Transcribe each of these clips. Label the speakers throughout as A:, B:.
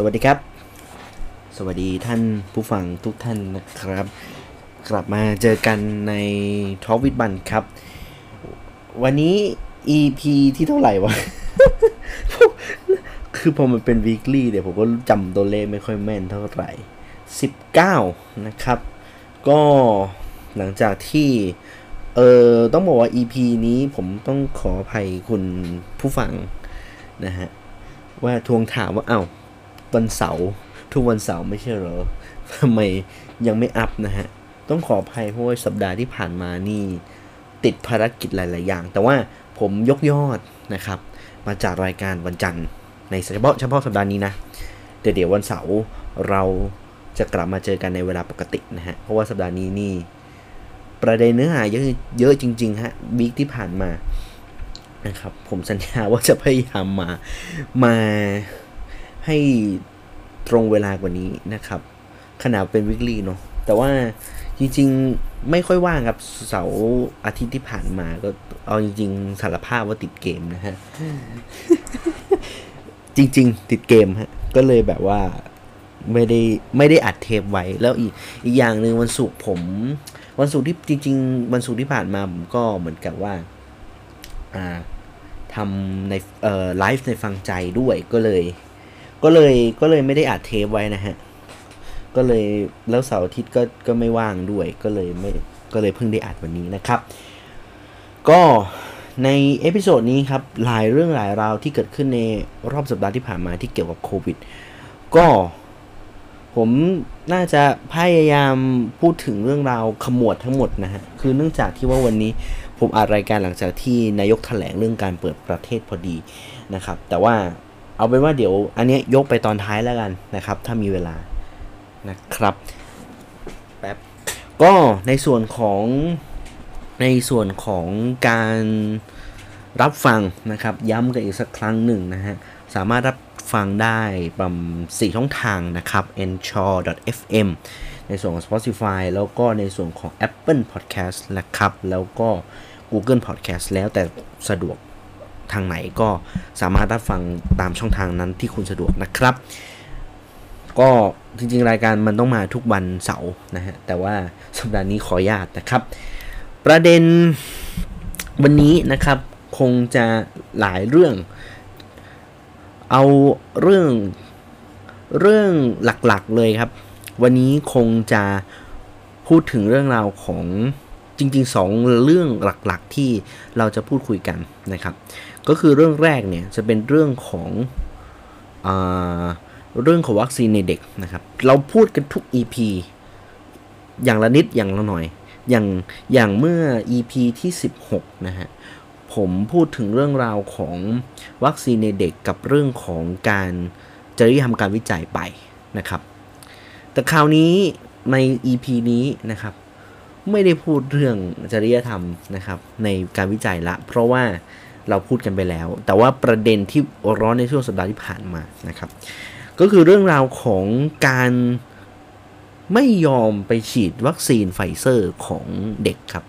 A: สวัสดีครับ สวัสดีท่านผู้ฟังทุกท่านนะครับ กลับมาเจอกันในท็อวิดบันครับ วันนี้ EP ที่เท่าไหร่วะ คือพอมันเป็น weekly เดี๋ยวผมก็จำตัวเลขไม่ค่อยแม่นเท่าไหร่ 19 นะครับ ก็หลังจากที่เออต้องบอกว่า EP นี้ผมต้องขออภัยคุณผู้ฟังนะฮะว่าทวงถามว่าเอา้า วันเสาร์ทุกวันเสาร์ไม่ใช่เหรอทำไมยังไม่อัพนะฮะ ต้องขออภัยเพราะว่าสัปดาห์ที่ผ่านมานี่ ติดภารกิจหลาย ๆ อย่าง แต่ว่าผมยกยอดนะครับ มาจากรายการวันจันทร์ในเฉพาะเฉพาะสัปดาห์นี้นะเดี๋ยวเดี๋ยววันเสาร์เราจะกลับมาเจอกันในเวลาปกตินะฮะ เพราะว่าสัปดาห์นี้นี่ ประเด็นเนื้อหาเยอะเยอะจริง ๆ ฮะวีคที่ผ่านมานะครับ ผมสัญญาว่าจะพยายามมามา ให้ตรงเวลากว่านี้นะครับขนาดเป็นวิกฤตเนาะแต่ว่าจริงๆไม่ค่อยว่างครับเสาร์อาทิตย์ที่ผ่านมาก็เอาจริง ๆ สารภาพว่าติดเกมนะฮะ จริง ๆ ติดเกมฮะ ก็เลยแบบว่าไม่ได้ไม่ได้อัดเทปไว้ แล้วอีกอีกอย่างหนึ่งวันศุกร์ผม วันศุกร์ที่จริง ๆ วันศุกร์ที่ผ่านมาผมก็เหมือนกับว่า อ่าทำในเอ่อไลฟ์ในฟังใจด้วยก็เลย ก็เลยก็เลยไม่ได้อัดเทปไว้นะฮะ ก็เลยแล้วเสาร์อาทิตย์ก็ก็ไม่ว่างด้วย ก็เลยไม่ก็เลยเพิ่งได้อัดวันนี้นะครับ ก็ใน episode นี้ครับหลายเรื่องหลายราวที่เกิดขึ้นในรอบสัปดาห์ที่ผ่านมาที่เกี่ยวกับโควิด ก็ผมน่าจะพยายามพูดถึงเรื่องราวขมวดทั้งหมดนะฮะ คือเนื่องจากที่ว่าวันนี้ผมอัดรายการหลังจากที่นายกแถลงเรื่องการเปิดประเทศพอดีนะครับ แต่ว่า เอาเป็นว่าเดี๋ยวอันนี้ยกไปตอนท้ายแล้วกันนะครับ ถ้ามีเวลานะครับแป๊บก็ในส่วนของในส่วนของการรับฟังนะครับ ย้ำกันอีกสักครั้งหนึ่งนะฮะ สามารถรับฟังได้ประมาณ4ช่องทางนะครับ e n c h o r fm ในส่วนของ Spotify แล้วก็ในส่วนของ Apple Podcast นะครับ แล้วก็ Google Podcast แล้วแต่สะดวก ทางไหนก็สามารถรับฟังตามช่องทางนั้นที่คุณสะดวกนะครับ ก็จริงๆ รายการมันต้องมาทุกวันเสาร์นะฮะแต่ว่าสัปดาห์นี้ขอญาตนะครับ ประเด็นวันนี้นะครับคงจะหลายเรื่อง เอาเรื่องเรื่องหลักๆเลยครับ วันนี้คงจะพูดถึงเรื่องราวของจริงๆสองเรื่องหลักๆที่เราจะพูดคุยกันนะครับ ก็คือเรื่องแรกเนี่ยจะเป็นเรื่องของอเรื่องของวัคซีนในเด็กนะครับ เราพูดกันทุก EP อย่างละนิดอย่างละหน่อย อย่างอย่างเมื่อ EP ที่ 16 นะฮะ ผมพูดถึงเรื่องราวของวัคซีนในเด็กกับเรื่องของการจริยธรรมการวิจัยไปนะครับ แต่คราวนี้ใน EP นี้นะครับ ไม่ได้พูดเรื่องจริยธรรมนะครับ ในการวิจัยละ เพราะว่า เราพูดกันไปแล้ว แต่ว่าประเด็นที่ร้อนในช่วงสัปดาห์ที่ผ่านมานะครับ ก็คือเรื่องราวของการไม่ยอมไปฉีดวัคซีนไฟเซอร์ของเด็กครับ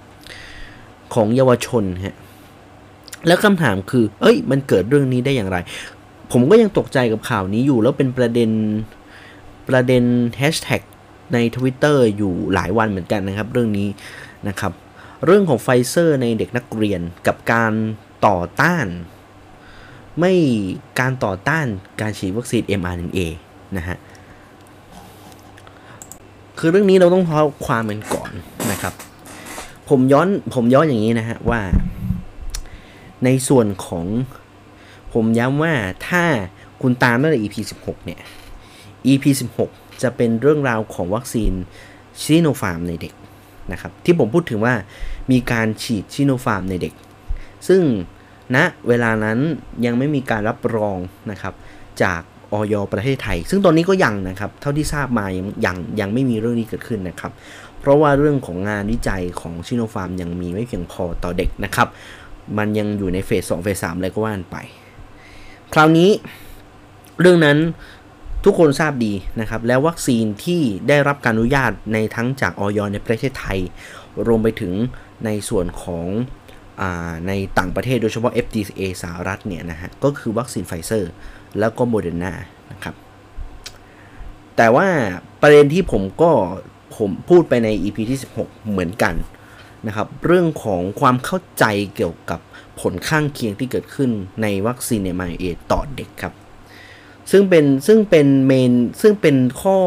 A: ของเยาวชนฮะแล้วคำถามคือ เอ้ย มันเกิดเรื่องนี้ได้อย่างไร ผมก็ยังตกใจกับข่าวนี้อยู่ แล้วเป็นประเด็นประเด็นแฮชแท็กใน Twitter อยู่หลายวันเหมือนกันนะครับ เรื่องนี้นะครับ เรื่องของไฟเซอร์ในเด็กนักเรียนกับการ ต่อต้าน ไม่การต่อต้านการฉีดวัคซีน mRNA นะฮะ คือเรื่องนี้เราต้องเท้าความกันก่อนนะครับ ผมย้อนผมย้อนอย่างนี้นะฮะว่า ในส่วนของผมย้ำว่าถ้าคุณตามตั้งแต่ EP 16 เนี่ย EP 16 จะเป็นเรื่องราวของวัคซีนซิโนฟาร์มในเด็กนะครับ ที่ผมพูดถึงว่ามีการฉีดซิโนฟาร์มในเด็ก ซึ่งณนะเวลานั้นยังไม่มีการรับรองนะครับจากอย. ประเทศไทย ซึ่งตอนนี้ก็ยังนะครับเท่าที่ทราบมายังยังยังไม่มีเรื่องนี้เกิดขึ้นนะครับ เพราะว่าเรื่องของงานวิจัยของซิโนฟาร์มยังมีไม่เพียงพอต่อเด็กนะครับ มันยังอยู่ในเฟส2เฟส3อะไรก็ว่ากันไป คราวนี้เรื่องนั้นทุกคนทราบดีนะครับ แล้ววัคซีนที่ได้รับการอนุญาตในทั้งจากอย. ในประเทศไทย รวมไปถึงในส่วนของ ในต่างประเทศโดยเฉพาะ FDA สหรัฐเนี่ยนะฮะ ก็คือวัคซีนไฟเซอร์ แล้วก็โมเดอร์นานะครับ แต่ว่าประเด็นที่ผมก็ผมพูดไปใน EP ที่ 16 เหมือนกันนะครับ เรื่องของความเข้าใจเกี่ยวกับผลข้างเคียงที่เกิดขึ้นในวัคซีน m อต่อเด็กครับ ซึ่งเป็นซึ่งเป็นเมนซึ่งเป็นข้อ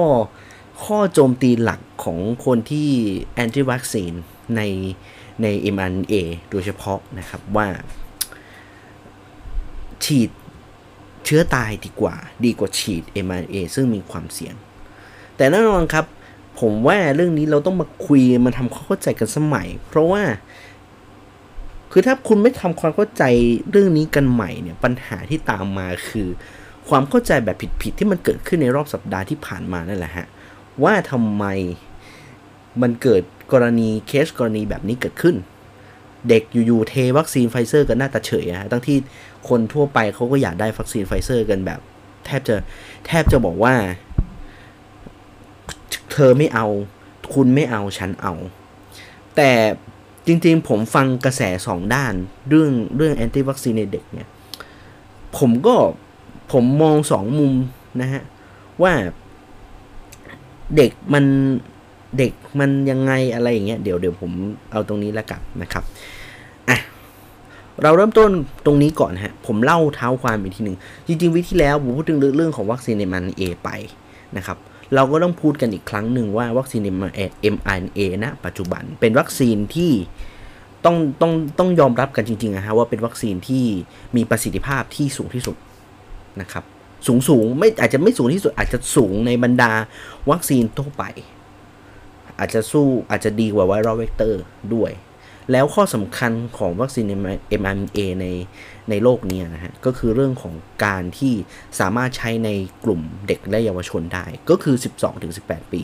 A: ข้อโจมตีหลักของคนที่แอนตี้วัคซีนใน ใน mRNA โดยเฉพาะนะครับว่า ฉีดเชื้อตายดีกว่า ดีกว่าฉีด mRNA ซึ่งมีความเสี่ยง แต่แน่นอนครับ ผมว่าเรื่องนี้เราต้องมาคุยมาทำความเข้าใจกันสมัย เพราะว่า คือถ้าคุณไม่ทำความเข้าใจเรื่องนี้กันใหม่เนี่ยปัญหาที่ตามมาคือ ความเข้าใจแบบผิดๆที่มันเกิดขึ้นในรอบสัปดาห์ที่ผ่านมานั่นแหละฮะว่าทำไม มันเกิดกรณีเคสกรณีแบบนี้เกิดขึ้น เด็กอยู่ๆเทวัคซีนไฟเซอร์กันหน้าตาเฉยอะทั้งที่คนทั่วไปเขาก็อยากได้วัคซีนไฟเซอร์กันแบบ แทบจะแทบจะบอกว่า เธอไม่เอา คุณไม่เอาฉันเอา แต่จริงๆ ผมฟังกระแสสองด้านเรื่องเรื่องแอนตี้วัคซีนในเด็กเนี่ย ผมก็ผมมองสองมุมนะฮะ ว่าเด็กมัน เด็กมันยังไงอะไรอย่างเงี้ยเดี๋ยวเดี๋ยวผมเอาตรงนี้แล้วกันนะครับอะเราเริ่มต้นตรงนี้ก่อนฮะผมเล่าเท้าความอีกทีหนึ่งจริงๆวิที่แล้วผมพูดถึงเรื่องของวัคซีน mRNA ไปนะครับเราก็ต้องพูดกันอีกครั้งหนึ่งว่าวัคซีน mRNA ณปัจจุบันเป็นวัคซีนที่ต้องต้องต้องยอมรับกันจริงๆนะฮะว่าเป็นวัคซีนที่มีประสิทธิภาพที่สูงที่สุดนะครับสูงสูงไม่อาจจะไม่สูงที่สุดอาจจะสูงในบรรดาวัคซีนทั่วไป อาจจะสู้อาจจะดีกว่าไวรัลเวกเตอร์ด้วย แล้วข้อสำคัญของวัคซีน mRNA ในในโลกนี้นะฮะ ก็คือเรื่องของการที่สามารถใช้ในกลุ่มเด็กและเยาวชนได้ ก็คือ 12-18 ปี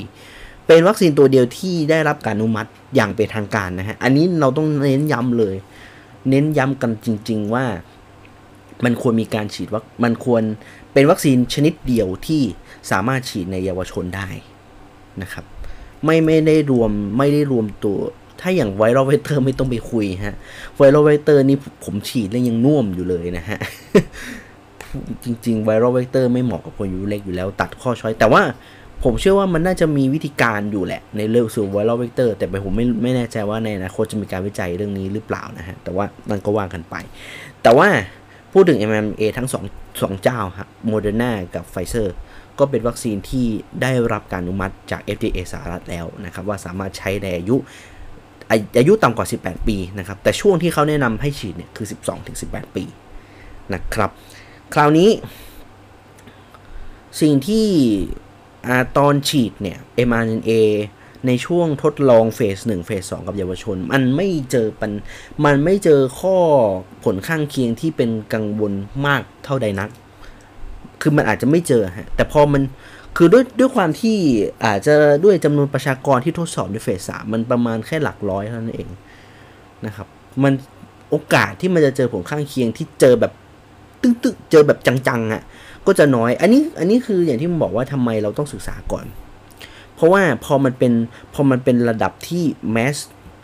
A: เป็นวัคซีนตัวเดียวที่ได้รับการอนุมัติอย่างเป็นทางการนะฮะ อันนี้เราต้องเน้นย้ำเลย เน้นย้ำกันจริง ๆ ว่ามันควรมีการฉีดวัคมันควรเป็นวัคซีนชนิดเดียวที่สามารถฉีดในเยาวชนได้นะครับ ไม่ไม่ได้รวมไม่ได้รวมตัว ถ้าอย่าง viral vector ไม่ต้องไปคุยฮะviral vector นี่ผมฉีดแล้วยังน่วมอยู่เลยนะฮะจริงๆ viral vector ไม่เหมาะกับคนอายุเล็กอยู่แล้ว ตัดข้อ choice แต่ว่าผมเชื่อว่ามันน่าจะมีวิธีการอยู่แหละ ในเรื่องสู่ viral vector แต่ผมไม่ไม่แน่ใจว่าในอนาคตจะมีการวิจัยเรื่องนี้หรือเปล่านะฮะ แต่ว่ามันก็ว่ากันไป แต่ว่าพูดถึง mRNA ทั้งสองสองเจ้าครับโมเดอร์นากับไฟเซอร์ ก็เป็นวัคซีนที่ได้รับการอนุมัติจาก FDA สหรัฐแล้วนะครับ ว่าสามารถใช้ในอายุอายุต่ำกว่า 18 ปีนะครับ แต่ช่วงที่เขาแนะนำให้ฉีดเนี่ยคือ 12-18 ปีนะครับ คราวนี้ สิ่งที่อตอนฉีดเนี่ย mRNA ในช่วงทดลองเฟส1เฟส2กับเยาวชน มันไม่เจอปันมันไม่เจอข้อผลข้างเคียงที่เป็นกังวลมากเท่าใดนัก คือมันอาจจะไม่เจอฮะแต่พอมันคือด้วยด้วยความที่อาจจะด้วยจำนวนประชากรที่ทดสอบในเฟสสามมันประมาณแค่หลักร้อยเท่านั้นเองนะครับ มันโอกาสที่มันจะเจอผลข้างเคียงที่เจอแบบตึ๊กๆเจอแบบจังๆอะ่ะ ก็จะน้อย อันนี้อันนี้คืออย่างที่ผมบอกว่าทำไมเราต้องศึกษาก่อน เพราะว่าพอมันเป็นพอมันเป็นระดับที่แมส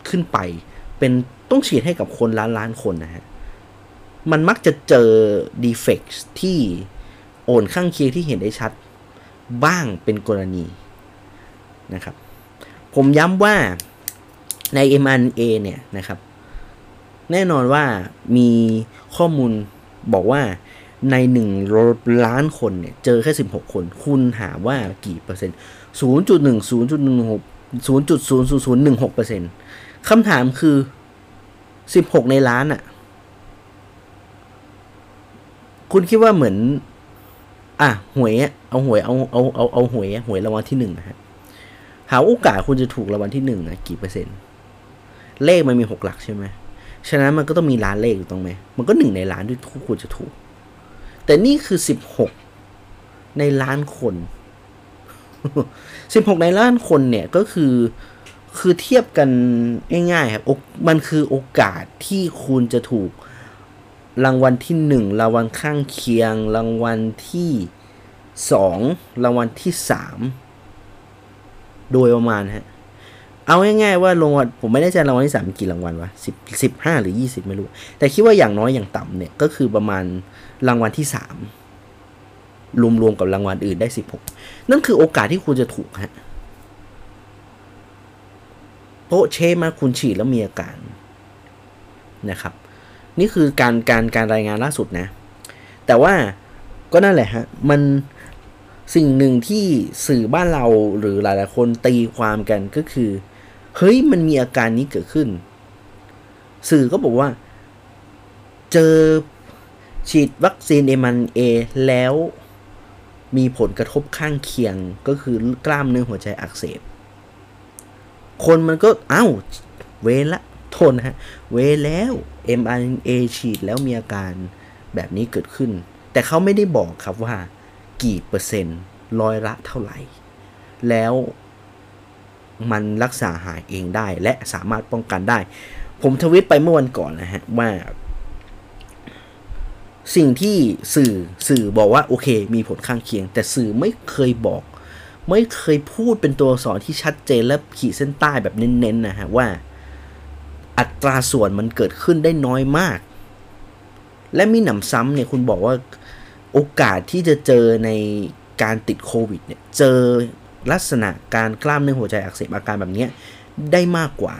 A: ขึ้นไป เป็นต้องฉีดให้กับคนล้านล้านคนนะฮะมันมักจะเจอดีเฟกต์ที่ โอนข้างเคียงที่เห็นได้ชัดบ้างเป็นกรณีนะครับ ผมย้ำว่าใน mRNA เนี่ยนะครับ แน่นอนว่ามีข้อมูลบอกว่าใน1ล้านคนเนี่ยเจอแค่ 16 คน คุณหาว่ากี่เปอร์เซ็นต์0.1 0.16 0.0016เปอร์เซ็นต์คำถามคือ 16 ในล้านอะ่ะ คุณคิดว่าเหมือน อะหวยเอาหวยเอาเอาเอาเอาหวยหวยรางวัลที่หนึ่งนะฮะหาโอกาสคุณจะถูกรางวัลที่หนึ่งนะกี่เปอร์เซ็นต์เลขมันมีหกหลักใช่ไหมฉะนั้นมันก็ต้องมีล้านเลขอยู่ตรงไหมมันก็หนึ่งในล้านที่คุณจะถูก แต่นี่คือสิบหกในล้านคนสิบหกในล้านคนเนี่ยก็คือคือเทียบกันง่ายๆครับมันคือโอกาสที่คุณจะถูก รางวัลที่หนึ่งรางวัลข้างเคียง รางวัลที่สองรางวัลที่สามโดยประมาณฮะ เอาง่ายๆว่ารางวัลผมไม่แน่ใจรางวัลที่สามกี่รางวัลวะสิบสิบห้าหรือยี่สิบไม่รู้ แต่คิดว่าอย่างน้อยอย่างต่ำเนี่ย ก็คือประมาณรางวัลที่สามรวมๆกับรางวัลอื่นได้16นั่นคือโอกาสที่คุณจะถูกฮะโปะเชมาคุณฉีดแล้วมีอาการนะครับ นี่คือการการการรายงานล่าสุดนะ แต่ว่าก็นั่นแหละฮะ มันสิ่งหนึ่งที่สื่อบ้านเราหรือหลาย ๆ คนตีความกันก็คือ เฮ้ยมันมีอาการนี้เกิดขึ้น สื่อก็บอกว่า เจอฉีดวัคซีนเอมันเอแล้วมีผลกระทบข้างเคียงก็คือกล้ามเนื้อหัวใจอักเสบ คนมันก็อ้าวเวละโทษนะฮะ เวแล้ว mRNA ฉีดแล้วมีอาการแบบนี้เกิดขึ้น แต่เขาไม่ได้บอกครับว่ากี่เปอร์เซ็นต์ร้อยละเท่าไหร่ แล้วมันรักษาหายเองได้และสามารถป้องกันได้ ผมทวิตไปเมื่อวันก่อนนะฮะว่า สิ่งที่สื่อสื่อบอกว่าโอเค มีผลข้างเคียง แต่สื่อไม่เคยบอก ไม่เคยพูดเป็นตัวสอนที่ชัดเจนและขีดเส้นใต้แบบเน้นๆนะฮะว่า อัตราส่วนมันเกิดขึ้นได้น้อยมาก และมีหนำซ้ำเนี่ยคุณบอกว่าโอกาสที่จะเจอในการติดโควิดเนี่ยเจอลักษณะการกล้ามเนื้อหัวใจอักเสบอาการแบบนี้ได้มากกว่า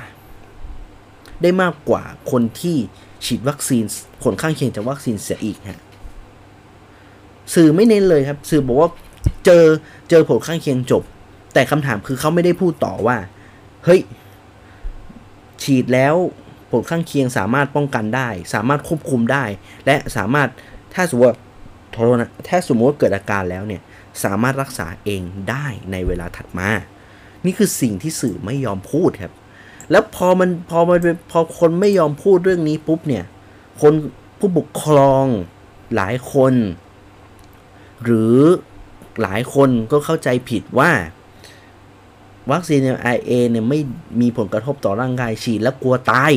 A: ได้มากกว่าคนที่ฉีดวัคซีนผลข้างเคียงจากวัคซีนเสียอีกฮะสื่อไม่เน้นเลยครับ สื่อบอกว่าเจอเจอผลข้างเคียงจบ แต่คำถามคือเขาไม่ได้พูดต่อว่า เฮ้ย ฉีดแล้วผลข้างเคียงสามารถป้องกันได้ สามารถควบคุมได้ และสามารถถ้าสมมติว่าโทษนะถ้าสมมติว่าเกิดอาการแล้วเนี่ยสามารถรักษาเองได้ในเวลาถัดมา นี่คือสิ่งที่สื่อไม่ยอมพูดครับ แล้วพอมันพอมันพอคนไม่ยอมพูดเรื่องนี้ปุ๊บเนี่ย คนผู้ปกครองหลายคน หรือหลายคนก็เข้าใจผิดว่า วัคซีนไอเอเนี่ยไม่มีผลกระทบต่อร่างกายฉีดแล้วกลัวตาย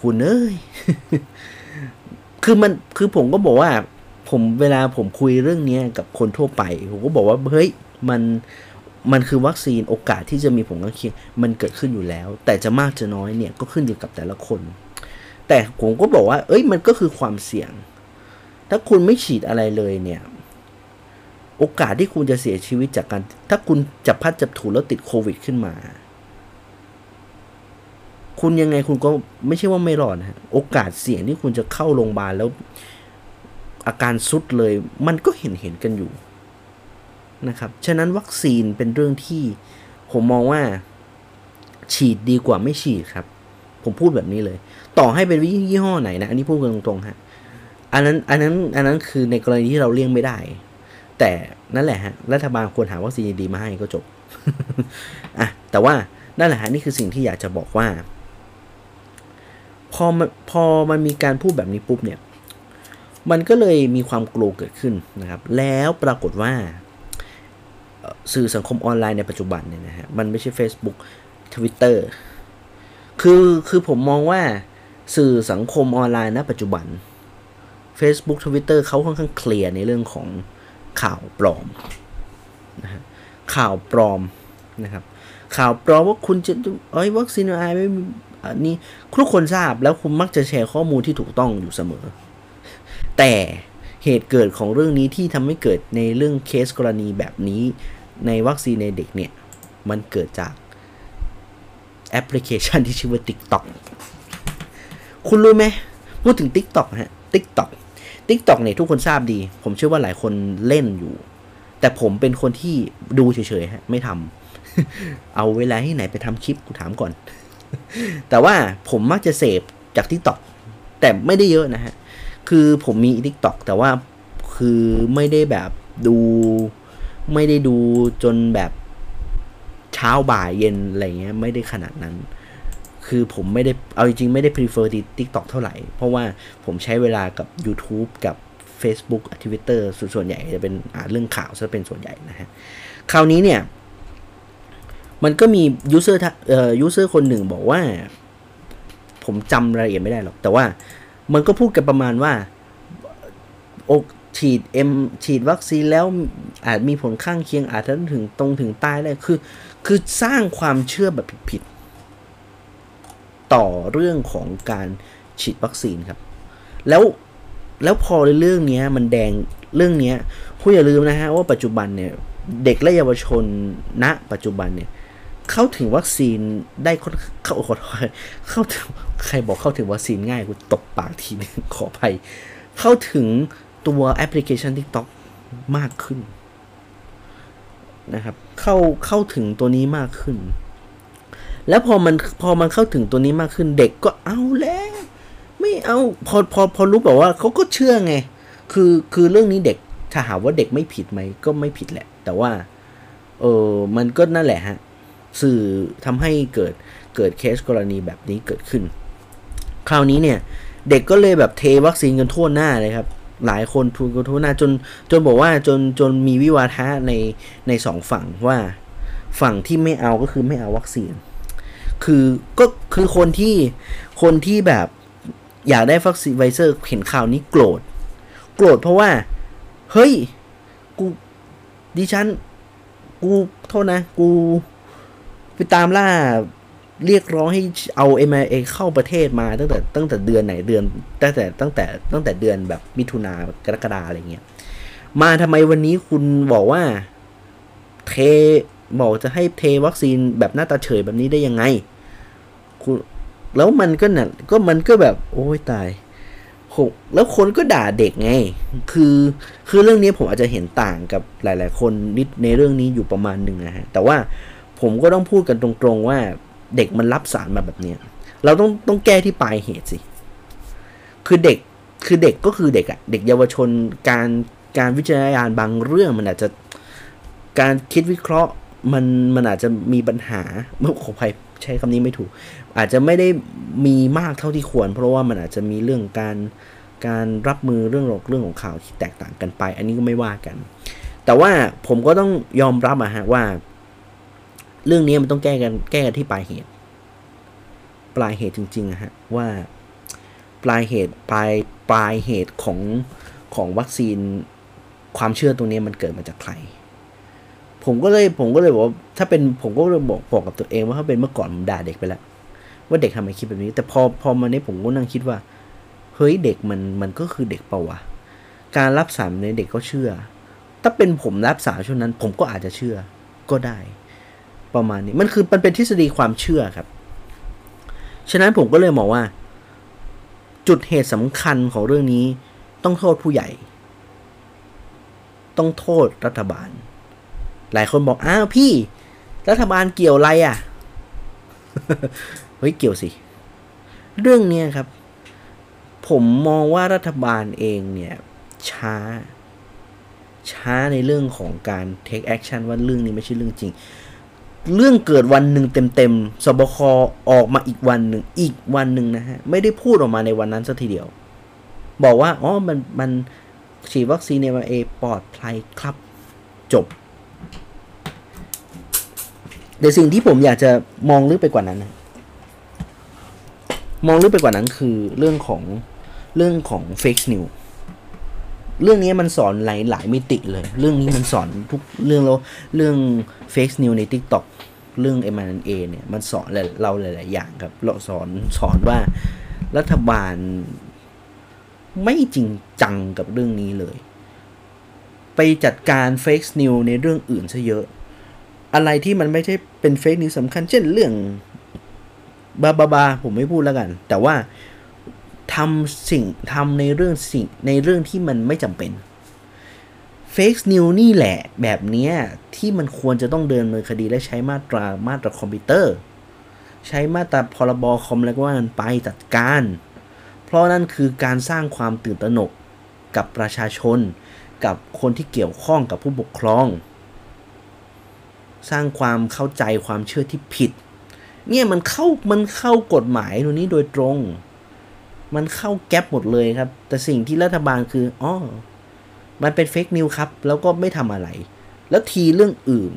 A: คุณเอ้ย คือมันคือผมก็บอกว่า ผมเวลาผมคุยเรื่องนี้กับคนทั่วไป ผมก็บอกว่า เฮ้ย มันมันคือวัคซีนโอกาสที่จะมีผลข้างเคียงมันเกิดขึ้นอยู่แล้ว แต่จะมากจะน้อยเนี่ยก็ขึ้นอยู่กับแต่ละคน แต่ผมก็บอกว่า เอ้ย มันก็คือความเสี่ยง ถ้าคุณไม่ฉีดอะไรเลยเนี่ย โอกาสที่คุณจะเสียชีวิตจากการ ถ้าคุณจับพัดจับถูแล้วติดโควิดขึ้นมา คุณยังไงคุณก็ไม่ใช่ว่าไม่รอดนะโอกาสเสี่ยงที่คุณจะเข้าโรงพยาบาลแล้ว อาการสุดเลย มันก็เห็นเห็นกันอยู่นะครับ ฉะนั้นวัคซีนเป็นเรื่องที่ผมมองว่า ฉีดดีกว่าไม่ฉีดครับ ผมพูดแบบนี้เลย ต่อให้เป็นวิยี่ห้อไหนนะ อันนี้พูดกันตรงๆฮะ อันนั้น อันนั้น อันนั้นคือในกรณีที่เราเลี่ยงไม่ได้ แต่นั่นแหละฮะรัฐบาลควรหาวัคซีนดีมาให้ก็จบอะแต่ว่านั่นแหละฮะนี่คือสิ่งที่อยากจะบอกว่า พอมันพอมันมีการพูดแบบนี้ปุ๊บเนี่ย มันก็เลยมีความกลัวเกิดขึ้นนะครับ แล้วปรากฏว่าสื่อสังคมออนไลน์ในปัจจุบันเนี่ยนะฮะมันไม่ใช่ Facebook Twitter คือคือผมมองว่าสื่อสังคมออนไลน์ณปัจจุบัน Facebook Twitter เขาค่อนข้างเคลียร์ในเรื่องของ ข่าวปลอมนะฮะข่าวปลอมนะครับข่าวปลอมว่าคุณจะเอ้ยวัคซีนไอไม่อันนี้ทุกคนทราบแล้วคุณมักจะแชร์ข้อมูลที่ถูกต้องอยู่เสมอ แต่เหตุเกิดของเรื่องนี้ที่ทำให้เกิดในเรื่องเคสกรณีแบบนี้ในวัคซีนในเด็กเนี่ย มันเกิดจากแอปพลิเคชันที่ชื่อว่า TikTok คุณรู้ไหมพูดถึง TikTok ฮะ TikTok TikTok เนี่ยทุกคนทราบดี ผมเชื่อว่าหลายคนเล่นอยู่ แต่ผมเป็นคนที่ดูเฉยๆฮะไม่ทำเอาเวลาที่ไหนไปทำคลิปกูถามก่อน แต่ว่าผมมักจะเสพจาก t ิ k t o k แต่ไม่ได้เยอะนะฮะ คือผมมี t ิ k t o k แต่ว่าคือไม่ได้แบบดูไม่ได้ดูจนแบบเช้าบ่ายเย็นอะไรเงี้ยไม่ได้ขนาดนั้น คือผมไม่ได้เอาจริงๆ ไม่ได้ prefer ที่ TikTok เท่าไหร่ เพราะว่าผมใช้เวลากับ YouTube กับ Facebook Twitter ส่วนใหญ่จะเป็นอ่านเรื่องข่าวซะเป็นส่วนใหญ่นะฮะ คราวนี้เนี่ย มันก็มี user เอ่อ user คนหนึ่งบอกว่า ผมจำรายละเอียดไม่ได้หรอก แต่ว่ามันก็พูดกันประมาณว่าอกฉีด M ฉีดวัคซีนแล้วอาจมีผลข้างเคียงอาจจะถึงตรงถึงตายได้คือ คือสร้างความเชื่อแบบผิด ต่อเรื่องของการฉีดวัคซีนครับ แล้วแล้วพอเรื่องนี้มันแดงเรื่องนี้คุณอย่าลืมนะฮะว่าปัจจุบันเนี่ยเด็กและเยาวชนณ ปัจจุบันเนี่ยเข้าถึงวัคซีนได้ค่อนเข้าขอโทษเข้าถึงใครบอกเข้าถึงวัคซีนง่ายกูตบปากทีนึงขออภัย เข้าถึงตัวแอปพลิเคชัน TikTok มากขึ้นนะครับเข้าเข้าถึงตัวนี้มากขึ้น แล้วพอมันพอมันเข้าถึงตัวนี้มากขึ้นเด็กก็เอาแล้ว ไม่เอาพอพอพอรู้แบบว่าเขาก็เชื่อไง คือคือเรื่องนี้เด็กถ้าหาว่าเด็กไม่ผิดไหมก็ไม่ผิดแหละ แต่ว่าเออมันก็นั่นแหละฮะสื่อทำให้เกิดเกิดเคสกรณีแบบนี้เกิดขึ้น คราวนี้เนี่ย เด็กก็เลยแบบเทวัคซีนกันทั่วหน้าเลยครับ หลายคนทุนกันทั่วหน้าจนจนบอกว่าจนจนมีวิวาทะในในสองฝั่งว่าฝั่งที่ไม่เอาก็คือไม่เอาวัคซีน คือก็คือคนที่คนที่แบบอยากได้วัคซีนไวเซอร์เห็นข่าวนี้โกรธ โกรธเพราะว่า เฮ้ย กูดิฉัน กูโทษนะ กูไปตามล่าเรียกร้องให้เอา m อ a เข้าประเทศมาตั้งแต่ตั้งแต่เดือนไหนเดือนตั้งแต่ตั้งแต่ตั้งแต่เดือนแบบมิถุนากรกฎาอะไรเงี้ย มาทำไมวันนี้คุณบอกว่า เทบอกจะให้เทวัคซีนแบบหน้าตาเฉยแบบนี้ได้ยังไง คุณแล้วมันก็น่ะก็มันก็แบบ โอ้ยตายแล้วคนก็ด่าเด็กไง คือคือเรื่องนี้ผมอาจจะเห็นต่างกับหลาย ๆ คนนิดในเรื่องนี้อยู่ประมาณหนึ่งนะฮะ แต่ว่าผมก็ต้องพูดกันตรงๆว่าเด็กมันรับสารมาแบบเนี้ยเราต้องต้องแก้ที่ปลายเหตุสิ คือเด็กคือเด็กก็คือเด็กอะเด็กเยาวชนการการวิจารณญาณบางเรื่องมันอาจจะการคิดวิเคราะห์มันมันอาจจะมีปัญหาเมื่อขอภัย ใช้คำนี้ไม่ถูก อาจจะไม่ได้มีมากเท่าที่ควร เพราะว่ามันอาจจะมีเรื่องการการรับมือเรื่องเรื่องของข่าวที่แตกต่างกันไป อันนี้ก็ไม่ว่ากัน แต่ว่าผมก็ต้องยอมรับอะฮะว่า เรื่องนี้มันต้องแก้กันแก้กันที่ปลายเหตุ ปลายเหตุจริงๆอะฮะว่าปลายเหตุปลายปลายเหตุของของวัคซีนความเชื่อตรงนี้มันเกิดมาจากใคร ผมก็เลยผมก็เลยบอกว่าถ้าเป็นผมก็เลยบอกบอกกับตัวเองว่าถ้าเป็นเมื่อก่อนผมด่าเด็กไปแล้วว่าเด็กทำไมคิดแบบนี้ แต่พอพอมาเนี้ยผมก็นั่งคิดว่า เฮ้ยเด็กมันมันก็คือเด็กเปล่าวะการรับสารในเด็กก็เชื่อ ถ้าเป็นผมรับสารช่วงนั้น ผมก็อาจจะเชื่อก็ได้ ประมาณนี้มันคือมันเป็นทฤษฎีความเชื่อครับ ฉะนั้นผมก็เลยมองว่า จุดเหตุสำคัญของเรื่องนี้ต้องโทษผู้ใหญ่ ต้องโทษรัฐบาล หลายคนบอกอ้าวพี่ รัฐบาลเกี่ยวอะไรอะ่ะ เฮ้ยเกี่ยวสิ เรื่องนี้ครับ ผมมองว่ารัฐบาลเองเนี่ยช้า ช้าในเรื่องของการ take action ว่าเรื่องนี้ไม่ใช่เรื่องจริง เรื่องเกิดวันหนึ่งเต็มๆ สบคออกมาอีกวันหนึ่ง อีกวันหนึ่งนะฮะ ไม่ได้พูดออกมาในวันนั้นสักทีเดียว บอกว่า อ๋อ มัน มันฉีดวัคซีนเอเอปลอดภัยครับ จบ แต่สิ่งที่ผมอยากจะมองลึกไปกว่านั้นนะมองลึกไปกว่านั้นคือเรื่องของเรื่องของเฟกซ์นิวเรื่องนี้มันสอนหลายหลายมิติเลย เรื่องนี้มันสอนทุกเรื่องแล้วเรื่อง fake news ใน TikTok เรื่อง mRNA เนี่ยมันสอนเราหลาย ๆ อย่างครับเราสอนสอนว่ารัฐบาลไม่จริงจังกับเรื่องนี้เลย ไปจัดการ fake news ในเรื่องอื่นซะเยอะ อะไรที่มันไม่ใช่เป็น fake news สำคัญ เช่นเรื่องบาบาบาผมไม่พูดแล้วกัน แต่ว่าทำสิ่งทำในเรื่องสิ่งในเรื่องที่มันไม่จำเป็น fake news นี่แหละ แบบนี้ที่มันควรจะต้องเดินเนินคดีและใช้มาตรามาตราคอมพิวเตอร์ ใช้มาตราพ.ร.บ.คอมแล้วก็ว่ากันไปจัดการ เพราะนั่นคือการสร้างความตื่นตระหนกกับประชาชน กับคนที่เกี่ยวข้องกับผู้ปกครอง สร้างความเข้าใจความเชื่อที่ผิด เนี่ยมันเข้ามันเข้ากฎหมายตัวนี้โดยตรง มันเข้าแก๊ปหมดเลยครับ แต่สิ่งที่รัฐบาลคืออ๋อมันเป็น fake news ครับ แล้วก็ไม่ทำอะไร แล้วทีเรื่องอื่น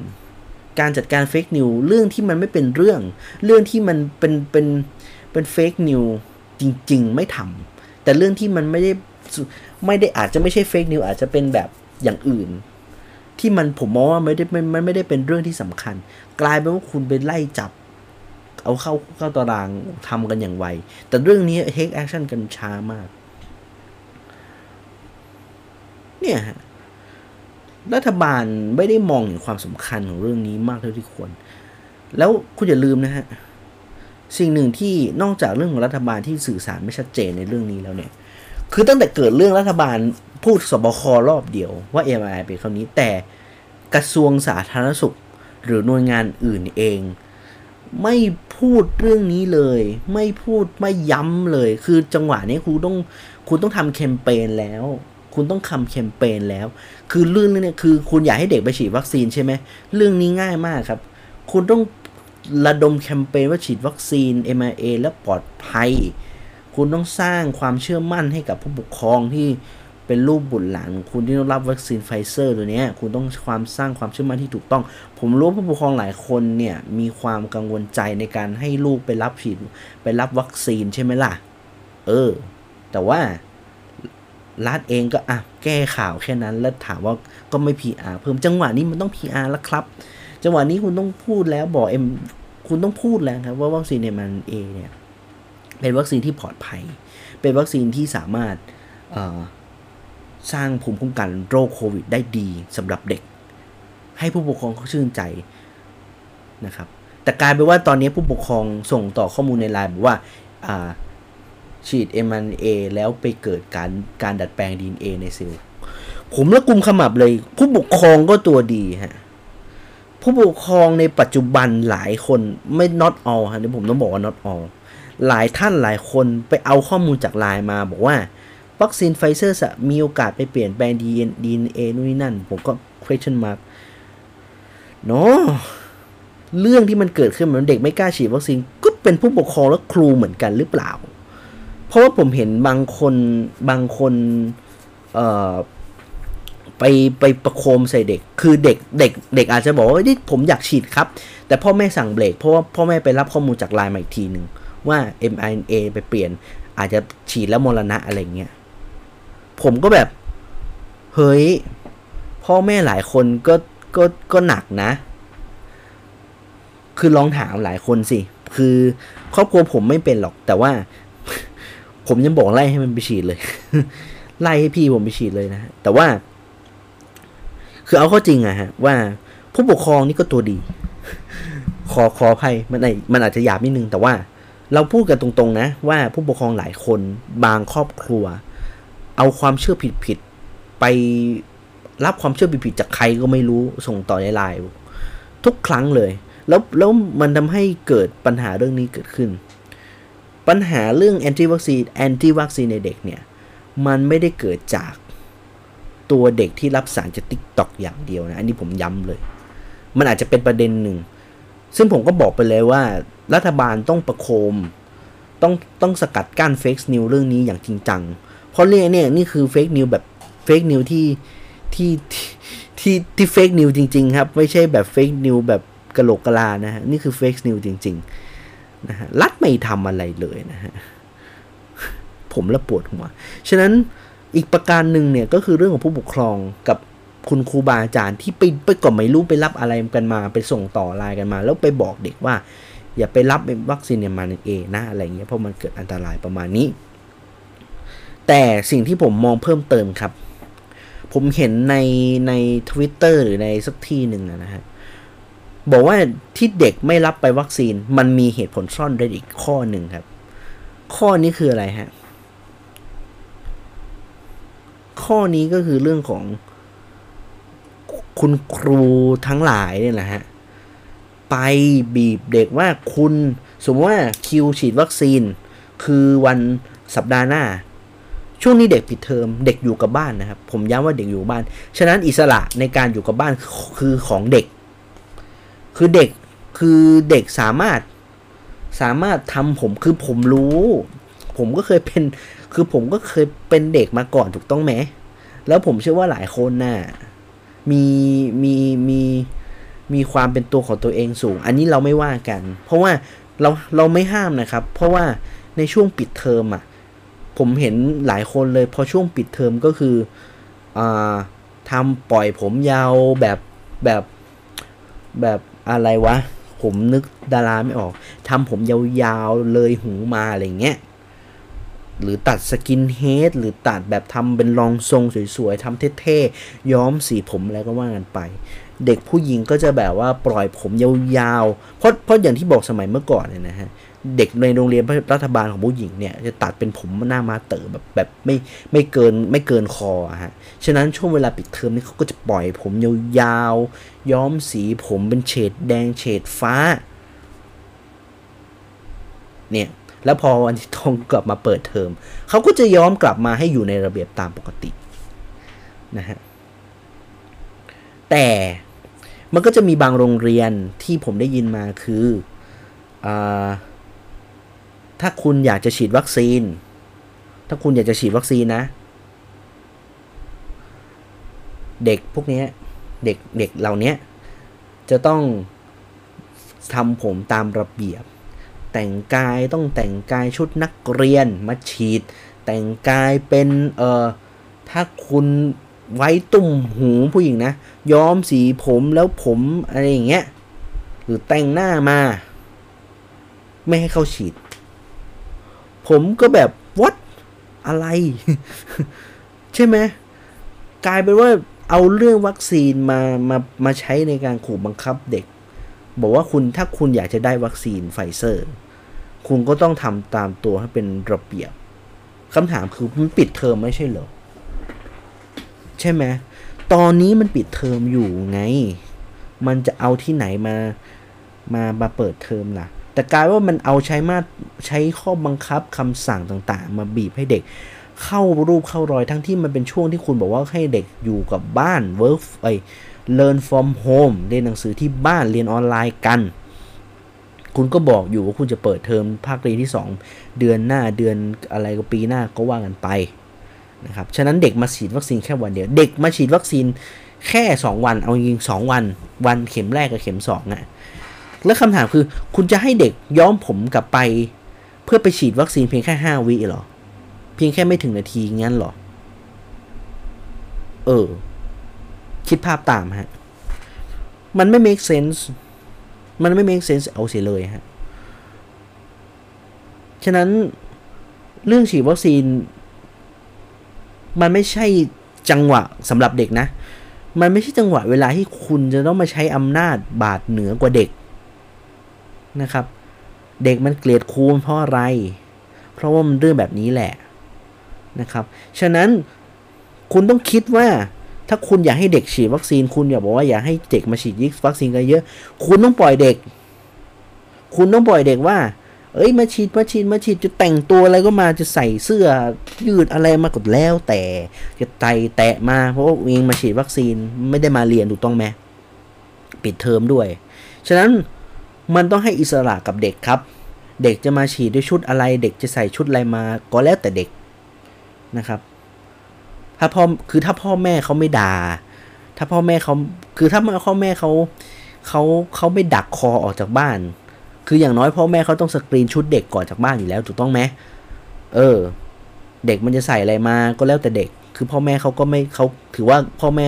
A: การจัดการ fake news เรื่องที่มันไม่เป็นเรื่อง เรื่องที่มันเป็นเป็นเป็น fake news จริง ๆ ไม่ทำแต่เรื่องที่มันไม่ได้ไม่ได้อาจจะไม่ใช่ fake news อาจจะเป็นแบบอย่างอื่น ที่มันผมมองว่าไม่ได้มันไม่ได้เป็นเรื่องที่สำคัญ กลายเป็นว่าคุณไปไล่จับ เอาเข้าเข้าตารางทำกันอย่างไว แต่เรื่องนี้ take action กันช้ามาก เนี่ยฮะรัฐบาลไม่ได้มองถึงความสำคัญของเรื่องนี้มากเท่าที่ควร แล้วคุณอย่าลืมนะฮะ สิ่งหนึ่งที่นอกจากเรื่องของรัฐบาลที่สื่อสารไม่ชัดเจนในเรื่องนี้แล้วเนี่ย คือตั้งแต่เกิดเรื่องรัฐบาล พูดสบครอบเดียวว่า MRI เป็นคำนี้ แต่กระทรวงสาธารณสุข หรือหน่วยงานอื่นเอง ไม่พูดเรื่องนี้เลย ไม่พูดไม่ย้ำเลย คือจังหวะนี้คุณต้องคุณต้องทำแคมเปญแล้วคุณต้องทำแคมเปญแล้ว คือเรื่องนี้เนี่ยคือคุณอยากให้เด็กไปฉีดวัคซีนใช่ไหม เรื่องนี้ง่ายมากครับ คุณต้องระดมแคมเปญว่าฉีดวัคซีน m อ a และปลอดภัย คุณต้องสร้างความเชื่อมั่นให้กับผู้ปกครองที่ เป็นลูกบุตรหลานคุณที่ต้องรับวัคซีนไฟเซอร์ตัวนี้คุณต้องความสร้างความเชื่อมั่นที่ถูกต้อง ผมรู้ผู้ปกครองหลายคนเนี่ยมีความกังวลใจในการให้ลูกไปรับฉีดไปรับวัคซีนใช่ไหมล่ะ เออ แต่ว่ารัฐเองก็อะแก้ข่าวแค่นั้นแล้วถามว่าก็ไม่ PR เพิ่มจังหวะนี้มันต้อง PR แล้วครับ จังหวะนี้คุณต้องพูดแล้วบอก Mคุณต้องพูดแล้วครับว่าวัคซีนเอ็มันเอเนี่ยเป็นวัคซีนที่ปลอดภัย เป็นวัคซีนที่สามารถ สร้างภูมิคุ้มกันโรคโควิดได้ดีสำหรับเด็ก ให้ผู้ปกครองเขาชื่นใจนะครับแต่กลายเป็นว่าตอนนี้ผู้ปกครองส่งต่อข้อมูลในไลน์บอกว่าฉีด m อ a แล้วไปเกิดการการดัดแปลง DNA ในเซลล์ผมละกุมขมับเลย ผู้ปกครองก็ตัวดีฮะผู้ปกครองในปัจจุบันหลายคนไม่ not all ฮะนี่ผมต้องบอกว่า not all หลายท่านหลายคนไปเอาข้อมูลจากไลน์มาบอกว่า วัคซีนไฟเซอร์มีโอกาสไปเปลี่ยนแปลง DNA นู่นนี่นั่น ผมก็ question mark เนาะเรื่องที่มันเกิดขึ้นเหมือนเด็กไม่กล้าฉีดวัคซีนก็เป็นผู้ปกครองและครูเหมือนกันหรือเปล่า เพราะว่าผมเห็นบางคนบางคนเอ่อไปไปประโคมใส่เด็ก คือเด็กเด็กเด็กอาจจะบอกว่าที่ผมอยากฉีดครับ แต่พ่อแม่สั่งเบรกเพราะว่าพ่อแม่ไปรับข้อมูลจากไลน์มาอีกทีหนึ่งว่า mRNA ไปเปลี่ยนอาจจะฉีดแล้วมรณะอะไรเงี้ย ผมก็แบบ เฮ้ย พ่อแม่หลายคนก็ก็ก็หนักนะ คือลองถามหลายคนสิ คือครอบครัวผมไม่เป็นหรอก แต่ว่า ผมยังบอกไล่ให้มันไปฉีดเลย ไล่ให้พี่ผมไปฉีดเลยนะแต่ว่า คือเอาข้อจริงอะฮะ ว่าผู้ปกครองนี่ก็ตัวดี ขอขออภัยมันไอมันอาจจะหยาบนิดนึง แต่ว่า เราพูดกันตรงๆนะ ว่าผู้ปกครองหลายคนบางครอบครัว เอาความเชื่อผิดๆไปรับความเชื่อผิดๆจากใครก็ไม่รู้ส่งต่อในไลน์ทุกครั้งเลย แล้วแล้วมันทำให้เกิดปัญหาเรื่องนี้เกิดขึ้น ปัญหาเรื่อง anti วัคซีน anti วัคซีนในเด็กเนี่ย มันไม่ได้เกิดจากตัวเด็กที่รับสารจากติ๊กต็อกอย่างเดียวนะ อันนี้ผมย้ำเลย มันอาจจะเป็นประเด็นหนึ่ง ซึ่งผมก็บอกไปเลยว่า รัฐบาลต้องประโคม ต้องต้องสกัดกั้น fake news เรื่องนี้อย่างจริงจัง เพราะเรื่องนี้นี่คือ fake news แบบ fake news ที่ที่ที่ที่ fake news จริง ๆ ครับ ไม่ใช่แบบ fake news แบบกะโหลกกะลานะฮะนี่คือ fake news จริงๆนะฮะรัฐไม่ทำอะไรเลยนะฮะผมละปวดหัว ฉะนั้นอีกประการหนึ่งเนี่ยก็คือเรื่องของผู้ปกครองกับคุณครูบาอาจารย์ที่ไปไปก่อนไม่รู้ไปรับอะไรกันมา ไปส่งต่อไลน์กันมา แล้วไปบอกเด็กว่า อย่าไปรับวัคซีนเนี่ยมาเอนะอะไรเงี้ยเพราะมันเกิดอันตรายประมาณนี้ แต่สิ่งที่ผมมองเพิ่มเติมครับ ผมเห็นในในทวิตเตอร์หรือในสักที่หนึ่งนะฮะบอกว่าที่เด็กไม่รับไปวัคซีน มันมีเหตุผลซ่อนเร้นอีกข้อหนึ่งครับ ข้อนี้คืออะไรฮะ ข้อนี้ก็คือเรื่องของคุณครูทั้งหลายเนี่ยแหละฮะ ไปบีบเด็กว่าคุณ สมมติว่าคิวฉีดวัคซีน คือวันสัปดาห์หน้า ช่วงนี้เด็กปิดเทอมเด็กอยู่กับบ้านนะครับ ผมย้ำว่าเด็กอยู่บ้าน ฉะนั้นอิสระในการอยู่กับบ้านคือของเด็ก คือเด็กคือเด็กสามารถสามารถทำผมคือผมรู้ ผมก็เคยเป็น คือผมก็เคยเป็นเด็กมาก่อนถูกต้องไหมแล้วผมเชื่อว่าหลายคนน่ะมีมีมีมีความเป็นตัวของตัวเองสูง อันนี้เราไม่ว่ากัน เพราะว่าเราเราไม่ห้ามนะครับ เพราะว่าในช่วงปิดเทอมอะ ผมเห็นหลายคนเลยพอช่วงปิดเทอมก็คืออ่าทำปล่อยผมยาวแบบแบบแบบอะไรวะ ผมนึกดาราไม่ออกทำผมยาวๆเลยหูมาอะไรเงี้ยหรือตัดสกินเฮดหรือตัดแบบทำเป็นรองทรงสวยๆทำเท่ๆ ย้อมสีผมอะไรก็ว่ากันไป เด็กผู้หญิงก็จะแบบว่าปล่อยผมยาวๆ เพราะเพราะอย่างที่บอกสมัยเมื่อก่อนเนี่ยนะฮะ เด็กในโรงเรียนรัฐบาลของผู้หญิงเนี่ยจะตัดเป็นผมหน้ามาเต๋อแบบแบบไม่ไม่เกินไม่เกินคอฮะ ฉะนั้นช่วงเวลาปิดเทอมนี่เขาก็จะปล่อยผมยาวๆย้อมสีผมเป็นเฉดแดงเฉดฟ้า เนี่ยแล้วพอวันที่ต้องกลับมาเปิดเทอมเขาก็จะย้อมกลับมาให้อยู่ในระเบียบตามปกตินะฮะแต่มันก็จะมีบางโรงเรียนที่ผมได้ยินมาคืออ่า ถ้าคุณอยากจะฉีดวัคซีน ถ้าคุณอยากจะฉีดวัคซีนนะ เด็กพวกนี้เด็กเด็กเหล่านี้จะต้องทำผมตามระเบียบ แต่งกายต้องแต่งกายชุดนักเรียนมาฉีด แต่งกายเป็นเอ่อถ้าคุณไว้ตุ่มหูผู้หญิงนะ ย้อมสีผมแล้วผมอะไรอย่างเงี้ยหรือแต่งหน้ามา ไม่ให้เข้าฉีด ผมก็แบบวัดอะไร ใช่ไหมกลายเป็นว่าเอาเรื่องวัคซีนมามามาใช้ในการขู่บังคับเด็ก บอกว่าคุณถ้าคุณอยากจะได้วัคซีนไฟเซอร์ คุณก็ต้องทำตามตัวให้เป็นระเบียบคำถามคือมันปิดเทอมไม่ใช่เหรอ ใช่ไหมตอนนี้มันปิดเทอมอยู่ไง มันจะเอาที่ไหนมามามาเปิดเทอมล่ะ แต่กลายว่ามันเอาใช้มาใช้ข้อบังคับคำสั่งต่างๆ มาบีบให้เด็กเข้ารูปเข้ารอยทั้งที่มันเป็นช่วงที่คุณบอกว่าให้เด็กอยู่กับบ้าน work ไอ learn from home เรียนหนังสือที่บ้านเรียนออนไลน์กัน คุณก็บอกอยู่ว่าคุณจะเปิดเทอมภาคเรียนที่ 2 เดือนหน้าเดือนอะไรก็ปีหน้าก็ว่ากันไปนะครับฉะนั้นเด็กมาฉีดวัคซีนแค่วันเดียว เด็กมาฉีดวัคซีนแค่ 2 วัน เอาจริงสองวัน วันเข็มแรกกับเข็ม2อะ แล้วคำถามคือคุณจะให้เด็กย้อมผมกลับไป เพื่อไปฉีดวัคซีนเพียงแค่5วิหรอ เพียงแค่ไม่ถึงนาทีงั้นหรอ เออ คิดภาพตามฮะ มันไม่ make sense มันไม่ make sense เอาเสียเลยฮะ ฉะนั้นเรื่องฉีดวัคซีน มันไม่ใช่จังหวะสำหรับเด็กนะ มันไม่ใช่จังหวะเวลาที่คุณจะต้องมาใช้อำนาจบาดเหนือกว่าเด็ก นะครับ เด็กมันเกลียดครูเพราะอะไร เพราะว่ามันเรื่องแบบนี้แหละนะครับ ฉะนั้นคุณต้องคิดว่าถ้าคุณอยากให้เด็กฉีดวัคซีน คุณอย่าบอกว่าอยากให้เด็กมาฉีดวัคซีนกันเยอะ คุณต้องปล่อยเด็ก คุณต้องปล่อยเด็กว่า เอ้ยมาฉีดมาฉีดมาฉีดจะแต่งตัวอะไรก็มาจะใส่เสื้อยืดอะไรมากดแล้ว แต่จะไตแตะมาเพราะว่าเองมาฉีดวัคซีนไม่ได้มาเรียนถูกต้องไหมปิดเทอมด้วย ฉะนั้น มันต้องให้อิสระกับเด็กครับ เด็กจะมาฉีดด้วยชุดอะไร เด็กจะใส่ชุดอะไรมาก็แล้วแต่เด็กนะครับ ถ้าพ่อคือถ้าพ่อแม่เขาไม่ด่า ถ้าพ่อแม่เขาคือถ้าพ่อแม่เขาเขาเขาไม่ดักคอออกจากบ้าน คืออย่างน้อยพ่อแม่เขาต้องสกรีนชุดเด็กก่อนจากบ้านอยู่แล้วถูกต้องไหมเออ เด็กมันจะใส่อะไรมาก็แล้วแต่เด็ก คือพ่อแม่เขาก็ไม่เขาถือว่าพ่อแม่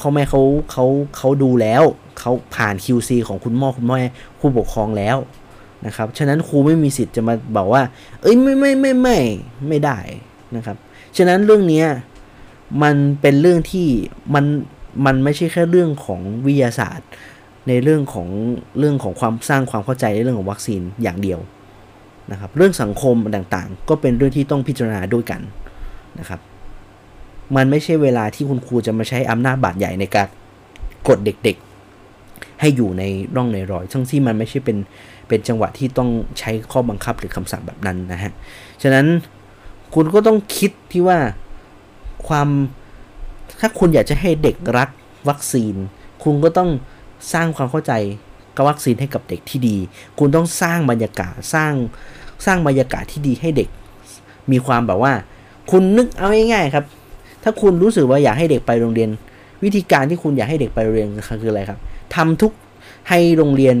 A: พ่อแม่เขาเขาเขาดูแล้ว เขาผ่าน QC ของคุณพ่อคุณแม่ผู้ปกครองแล้วนะครับ ฉะนั้นครูไม่มีสิทธิ์จะมาบอกว่า เอ้ยไม่ไม่ไม่ไม่ไม่ได้นะครับ ฉะนั้นเรื่องนี้มันเป็นเรื่องที่มันมันไม่ใช่แค่เรื่องของวิทยาศาสตร์ ในเรื่องของเรื่องของความสร้างความเข้าใจในเรื่องของวัคซีนอย่างเดียวนะครับ เรื่องสังคมต่างๆ ก็เป็นเรื่องที่ต้องพิจารณาด้วยกันนะครับ มันไม่ใช่เวลาที่คุณครูจะมาใช้อำนาจบาดใหญ่ในการกดเด็กๆ ให้อยู่ในร่องในรอยทั้งที่มันไม่ใช่เป็นเป็นจังหวะที่ต้องใช้ข้อบังคับหรือคำสั่งแบบนั้นนะฮะ ฉะนั้นคุณก็ต้องคิดที่ว่าความถ้าคุณอยากจะให้เด็กรักวัคซีน คุณก็ต้องสร้างความเข้าใจกับวัคซีนให้กับเด็กที่ดี คุณต้องสร้างบรรยากาศสร้างสร้างบรรยากาศที่ดีให้เด็ก มีความแบบว่า คุณนึกเอาง่ายๆครับ ถ้าคุณรู้สึกว่าอยากให้เด็กไปโรงเรียน วิธีการที่คุณอยากให้เด็กไปโรงเรียนคืออะไรครับ ทำทุกให้โรงเรียน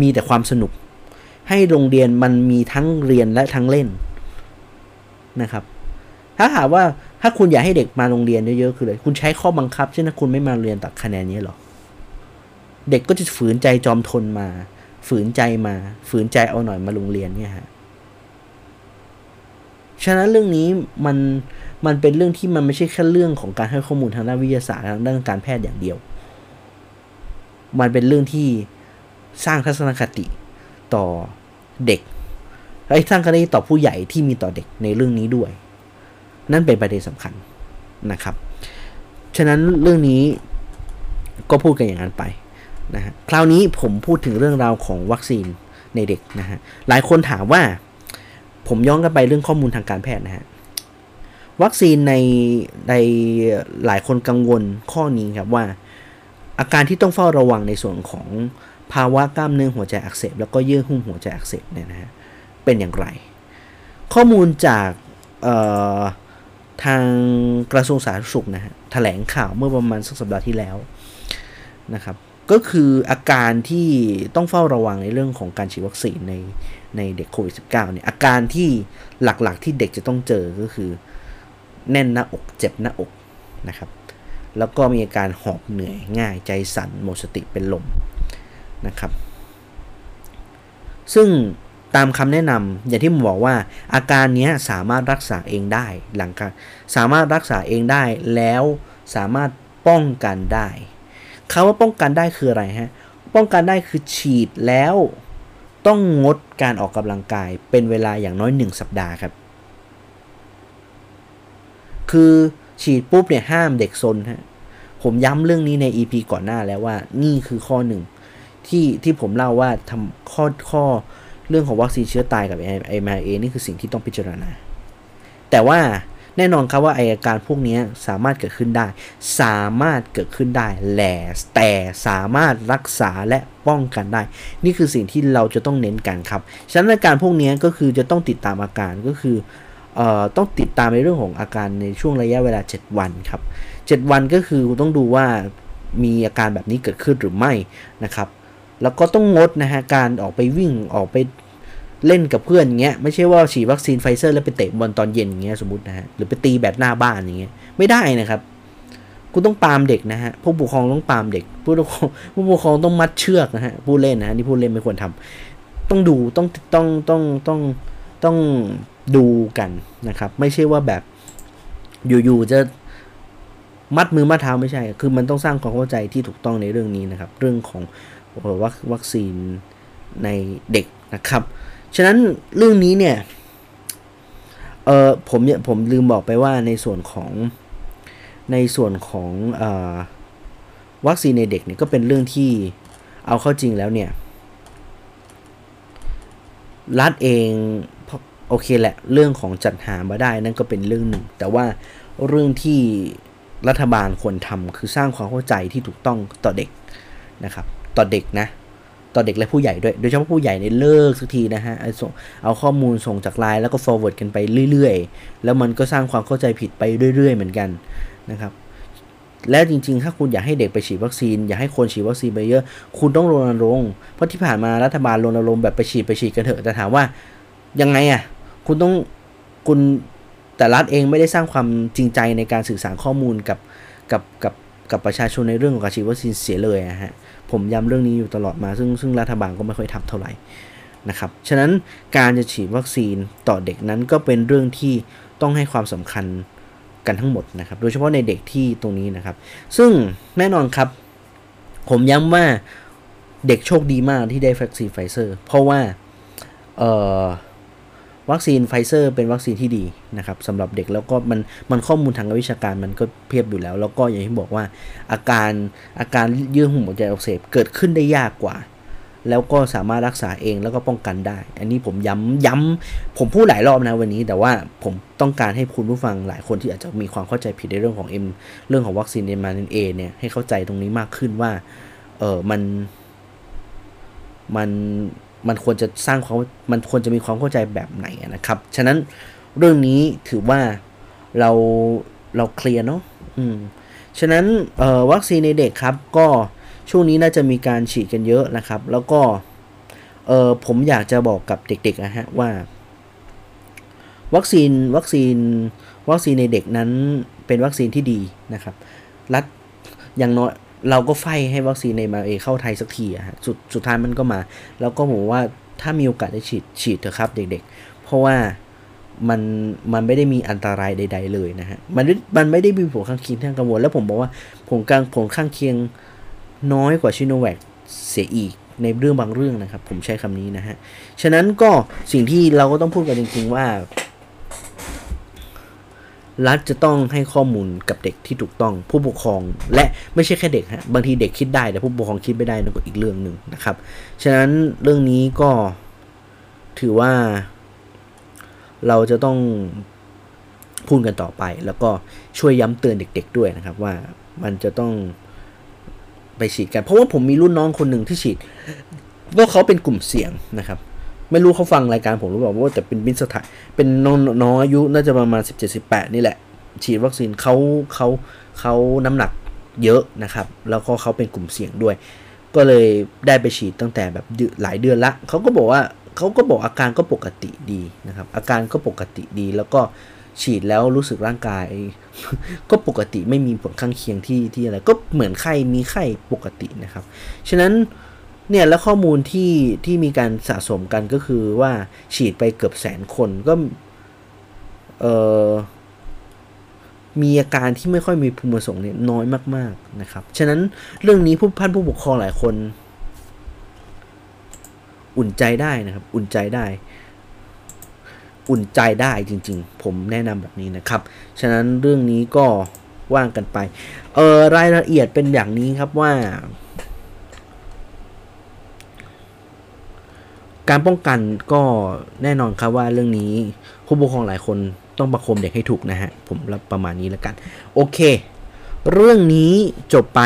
A: มีแต่ความสนุก ให้โรงเรียนมันมีทั้งเรียนและทั้งเล่นนะครับ ถ้าหากว่าถ้าคุณอยากให้เด็กมาโรงเรียนเยอะๆคือเลยคุณใช้ข้อบังคับเช่นคุณไม่มาเรียนตัดคะแนนนี้หรอเด็กก็จะฝืนใจจอมทนมา ฝืนใจมา ฝืนใจเอาหน่อยมาโรงเรียนเนี่ยฮะฉะนั้นเรื่องนี้มันมันเป็นเรื่องที่มันไม่ใช่แค่เรื่องของการให้ข้อมูลทางด้านวิทยาศาสตร์ทางด้านการแพทย์อย่างเดียว มันเป็นเรื่องที่สร้างทัศนคติต่อเด็กไอ้สร้างคติต่อผู้ใหญ่ที่มีต่อเด็กในเรื่องนี้ด้วย นั่นเป็นประเด็นสำคัญนะครับ ฉะนั้นเรื่องนี้ก็พูดกันอย่างนั้นไปนะฮะคราวนี้ผมพูดถึงเรื่องราวของวัคซีนในเด็กนะฮะหลายคนถามว่าผมย้อนกันไปเรื่องข้อมูลทางการแพทย์นะฮะวัคซีนในในหลายคนกังวลข้อนี้ครับว่า อาการที่ต้องเฝ้าระวังในส่วนของภาวะกล้ามเนื้อหัวใจอักเสบ แล้วก็เยื่อหุ้มหัวใจอักเสบเนี่ยนะฮะเป็นอย่างไร ข้อมูลจากทางกระทรวงสาธารณสุขนะฮะแถลงข่าวเมื่อประมาณสักสัปดาห์ที่แล้วนะครับก็คืออาการที่ต้องเฝ้าระวังในเรื่องของการฉีดวัคซีนในในเด็กโควิด -19 เนี่ยอาการที่หลักๆที่เด็กจะต้องเจอก็คือ แน่นหน้าอกเจ็บหน้าอกนะครับ แล้วก็มีอาการหอบเหนื่อยง่ายใจสั่นหมดสติเป็นลมนะครับ ซึ่งตามคำแนะนำอย่างที่ผมบอกว่า อาการนี้สามารถรักษาเองได้หลังการสามารถรักษาเองได้แล้วสามารถป้องกันได้คำว่าป้องกันได้คืออะไรฮะป้องกันได้คือฉีดแล้วต้องงดการออกกำลังกายเป็นเวลาอย่างน้อย 1 สัปดาห์ครับ คือ ฉีดปุ๊บเนี่ยห้ามเด็กซนฮะผมย้ำเรื่องนี้ใน EP ก่อนหน้าแล้วว่า นี่คือข้อหนึ่งที่ที่ผมเล่าว่าทำข้อข้อเรื่องของวัคซีนเชื้อตายกับ m r a นี่คือสิ่งที่ต้องพิจารณา แต่ว่าแน่นอนครับว่าอาการพวกนี้สามารถเกิดขึ้นได้ สามารถเกิดขึ้นได้แหล่แต่สามารถรักษาและป้องกันได้ นี่คือสิ่งที่เราจะต้องเน้นกันครับ ฉะนั้นอาการพวกนี้ก็คือจะต้องติดตามอาการก็คือ ต้องติดตามในเรื่องของอาการในช่วงระยะเวลา 7 วันครับ 7 วันก็คือต้องดูว่ามีอาการแบบนี้เกิดขึ้นหรือไม่นะครับ แล้วก็ต้องงดนะฮะการออกไปวิ่งออกไปเล่นกับเพื่อนเงี้ยไม่ใช่ว่าฉีดวัคซีนไฟเซอร์แล้วไปเตะบอลตอนเย็นเงี้ยสมมตินะฮะหรือไปตีแบดหน้าบ้านอย่างเงี้ยไม่ได้นะครับ คุณต้องปรามเด็กนะฮะผู้ปกครองต้องปรามเด็ก ผู้ปกครองผู้ปกครองต้องมัดเชือกนะฮะพูดเล่นนะนี่พูดเล่นไม่ควรทำต้องดูต้องต้องต้องต้องต้อง ดูกันนะครับ ไม่ใช่ว่าแบบอยู่ๆจะมัดมือมัดเท้าไม่ใช่ คือมันต้องสร้างความเข้าใจที่ถูกต้องในเรื่องนี้นะครับ เรื่องของวัคซีนในเด็กนะครับ ฉะนั้นเรื่องนี้เนี่ย เออผมเนี่ยผมลืมบอกไปว่าในส่วนของในส่วนของอวัคซีนในเด็กเนี่ยก็เป็นเรื่องที่เอาเข้าจริงแล้วเนี่ย รัฐเอง โอเคแหละ เรื่องของจัดหามาได้นั่นก็เป็นเรื่องหนึ่ง แต่ว่าเรื่องที่รัฐบาลควรทำคือสร้างความเข้าใจที่ถูกต้องต่อเด็กนะครับ ต่อเด็กนะต่อเด็กและผู้ใหญ่ด้วย โดยเฉพาะผู้ใหญ่เนี่ยเลิกสักทีนะฮะเอาข้อมูลส่งจากไลน์แล้วก็ forward กันไปเรื่อยๆ แล้วมันก็สร้างความเข้าใจผิดไปเรื่อย ๆ เหมือนกันนะครับ และจริงๆ ถ้าคุณอยากให้เด็กไปฉีดวัคซีน อยากให้คนฉีดวัคซีนไปเยอะ คุณต้องรณรงค์ เพราะที่ผ่านมารัฐบาลรณรงค์แบบไปฉีดไปฉีดกันเถอะ แต่ถามว่ายังไงอะ คุณต้องคุณแต่รัฐเองไม่ได้สร้างความจริงใจในการสื่อสารข้อมูลกับกับกับกับประชาชนในเรื่องของการฉีดวัคซีนเสียเลยอะฮะผมย้ำเรื่องนี้อยู่ตลอดมา ซึ่งซึ่งรัฐบาลก็ไม่ค่อยทำเท่าไหร่นะครับฉะนั้นการจะฉีดวัคซีนต่อเด็กนั้นก็เป็นเรื่องที่ต้องให้ความสำคัญกันทั้งหมดนะครับโดยเฉพาะในเด็กที่ตรงนี้นะครับ ซึ่งแน่นอนครับ ผมย้ำว่าเด็กโชคดีมากที่ได้วัคซีนไฟเซอร์ เพราะว่าเอ่อ วัคซีนไฟเซอร์เป็นวัคซีนที่ดีนะครับสำหรับเด็กแล้วก็มันมันข้อมูลทางวิชาการมันก็เพียบอยู่แล้ว แล้วก็อย่างที่บอกว่าอาการอาการเยื่อหุ้มหัวใจอักเสบเกิดขึ้นได้ยากกว่า แล้วก็สามารถรักษาเองแล้วก็ป้องกันได้ อันนี้ผมย้ำย้ำผมพูดหลายรอบนะวันนี้ แต่ว่าผมต้องการให้คุณผู้ฟังหลายคนที่อาจจะมีความเข้าใจผิดในเรื่องของ M เรื่องของวัคซีน m นเอเนี่ยให้เข้าใจตรงนี้มากขึ้นว่าเออมันมัน มันควรจะสร้างความมันควรจะมีความเข้าใจแบบไหนนะครับ ฉะนั้นเรื่องนี้ถือว่าเราเราเคลียร์เนาะอืมฉะนั้นวัคซีนในเด็กครับ ก็ช่วงนี้น่าจะมีการฉีดกันเยอะนะครับ แล้วก็เออผมอยากจะบอกกับเด็กๆนะฮะว่า วัคซีนวัคซีนวัคซีนในเด็กนั้นเป็นวัคซีนที่ดีนะครับ รัฐอย่างน้อย เราก็ไฟให้วัคซีนในมาเอเข้าไทยสักทีอะฮะสุดสุดท้ายมันก็มา แล้วก็ผมว่าถ้ามีโอกาสได้ฉีดฉีดเถอะครับเด็ก ๆ เพราะว่ามันมันไม่ได้มีอันตรายใด ๆ เลยนะฮะมันมันไม่ได้มีผลข้างเคียงที่กังวลแล้วผมบอกว่าผลกลางผลข้างเคียงน้อยกว่าชิโนแวคเสียอีกในเรื่องบางเรื่องนะครับ ผมใช้คำนี้นะฮะ ฉะนั้นก็สิ่งที่เราก็ต้องพูดกันจริง ๆ ว่า รัฐจะต้องให้ข้อมูลกับเด็กที่ถูกต้องผู้ปกครอง และไม่ใช่แค่เด็กฮะบางทีเด็กคิดได้แต่ผู้ปกครองคิดไม่ได้นั่นก็อีกเรื่องหนึ่งนะครับ ฉะนั้นเรื่องนี้ก็ถือว่าเราจะต้องพูดกันต่อไป แล้วก็ช่วยย้ำเตือนเด็ก ๆด้วยนะครับ ว่ามันจะต้องไปฉีดกัน เพราะว่าผมมีรุ่นน้องคนหนึ่งที่ฉีดว่าเขาเป็นกลุ่มเสี่ยงนะครับ ไม่รู้เขาฟังรายการผมหรือเปล่าว่าแต่เป็นบินสถานเป็นน้องน้องอายุน่าจะประมาณ 17 18 นี่แหละ ฉีดวัคซีนเขาเขาเขาน้ำหนักเยอะนะครับ แล้วก็เขาเป็นกลุ่มเสี่ยงด้วย ก็เลยได้ไปฉีดตั้งแต่แบบหลายเดือนละเขาก็บอกว่าเขาก็บอกอาการก็ปกติดีนะครับ อาการก็ปกติดีแล้วก็ฉีดแล้วรู้สึกร่างกาย ก็ปกติไม่มีผลข้างเคียงที่ที่อะไร ก็เหมือนไข้มีไข้ปกตินะครับ ฉะนั้น เนี่ยแล้วข้อมูลที่ที่มีการสะสมกันก็คือว่าฉีดไปเกือบแสนคนก็เออมีอาการที่ไม่ค่อยมีภูมิประสงค์เนี่ยน้อยมาก ๆนะครับ ฉะนั้นเรื่องนี้ผู้พันผู้ปกครองหลายคน อุ่นใจได้นะครับ อุ่นใจได้ อุ่นใจได้จริง ๆ ผมแนะนำแบบนี้นะครับ ฉะนั้นเรื่องนี้ก็ว่างกันไป เออรายละเอียดเป็นอย่างนี้ครับว่า การป้องกันก็แน่นอนครับว่าเรื่องนี้ผู้ปกครองหลายคนต้องประคมเด็กให้ถูกนะฮะ ผมรับประมาณนี้แล้วกัน โอเค เรื่องนี้จบไป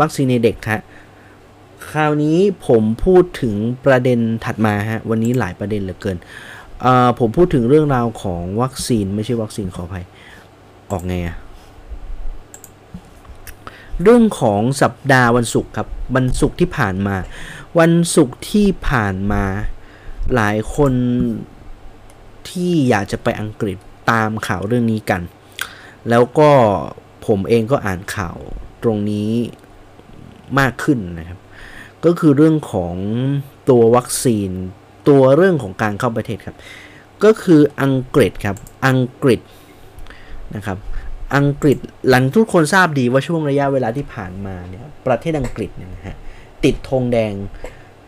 A: วัคซีนในเด็กครับคราวนี้ผมพูดถึงประเด็นถัดมาฮะ วันนี้หลายประเด็นเหลือเกิน ผมพูดถึงเรื่องราวของวัคซีนไม่ใช่วัคซีนขออภัย ออกไงอะเรื่องของสัปดาห์วันศุกร์ครับ วันศุกร์ที่ผ่านมา วันศุกร์ที่ผ่านมา หลายคนที่อยากจะไปอังกฤษตามข่าวเรื่องนี้กัน แล้วก็ผมเองก็อ่านข่าวตรงนี้มากขึ้นนะครับ ก็คือเรื่องของตัววัคซีน ตัวเรื่องของการเข้าประเทศครับ ก็คืออังกฤษครับ อังกฤษนะครับ อังกฤษหลังทุกคนทราบดีว่าช่วงระยะเวลาที่ผ่านมาเนี่ยประเทศอังกฤษเนี่ยนะฮะติดธงแดง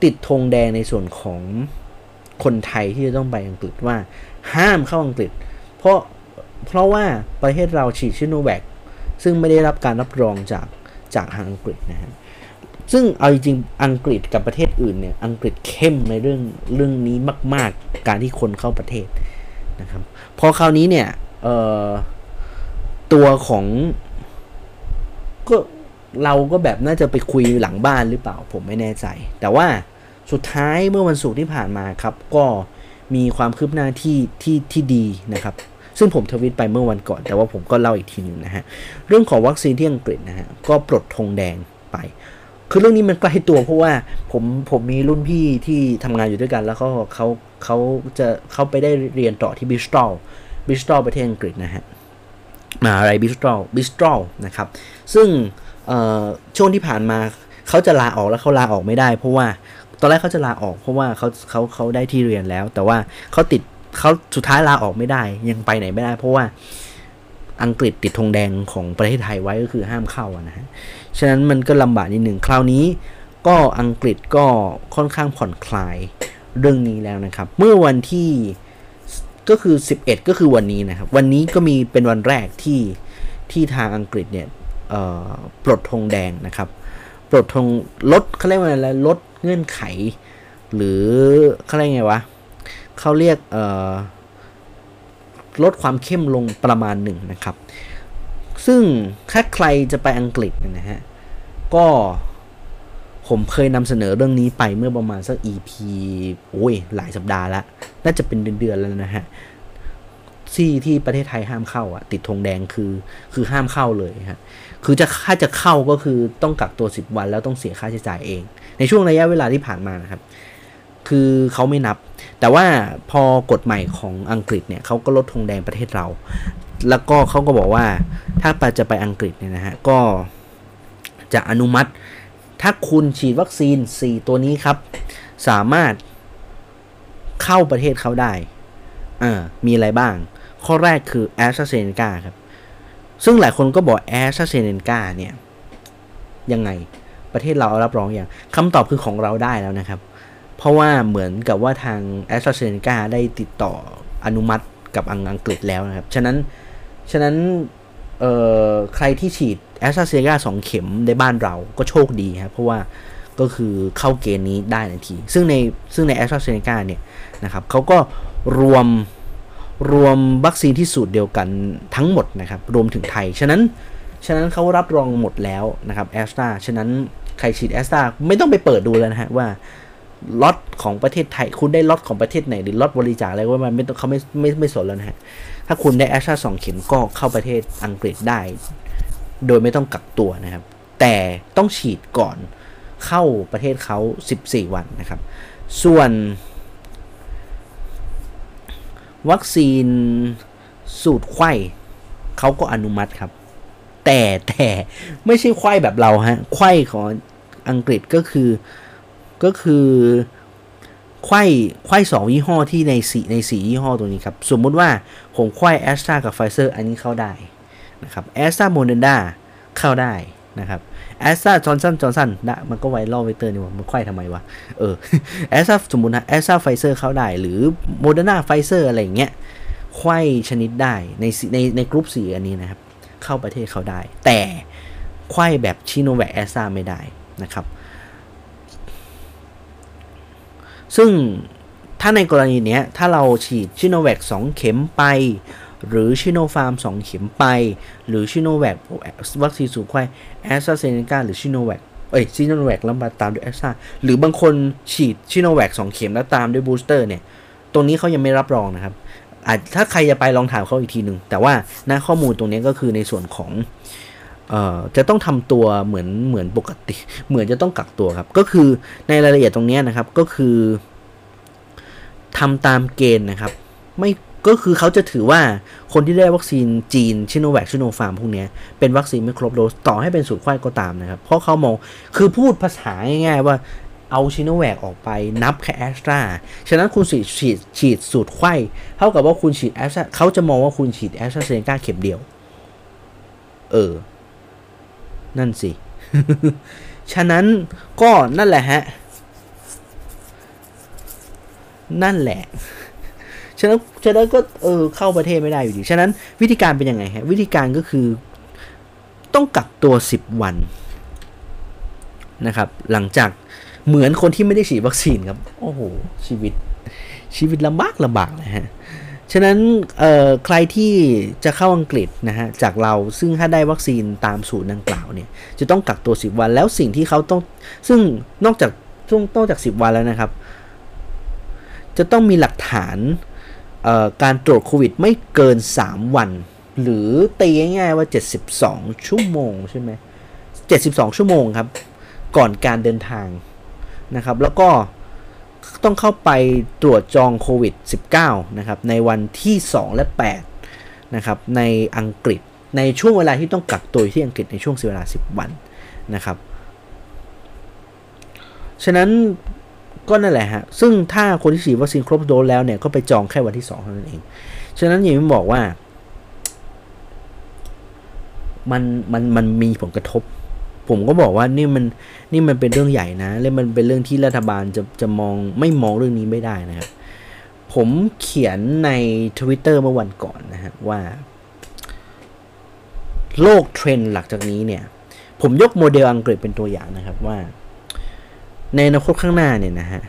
A: ติดธงแดงในส่วนของ คนไทยที่จะต้องไปอังกฤษว่าห้ามเข้าอังกฤษ เพราะเพราะว่าประเทศเราฉีดชิโนแวคซึ่งไม่ได้รับการรับรองจากจากทางอังกฤษนะฮะซึ่งเอาจริงอังกฤษกับประเทศอื่นเนี่ยอังกฤษเข้มในเรื่องเรื่องนี้มาก ๆ การที่คนเข้าประเทศนะครับพอคราวนี้เนี่ยเอ่อตัวของก็เราก็แบบน่าจะไปคุยหลังบ้านหรือเปล่า ผมไม่แน่ใจ แต่ว่า สุดท้ายเมื่อวันศุกร์ที่ผ่านมาครับก็มีความคืบหน้าที่ที่ที่ดีนะครับซึ่งผมทวีตไปเมื่อวันก่อน แต่ว่าผมก็เล่าอีกทีหนึ่งนะฮะเรื่องของวัคซีนที่อังกฤษนะฮะก็ปลดธงแดงไป คือเรื่องนี้มันใกล้ตัวเพราะว่าผมผมมีรุ่นพี่ที่ทำงานอยู่ด้วยกัน แล้วเขาเขาเขาจะเขาไปได้เรียนต่อที่บริสตอลบริสตอลประเทศอังกฤษนะฮะมาอะไรบริสตอลบริสตอลนะครับ ซึ่งช่วงที่ผ่านมาเขาจะลาออกแล้วเขาลาออกไม่ได้ เพราะว่า อนแรกเขาจะลาออกเพราะว่าเขาเขาเขาได้ที่เรียนแล้ว แต่ว่าเขาติดเขาสุดท้ายลาออกไม่ได้ ยังไปไหนไม่ได้ เพราะว่าอังกฤษติดธงแดงของประเทศไทยไว้ก็คือห้ามเข้านะฮะฉะนั้นมันก็ลำบากนิดหนึ่งคราวนี้ก็อังกฤษก็ค่อนข้างผ่อนคลายเรื่องนี้แล้วนะครับ เมื่อวันที่ก็คือ 11 ก็คือวันนี้นะครับ วันนี้ก็มีเป็นวันแรกที่ที่ทางอังกฤษเนี่ยปลดธงแดงนะครับ ปลดธงลดเขาเรียกว่าอะไรลด เงื่อนไข หรือเขาเรียกไงวะเขาเรียกลดความเข้มลงประมาณหนึ่งนะครับ ซึ่งถ้าใครจะไปอังกฤษนะฮะ ก็ผมเคยนำเสนอเรื่องนี้ไปเมื่อประมาณสัก EP โอ้ย หลายสัปดาห์ล้วน่าจะเป็นเดือนๆแล้วนะฮะ ที่ที่ประเทศไทยห้ามเข้าอะติดธงแดงคือ คือห้ามเข้าเลยฮะ คือจะถ้าจะเข้าก็คือต้องกักตัว 10 วันแล้วต้องเสียค่าใช้จ่ายเอง ในช่วงระยะเวลาที่ผ่านมานะครับ คือเขาไม่นับ แต่ว่าพอกฎใหม่ของอังกฤษเนี่ยเขาก็ลดธงแดงประเทศเรา แล้วก็เขาก็บอกว่าถ้าไปจะไปอังกฤษเนี่ยนะฮะก็จะอนุมัติ ถ้าคุณฉีดวัคซีน 4 ตัวนี้ครับ สามารถเข้าประเทศเขาได้อ่ามีอะไรบ้าง ข้อแรกคือแอสตราเซเนกาครับ ซึ่งหลายคนก็บอกแอสตราเซเนกาเนี่ย ยังไง ประเทศเรารับรองอย่างคำตอบคือของเราได้แล้วนะครับ เพราะว่าเหมือนกับว่าทางแอสตราเซเนกาได้ติดต่ออนุมัติกับอังกฤษแล้วนะครับ ฉะนั้นฉะนั้นใครที่ฉีดแอสตราเซเนกาสองเข็มในบ้านเราก็โชคดีครับเพราะว่าก็คือเข้าเกณฑ์นี้ได้ทันที ซึ่งในซึ่งในแอสตราเซเนกาเนี่ยนะครับเขาก็รวมรวมวัคซีนที่สูตรเดียวกันทั้งหมดนะครับ รวมถึงไทย ฉะนั้น ฉะนั้นเขารับรองหมดแล้วนะครับแอสตราฉะนั้น ใครฉีดแอสตราไม่ต้องไปเปิดดูแล้วนะฮะว่าล็อตของประเทศไทย คุณได้ล็อตของประเทศไหนหรือล็อตบริจาคอะไรว่ามันไม่ต้องเขาไม่ไม่ไม่สนแล้วนะฮะ ถ้าคุณได้แอสตราสองเข็มก็เข้าประเทศอังกฤษได้ โดยไม่ต้องกักตัวนะครับ แต่ต้องฉีดก่อนเข้าประเทศเขา 14 วันนะครับ ส่วนวัคซีนสูตรไข้เขาก็อนุมัติครับ แต่แต่ไม่ใช่ไข้แบบเราฮะไข้ของอังกฤษก็คือก็คือไข้ไข้สองยี่ห้อที่ในสีในสียี่ห้อตัวนี้ครับ สมมุติว่าผสมไขว้แอสตรากับไฟเซอร์อันนี้เข้าได้นะครับแอสตราโมเดอร์นาเข้าได้นะครับแอสตราจอร์นสันจอร์นสันนะมันก็ viral vector นี่ว่ามันไขว้ทำไมวะเออแอสตราสมมุตินะแอสตราไฟเซอร์เข้าได้ หรือโมเดอร์นาไฟเซอร์อะไรอย่างเงี้ยไขว้ชนิดได้ในในในกรุ๊ปสี่อันนี้นะครับ เข้าประเทศเขาได้ แต่ไขว้แบบซิโนแวคแอสตราไม่ได้นะครับ ซึ่งถ้าในกรณีนี้ถ้าเราฉีดชิโนแวค2เข็มไป หรือชิโนฟาร์ม2เข็มไป หรือชิโนแวควัคซีนสูงไข้แอสตราเซเนกาหรือซิโนแวคเอ้ยซิโนแวคแล้วมาตามด้วยแอสตราหรือบางคนฉีดซิโนแวค2เข็มแล้วตามด้วย booster เนี่ย ตรงนี้เขายังไม่รับรองนะครับ อาจถ้าใครจะไปลองถามเขาอีกทีหนึ่งแต่ว่าหน้าข้อมูลตรงนี้ก็คือในส่วนของเอ่อจะต้องทำตัวเหมือนเหมือนปกติ เหมือนจะต้องกักตัวครับ ก็คือในรายละเอียดตรงนี้นะครับก็คือทำตามเกณฑ์นะครับ ไม่ก็คือเขาจะถือว่าคนที่ได้วัคซีนจีนซิโนแวคซิโนฟาร์มพวกนี้เป็นวัคซีนไม่ครบโดสต่อให้เป็นสูตรไขว้ก็ตามนะครับ เพราะเขามองคือพูดภาษาง่ายๆว่า เอาซิโนแวคออกไปนับแค่แอสตราฉะนั้นคุณฉีดฉีดฉีดสูตรไขว้เท่ากับว่าคุณฉีดแอสตราเขาจะมองว่าคุณฉีดแอสตราเซเนกาเข็มเดียว เออ นั่นสิ ฉะนั้นก็นั่นแหละฮะ นั่นแหละฉะนั้นฉะนั้นก็เออเข้าประเทศไม่ได้อยู่ดี ฉะนั้นวิธีการเป็นยังไงฮะ วิธีการก็คือต้องกักตัว 10 วันนะครับ หลังจาก เหมือนคนที่ไม่ได้ฉีดวัคซีนครับ โอ้โห ชีวิต ชีวิตลำบากลำบากนะฮะ ฉะนั้นใครที่จะเข้าอังกฤษนะฮะ จากเราซึ่งถ้าได้วัคซีนตามสูตรดังกล่าวเนี่ย จะต้องกักตัว 10 วันแล้วสิ่งที่เขาต้อง ซึ่งนอกจากนอกจาก 10 วันแล้วนะครับ จะต้องมีหลักฐานการตรวจโควิดไม่เกิน 3 วัน หรือตีง่ายๆว่า 72 ชั่วโมงใช่ไหม72 ชั่วโมงครับ ก่อนการเดินทาง นะครับแล้วก็ต้องเข้าไปตรวจจองโควิด -19 นะครับในวันที่ 2 และ 8 นะครับในอังกฤษในช่วงเวลาที่ต้องกักตัวที่อังกฤษในช่วงเวลา 10 วันนะครับ ฉะนั้นก็นั่นแหละฮะ ซึ่งถ้าคนที่ฉีดวัคซีนครบโดสแล้วเนี่ย ก็ไปจองแค่วันที่ 2 เท่านั้นเอง ฉะนั้นอย่างที่บอกว่า มันมันมันมีผลกระทบ ผมก็บอกว่านี่มันนี่มันเป็นเรื่องใหญ่นะและมันเป็นเรื่องที่รัฐบาลจะจะมองไม่มองเรื่องนี้ไม่ได้นะครับ ผมเขียนใน Twitter เมื่อวันก่อนนะฮะว่า โลกเทรนด์หลักจากนี้เนี่ย ผมยกโมเดลอังกฤษเป็นตัวอย่างนะครับว่า ในอนาคตข้างหน้าเนี่ยนะฮะ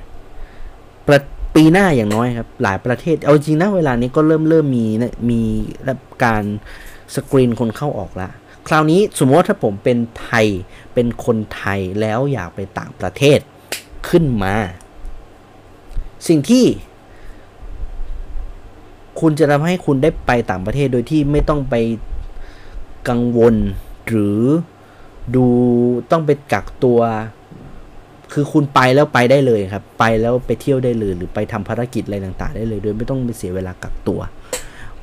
A: ปีหน้าอย่างน้อยครับ หลายประเทศ เอาจริงนะเวลานี้ก็เริ่มเริ่มมีมีการสกรีนคนเข้าออกแล้ว คราวนี้สมมติว่าถ้าผมเป็นไทยเป็นคนไทยแล้วอยากไปต่างประเทศขึ้นมา สิ่งที่คุณจะทำให้คุณได้ไปต่างประเทศโดยที่ไม่ต้องไปกังวล หรือดูต้องไปกักตัว คือคุณไปแล้วไปได้เลยครับ ไปแล้วไปเที่ยวได้เลย หรือไปทำภารกิจอะไรต่าง ๆ ได้เลย โดยไม่ต้องไปเสียเวลากักตัว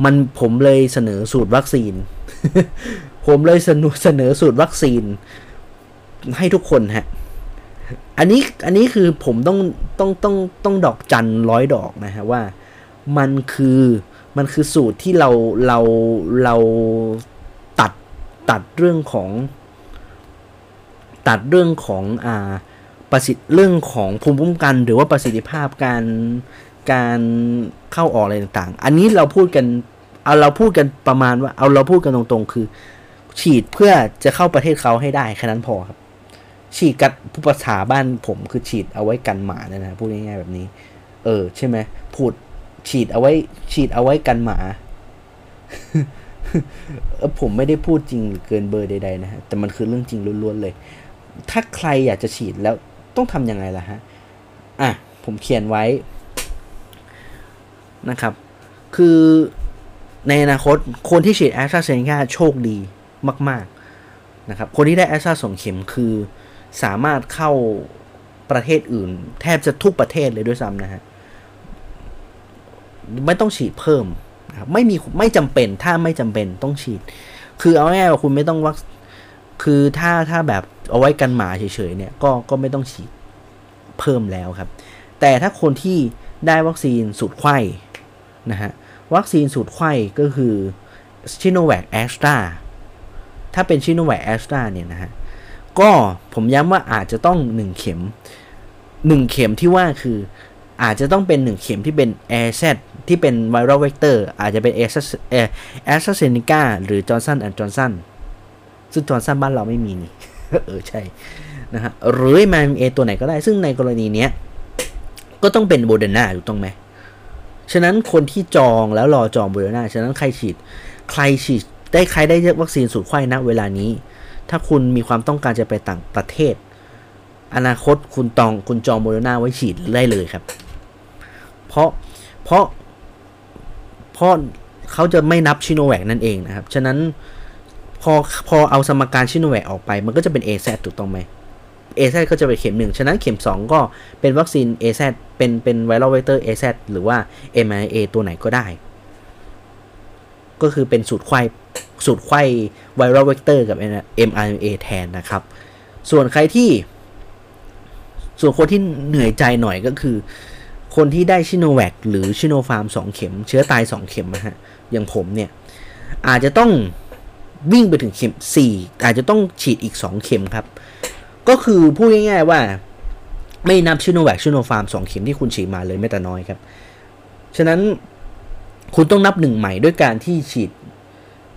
A: มันผมเลยเสนอสูตรวัคซีน ผมเลยเสนอเสนอสูตรวัคซีนให้ทุกคนฮะ อันนี้อันนี้คือผมต้องต้องต้องต้องดอกจันร้อยดอกนะฮะว่า มันคือมันคือสูตรที่เราเราเราตัดตัดเรื่องของ ตัดเรื่องของอ่าประสิทธิ์เรื่องของภูมิคุ้มกัน หรือว่าประสิทธิภาพการการเข้าออกอะไรต่างๆ อันนี้เราพูดกัน เอาเราพูดกันประมาณว่า เอาเราพูดกันตรงๆ คือ ฉีดเพื่อจะเข้าประเทศเขาให้ได้แค่นั้นพอครับ ฉีดกับผู้ภาษาบ้านผมคือฉีดเอาไว้กันหมานะนะพูดง่ายๆแบบนี้ เออ ใช่ไหมพูดฉีดเอาไว้ ฉีดเอาไว้กันหมาผมไม่ได้พูดจริงหรือเกินเบอร์ใดๆนะฮะ แต่มันคือเรื่องจริงล้วนๆเลย ถ้าใครอยากจะฉีดแล้วต้องทำยังไงล่ะฮะ อะ ผมเขียนไว้นะครับ คือ ในอนาคตคนที่ฉีดแอสตราเซเนกาโชคดีมาก ๆ นะครับ คนที่ได้แอสตราสองเข็มคือสามารถเข้าประเทศอื่น แทบจะทุกประเทศเลยด้วยซ้ำนะฮะ ไม่ต้องฉีดเพิ่มนะครับไม่มีไม่จำเป็นถ้าไม่จำเป็นต้องฉีด คือเอาง่ายๆว่าคุณไม่ต้องวัคคือถ้าถ้าแบบเอาไว้กันหมาเฉยๆเนี่ยก็ก็ไม่ต้องฉีดเพิ่มแล้วครับ แต่ถ้าคนที่ได้วัคซีนสูตรไขว้นะฮะ วัคซีนสูตรไขว้ก็คือซิโนแวคแอสตราถ้าเป็นซิโนแวคแอสตราเนี่ยนะฮะ ก็ผมย้ำว่าอาจจะต้อง 1 เข็ม 1 เข็มที่ว่าคืออาจจะต้องเป็น 1 เข็มที่เป็นแอร์เซที่เป็น viral vector อาจจะเป็นแอสแอสตราเซเนกาหรือจอห์นสันแอนด์จอห์นสันซึ่งจอห์นสันบ้านเราไม่มีนี่ เออ ใช่ นะฮะ หรือมาเอตัวไหนก็ได้ ซึ่งในกรณีเนี้ย ก็ต้องเป็นโมเดอร์นาถูกต้องไหม ฉะนั้นคนที่จองแล้วรอจองโมเดอร์นาฉะนั้นใครฉีด ใครฉีดได้ใครได้วัคซีนสูตรไขว้ณเวลานี้ ถ้าคุณมีความต้องการจะไปต่างประเทศ อนาคตคุณจองคุณจองโมเดอร์นาไว้ฉีดได้เลยครับ เพราะเพราะเพราะเขาจะไม่นับซิโนแวคนั่นเองนะครับ ฉะนั้นพอพอเอาสมการซิโนแวคออกไป มันก็จะเป็น AZ ถูกต้องไหม AZ ก็จะเป็นเข็มหนึ่งฉะนั้นเข็ม 2 ก็เป็นวัคซีน a z เป็นเป็นไวรัลเวกเตอร์ a z หรือว่า mRNA ตัวไหนก็ได้ ก็คือเป็นสูตรไขว้สูตรไขว้ viral vector กับ mRNA แทนนะครับ ส่วนใครที่ ส่วนคนที่เหนื่อยใจหน่อยก็คือ คนที่ได้ซิโนแวคหรือซิโนฟาร์ม2เข็ม เชื้อตาย2เข็มนะฮะอย่างผมเนี่ย อาจจะต้องวิ่งไปถึงเข็ม 4 อาจจะต้องฉีดอีก 2 เข็มครับ ก็คือพูดง่ายๆว่า ไม่นับซิโนแวคซิโนฟาร์ม2เข็มที่คุณฉีดมาเลยแม้แต่น้อยครับ ฉะนั้นคุณต้องนับหนึ่งใหม่ด้วยการที่ฉีด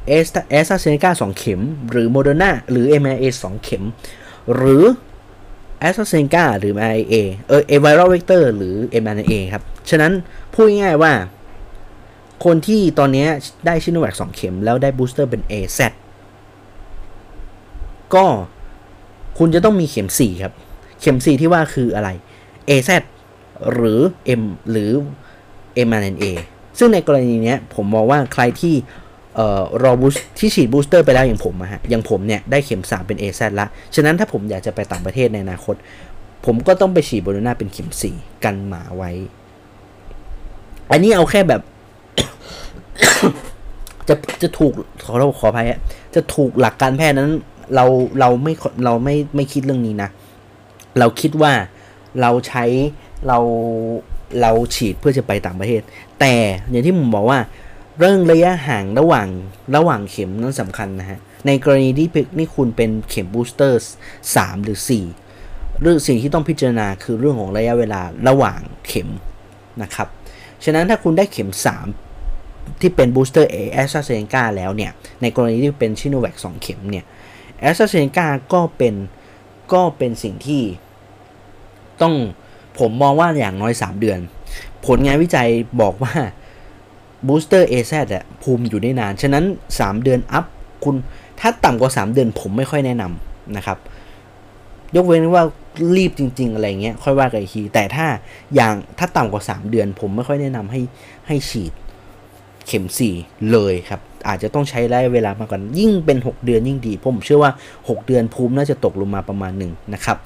A: แอสแอสตราเซเนกาสองเข็ม หรือโมเดอร์นาหรือ mRNA สองเข็ม หรือแอสตราเซเนกาหรือ mRNA เออเอ viral vector หรือ mRNA ครับ ฉะนั้นพูดง่ายๆว่า คนที่ตอนนี้ได้ซิโนแวคสองเข็ม แล้วได้ booster เป็น AZ ก็ คุณจะต้องมีเข็ม 4 ครับ เข็ม 4 ที่ว่าคืออะไร AZ หรือ M หรือ mRNA ซึ่งในกรณีนี้ผมมองว่าใครที่รอ boost ที่ฉีด booster ไปแล้วอย่างผมอะฮะอย่างผมเนี่ยได้เข็ม 3 เป็น AZ ละ ฉะนั้นถ้าผมอยากจะไปต่างประเทศในอนาคต ผมก็ต้องไปฉีดโมเดอร์นาเป็นเข็ม 4 กันหมาไว้ อันนี้เอาแค่แบบ จะจะถูกขอเราขออภัยจะถูกหลักการแพทย์นั้น เราเราไม่เราไม่ไม่คิดเรื่องนี้นะ เราคิดว่าเราใช้เราเราฉีดเพื่อจะไปต่างประเทศ แต่อย่างที่ผมบอกว่า เรื่องระยะห่างระหว่างระหว่างเข็มนั้นสำคัญนะฮะ ในกรณีที่นี่คุณเป็นเข็ม booster 3หรือ4เรื่องสิ่งที่ต้องพิจารณาคือเรื่องของระยะเวลาระหว่างเข็มนะครับ ฉะนั้นถ้าคุณได้เข็ม 3 ที่เป็น booster เอแอสตราเซเนกาแล้วเนี่ย ในกรณีที่เป็นซิโนแวค2เข็มเนี่ย แอสตราเซเนกาก็เป็นก็เป็นสิ่งที่ต้องผมมองว่าอย่างน้อย 3 เดือน ผลงานวิจัยบอกว่าบูสเตอร์ AZ อะภูมิอยู่ได้นาน ฉะนั้น 3 เดือนอัพคุณถ้าต่ำกว่า 3 เดือนผมไม่ค่อยแนะนำนะครับ ยกเว้นว่ารีบจริง ๆ อะไรเงี้ยค่อยว่ากันอีกที แต่ถ้าอย่างถ้าต่ำกว่า 3 เดือน ผมไม่ค่อยแนะนำให้ให้ฉีดเข็ม 4 เลยครับ อาจจะต้องใช้ระยะเวลามากกว่ายิ่งเป็น 6 เดือนยิ่งดี ผมเชื่อว่า 6 เดือนภูมิน่าจะตกลงมาประมาณหนึ่งนะครับ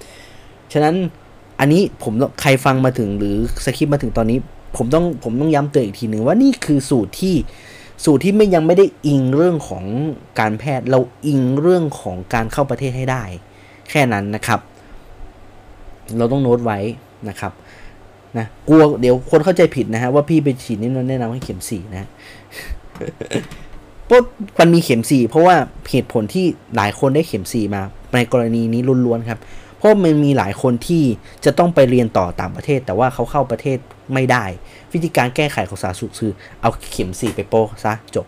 A: ฉะนั้นอันนี้ผมใครฟังมาถึงหรือสคริปต์มาถึงตอนนี้ ผมต้องผมต้องย้ำเตือนอีกทีหนึ่งว่านี่คือสูตรที่สูตรที่ไม่ยังไม่ได้อิงเรื่องของการแพทย์ เราอิงเรื่องของการเข้าประเทศให้ได้ แค่นั้นนะครับ เราต้องโน้ตไว้นะครับนะกลัวเดี๋ยวคนเข้าใจผิดนะฮะว่าพี่ไปฉีดนี่แนะนำให้เข็มสี่นะ เพราะมันมีเข็มสี่เพราะว่าเหตุผลที่หลายคนได้เข็มสี่มา ในกรณีนี้ล้วนๆครับ เพราะมันมีหลายคนที่จะต้องไปเรียนต่อต่างประเทศ แต่ว่าเขาเข้าประเทศไม่ได้ วิธีการแก้ไขของสาธารณสุขคือเอาเข็มสี่ไปโป้ซะจบ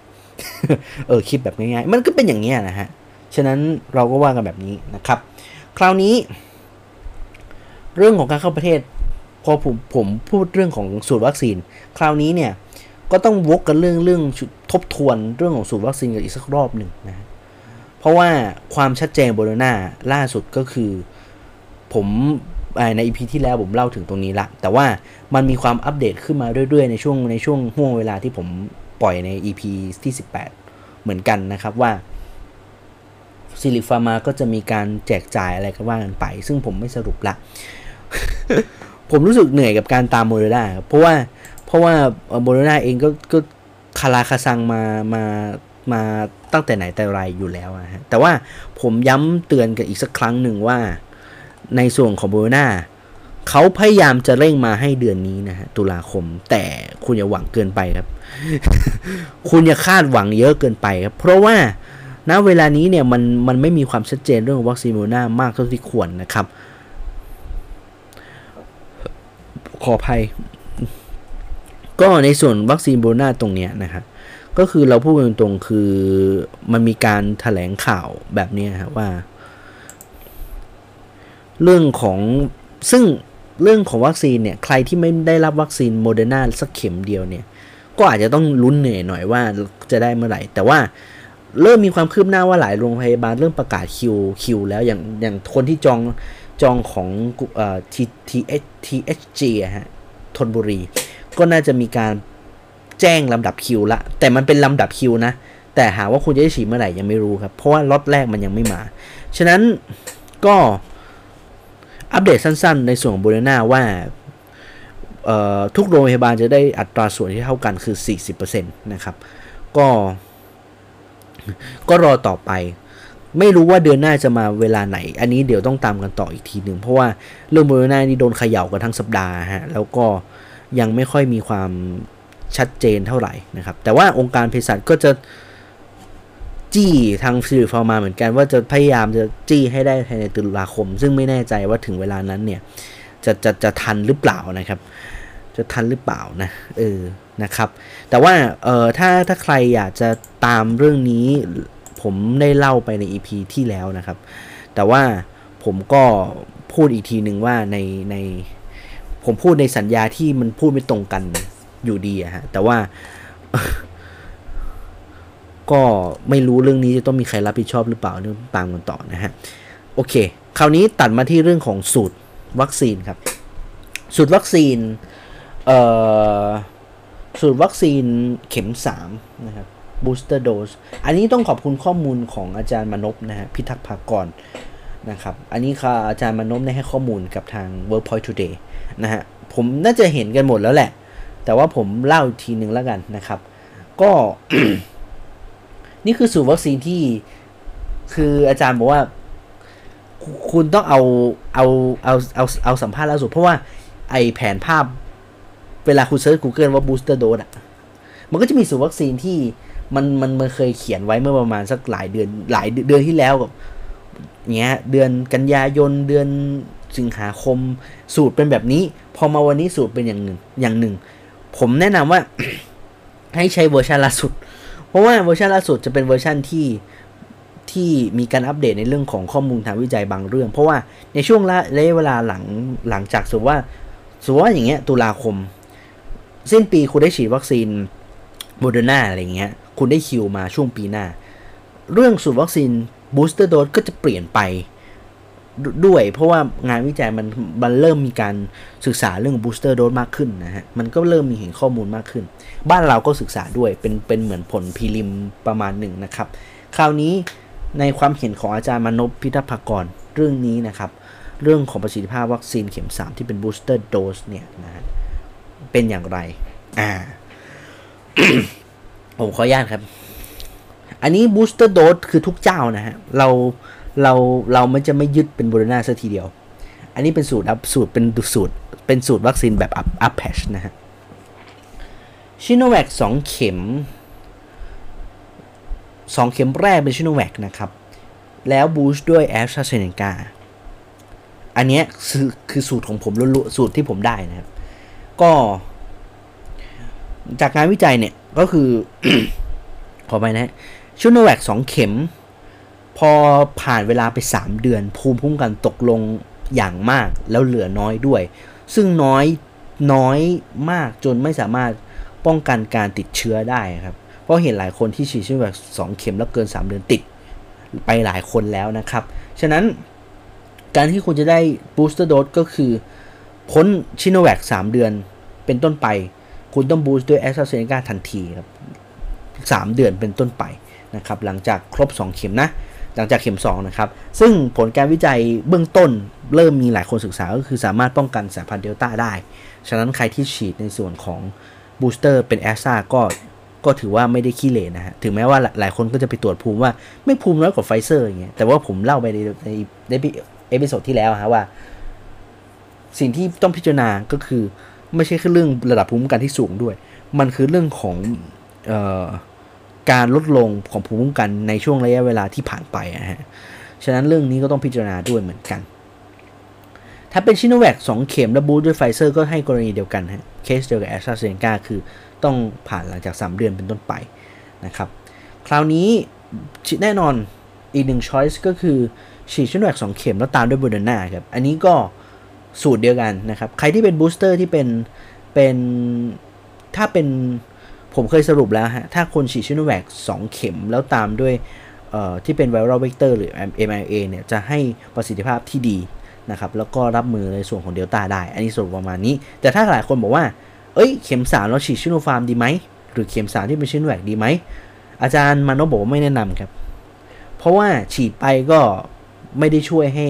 A: เออคิดแบบง่ายๆ มันก็เป็นอย่างนี้นะฮะ ฉะนั้นเราก็ว่ากันแบบนี้นะครับ คราวนี้ เรื่องของการเข้าประเทศ พอผมผมพูดเรื่องของสูตรวัคซีน คราวนี้เนี่ย ก็ต้องวกกันเรื่องเรื่องทบทวนเรื่องของสูตรวัคซีนกันอีกสักรอบหนึ่งนะ เพราะว่าความชัดเจนโบโลนาล่าสุดก็คือ ผมในอีพีที่แล้วผมเล่าถึงตรงนี้ละ แต่ว่ามันมีความอัปเดตขึ้นมาเรื่อยๆ ในช่วงในช่วงห่วงเวลาที่ผมปล่อยใน EP ที่ 18 เหมือนกันนะครับว่าซิลิฟาร์มาก็จะมีการแจกจ่ายอะไรก็ว่ากันไป ซึ่งผมไม่สรุปละ ผมรู้สึกเหนื่อยกับการตามโมเดอร์นาเพราะว่า เพราะว่าโมเดอร์นาเองก็ก็คาราคาซังมามามาตั้งแต่ไหนแต่ไรอยู่แล้วนะฮะแต่ว่าผมย้ำเตือนกันอีกสักครั้งหนึ่งว่า ในส่วนของโมเดอร์นาเขาพยายามจะเร่งมาให้เดือนนี้นะฮะตุลาคม แต่คุณอย่าหวังเกินไปครับ คุณอย่าคาดหวังเยอะเกินไปครับ เพราะว่าณเวลานี้เนี่ยมันมันไม่มีความชัดเจนเรื่องวัคซีนโมเดอร์นามากเท่าที่ควรนะครับ ขออภัย ก็ในส่วนวัคซีนโมเดอร์นาตรงเนี้ยนะครับก็คือเราพูดตรงๆคือมันมีการแถลงข่าวแบบนี้ครับว่า เรื่องของซึ่งเรื่องของวัคซีนเนี่ย ใครที่ไม่ได้รับวัคซีนโมเดอร์นาสักเข็มเดียวเนี่ย ก็อาจจะต้องลุ้นเหนื่อยหน่อยว่าจะได้เมื่อไหร่ แต่ว่าเริ่มมีความคืบหน้าว่าหลายโรงพยาบาลเริ่มประกาศคิวคิวแล้วอย่างอย่างคนที่จองจองของเอ่อทีทีเอชทีเอชจีฮะทนบุรี ก็น่าจะมีการแจ้งลำดับคิวละ แต่มันเป็นลำดับคิวนะ แต่หาว่าคุณจะได้ฉีดเมื่อไหร่ยังไม่รู้ครับ เพราะว่าล็อตแรกมันยังไม่มา ฉะนั้นก็อัปเดตสั้นๆ ในส่วนของบูเนาว่าทุกโรงพยาบาลจะได้อัตราส่วนที่เท่ากันคือ 40%นะครับ ก็ ก็รอต่อไป ไม่รู้ว่าเดือนหน้าจะมาเวลาไหน อันนี้เดี๋ยวต้องตามกันต่ออีกทีหนึ่ง เพราะว่าเรื่องโมเดอร์นานี่โดนเขย่ากันทั้งสัปดาห์ฮะ แล้วก็ ยังไม่ค่อยมีความชัดเจนเท่าไหร่นะครับ แต่ว่าองค์การเภสัชก็จะจี้ทางซิลลิคฟาร์มาเหมือนกันว่าจะพยายามจะจี้ให้ได้ภายในตุลาคม ซึ่งไม่แน่ใจว่าถึงเวลานั้นเนี่ยจะจะจะทันหรือเปล่านะครับ จะทันหรือเปล่านะเออนะครับ แต่ว่าเอ่อถ้าถ้าใครอยากจะตามเรื่องนี้ ผมได้เล่าไปใน EP ที่แล้วนะครับ แต่ว่าผมก็พูดอีกทีหนึ่งว่าในใน ผมพูดในสัญญาที่มันพูดไม่ตรงกันอยู่ดีอะฮะ แต่ว่า ก็ไม่รู้เรื่องนี้จะต้องมีใครรับผิดชอบหรือเปล่าเรื่องตามกันต่อนะฮะ โอเค คราวนี้ตัดมาที่เรื่องของสูตรวัคซีนครับ สูตรวัคซีน เอ่อ สูตรวัคซีนเข็ม3นะครับ booster dose อันนี้ต้องขอบคุณข้อมูลของอาจารย์มนพนะฮะ พิทักษ์ภากรนะครับ อันนี้ค่ะอาจารย์มนพได้ให้ข้อมูลกับทาง Workpoint Today นะฮะผมน่าจะเห็นกันหมดแล้วแหละ แต่ว่าผมเล่าทีนึงแล้วกันนะครับ ก็นี่คือสูตรวัคซีนที่คืออาจารย์บอกว่า คุณต้องเอาเอาเอาเอาเอาสัมภาษณ์ล่าสุดเพราะว่าไอแผนภาพเวลาคุณเซิร์ช Google ว่า booster dose อะ มันก็จะมีสูตรวัคซีนที่มันมันมันเคยเขียนไว้เมื่อประมาณสักหลายเดือนหลายเดือนที่แล้วกับเงี้ยเดือนกันยายนเดือน สิงหาคม สูตรเป็นแบบนี้ พอมาวันนี้สูตรเป็นอย่างหนึ่งอย่างหนึ่ง ผมแนะนำว่าให้ใช้เวอร์ชันล่าสุด เพราะว่าเวอร์ชันล่าสุดจะเป็นเวอร์ชันที่ที่มีการอัปเดตในเรื่องของข้อมูลทางวิจัยบางเรื่อง เพราะว่าในช่วงระยะเวลาหลังหลังจากสมมติว่าสมมติว่าอย่างเงี้ยตุลาคม สิ้นปีคุณได้ฉีดวัคซีนโมเดอร์นาอะไรเงี้ย คุณได้คิวมาช่วงปีหน้า เรื่องสูตรวัคซีน booster dose ก็จะเปลี่ยนไป ด้วย เพราะว่างานวิจัยมันมันเริ่มมีการศึกษาเรื่อง booster dose มากขึ้นนะฮะ มันก็เริ่มมีเห็นข้อมูลมากขึ้น บ้านเราก็ศึกษาด้วยเป็นเป็นเหมือนผล prelim ประมาณหนึ่งนะครับ คราวนี้ในความเห็นของอาจารย์มานพพิทักษ์ภากรเรื่องนี้นะครับ เรื่องของประสิทธิภาพวัคซีนเข็ม 3 ที่เป็น booster dose เนี่ยนะฮะเป็นอย่างไร อ่า ผมขออนุญาตครับ อันนี้ booster dose คือทุกเจ้านะฮะเรา เราเราไม่จะไม่ยึดเป็นโบูรณาสักทีเดียว อันนี้เป็นสูตรดับสูตรเป็นสูตรเป็นสูตรวัคซีนแบบอัพอัพแพชนะฮะชิโนแวคสองเข็มสองเข็มแรกเป็นชิโนแวคนะครับ แล้วบูสต์ด้วยแอสตราเซเนกาอันนี้คือคือสูตรของผมล้วนๆสูตรที่ผมได้นะครับ ก็ จากงานวิจัยเนี่ย ก็คือ ขอไปนะชิโนแวคสองเข็ม พอผ่านเวลาไป 3 เดือน ภูมิคุ้มกันตกลงอย่างมากแล้วเหลือน้อยด้วย ซึ่งน้อยน้อยมากจนไม่สามารถป้องกันการติดเชื้อได้ครับ เพราะเห็นหลายคนที่ฉีดชิโนแวคสองเข็มแล้วเกิน 3 เดือนติดไปหลายคนแล้วนะครับ ฉะนั้นการที่คุณจะได้บูสเตอร์โดสก็คือพ้นชิโนแวค3 เดือนเป็นต้นไป คุณต้อง boost ด้วยแอสตราเซเนกาทันทีครับ 3 เดือนเป็นต้นไปนะครับ หลังจากครบ 2 เข็มนะ หลังจากเข็ม2นะครับ ซึ่งผลการวิจัยเบื้องต้นเริ่มมีหลายคนศึกษาก็คือสามารถป้องกันสายพันธุ์เดลต้าได้ ฉะนั้นใครที่ฉีดในส่วนของ booster เป็นแอสตราก็ก็ถือว่าไม่ได้ขี้เหร่นะฮะ ถึงแม้ว่าหลายคนก็จะไปตรวจภูมิว่าไม่ภูมิน้อยกว่าไฟเซอร์อย่างเงี้ย แต่ว่าผมเล่าไปในในในepisode ที่แล้วฮะว่า สิ่งที่ต้องพิจารณาก็คือ ไม่ใช่แค่เรื่องระดับภูมิคุ้มกันที่สูงด้วย มันคือเรื่องของออ การลดลงของภูมิคุ้มกันในช่วงระยะเวลาที่ผ่านไปนะฮะ ฉะนั้นเรื่องนี้ก็ต้องพิจารณาด้วยเหมือนกัน ถ้าเป็นซิโนแวคสองเข็มและ boost ด้วยไฟเซอร์ก็ให้กรณีเดียวกันฮะ เคสเดียวกับแอสตราเซเนกาคือต้องผ่านหลังจาก 3 เดือนเป็นต้นไปนะครับ คราวนี้แน่นอนอีกหนึ่ง choice ก็คือฉีดซิโนแวคสองเข็มแล้วตามด้วยโมเดอร์นาครับ อันนี้ก็สูตรเดียวกันนะครับ ใครที่เป็น booster ที่เป็นเป็นถ้าเป็น ผมเคยสรุปแล้วฮะ ถ้าคนฉีดซิโนแวค2เข็มแล้วตามด้วยที่เป็น viral vector หรือ mRNA เนี่ยจะให้ประสิทธิภาพที่ดีนะครับแล้วก็รับมือในส่วนของเดลต้าได้ อันนี้สรุปประมาณนี้ แต่ถ้าหลายคนบอกว่า เอ้ย เข็มสามเราฉีดซิโนฟาร์มดีไหม หรือเข็มสามที่เป็นชิโนแวคดีไหม อาจารย์มานบอกว่าไม่แนะนำครับ เพราะว่าฉีดไปก็ไม่ได้ช่วยให้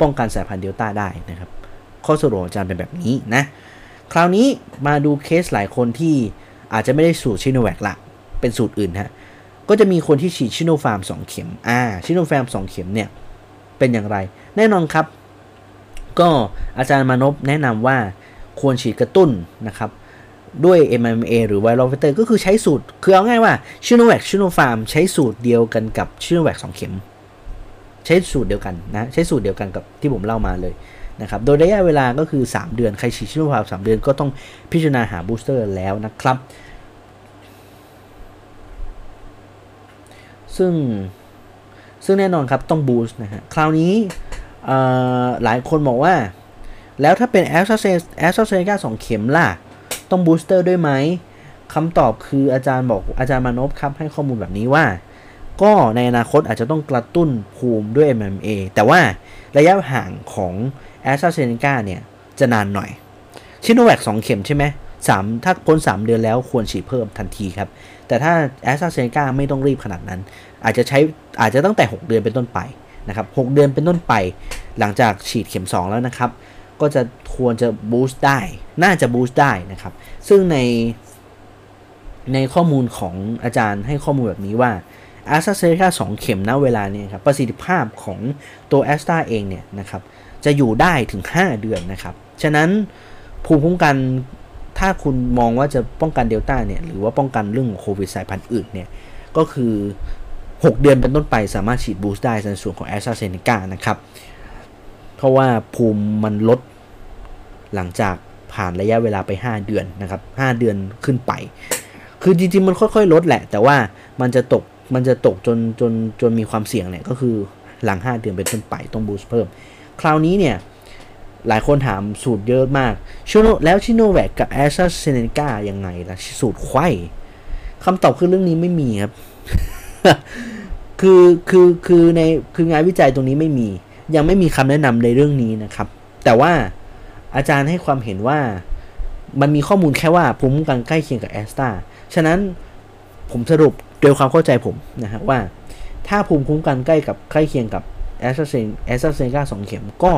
A: ป้องกันสายพันธุ์เดลต้าได้นะครับ ข้อสรุปอาจารย์เป็นแบบนี้นะ คราวนี้มาดูเคสหลายคนที่ อาจจะไม่ได้สูตรชิโนแวคละ เป็นสูตรอื่นฮะ ก็จะมีคนที่ฉีดชิโนฟาร์ม2เข็ม อ่า ชิโนฟาร์ม2เข็มเนี่ย เป็นอย่างไร แน่นอนครับ ก็อาจารย์มานพแนะนำว่าควรฉีดกระตุ้นนะครับ ด้วย mRNA หรือ viral vector ก็คือใช้สูตร คือเอาง่ายว่าซิโนแวคซิโนฟาร์มใช้สูตรเดียวกันกับซิโนแวค2เข็ม ใช้สูตรเดียวกันนะ ใช้สูตรเดียวกันกับที่ผมเล่ามาเลย นะครับ โดยระยะเวลาก็คือ 3 เดือน ใครฉีดซิโนฟาร์ม3เดือนก็ต้องพิจารณาหา booster แล้วนะครับ ซึ่งซึ่งแน่นอนครับต้อง boost นะฮะ คราวนี้หลายคนบอกว่า แล้วถ้าเป็นแอสตราเซแอสตราเซเนกาสองเข็มล่ะ ต้อง booster ด้วยไหมคำตอบคืออาจารย์บอกอาจารย์มานพครับให้ข้อมูลแบบนี้ว่า ก็ในอนาคตอาจจะต้องกระตุ้นภูมิด้วย mRNA แต่ว่าระยะห่างของ แอสตราเซเนกาเนี่ยจะนานหน่อยซิโนแวคสองเข็มใช่ไหมสามถ้าพ้นสามเดือนแล้วควรฉีดเพิ่มทันทีครับ แต่ถ้าแอสตราเซเนกาไม่ต้องรีบขนาดนั้น อาจจะใช้อาจจะตั้งแต่ 6 เดือนเป็นต้นไปนะครับ6เดือนเป็นต้นไป หลังจากฉีดเข็ม 2 แล้วนะครับ ก็จะควรจะบูสต์ได้ น่าจะบูสต์ได้นะครับ ซึ่งในในข้อมูลของอาจารย์ให้ข้อมูลแบบนี้ว่าแอสตราเซเนกา2เข็มณเวลานี้ครับประสิทธิภาพของตัวแอสตราเองเนี่ยนะครับ จะอยู่ได้ถึง 5 เดือนนะครับ ฉะนั้นภูมิคุ้มกันถ้าคุณมองว่าจะป้องกันเดลต้าเนี่ยหรือว่าป้องกันเรื่องโควิดสายพันธุ์อื่นเนี่ยก็คือ 6 เดือนเป็นต้นไปสามารถฉีดบูสต์ได้ในส่วนของแอสตราเซเนกานะครับ เพราะว่าภูมิมันลดหลังจากผ่านระยะเวลาไป 5 เดือนนะครับ 5 เดือนขึ้นไป คือจริงๆมันค่อยๆ ลดแหละ แต่ว่ามันจะตกมันจะตกจนจนจนมีความเสี่ยงเนี่ยก็คือหลัง 5 เดือนเป็นต้นไปต้องบูสต์เพิ่ม คราวนี้เนี่ยหลายคนถามสูตรเยอะมากชิโนแล้วชิโนแวคกับแอสตราเซเนกายังไงล่ะสูตรไข้คำตอบคือเรื่องนี้ไม่มีครับ คือคือคือในคืองานวิจัยตรงนี้ไม่มี ยังไม่มีคำแนะนำในเรื่องนี้นะครับ แต่ว่าอาจารย์ให้ความเห็นว่ามันมีข้อมูลแค่ว่าภูมิคุ้มกันใกล้เคียงกับแอสตาฉะนั้นผมสรุปโดยความเข้าใจผมนะฮะว่า ถ้าภูมิคุ้มกันใกล้กับใกล้เคียงกับ แอสตราเซนแอสตราเซนกาสองเข็มก็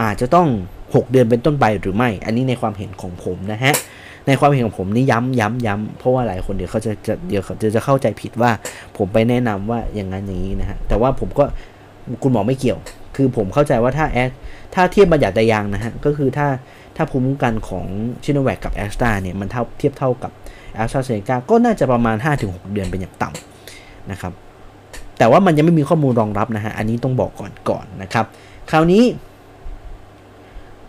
A: อาจจะต้อง 6 เดือนเป็นต้นไปหรือไม่ อันนี้ในความเห็นของผมนะฮะ ในความเห็นของผมนี่ย้ำย้ำย้ำเพราะว่าหลายคนเดี๋ยวเขาจะจะเดี๋ยวเขาจะจะเข้าใจผิดว่าผมไปแนะนำว่าอย่างนั้นอย่างนี้นะฮะ แต่ว่าผมก็คุณหมอไม่เกี่ยว คือผมเข้าใจว่าถ้าแอสถ้าเทียบบัญญัติยางนะฮะ ก็คือถ้าถ้าภูมิคุ้มกันของชิโนแวคกับแอสตราเนี่ยมันเท่าเทียบเท่ากับแอสตราเซเนกาก็น่าจะประมาณ 5-6 เดือนเป็นอย่างต่ำนะครับ แต่ว่ามันยังไม่มีข้อมูลรองรับนะฮะ อันนี้ต้องบอกก่อนก่อนนะครับ คราวนี้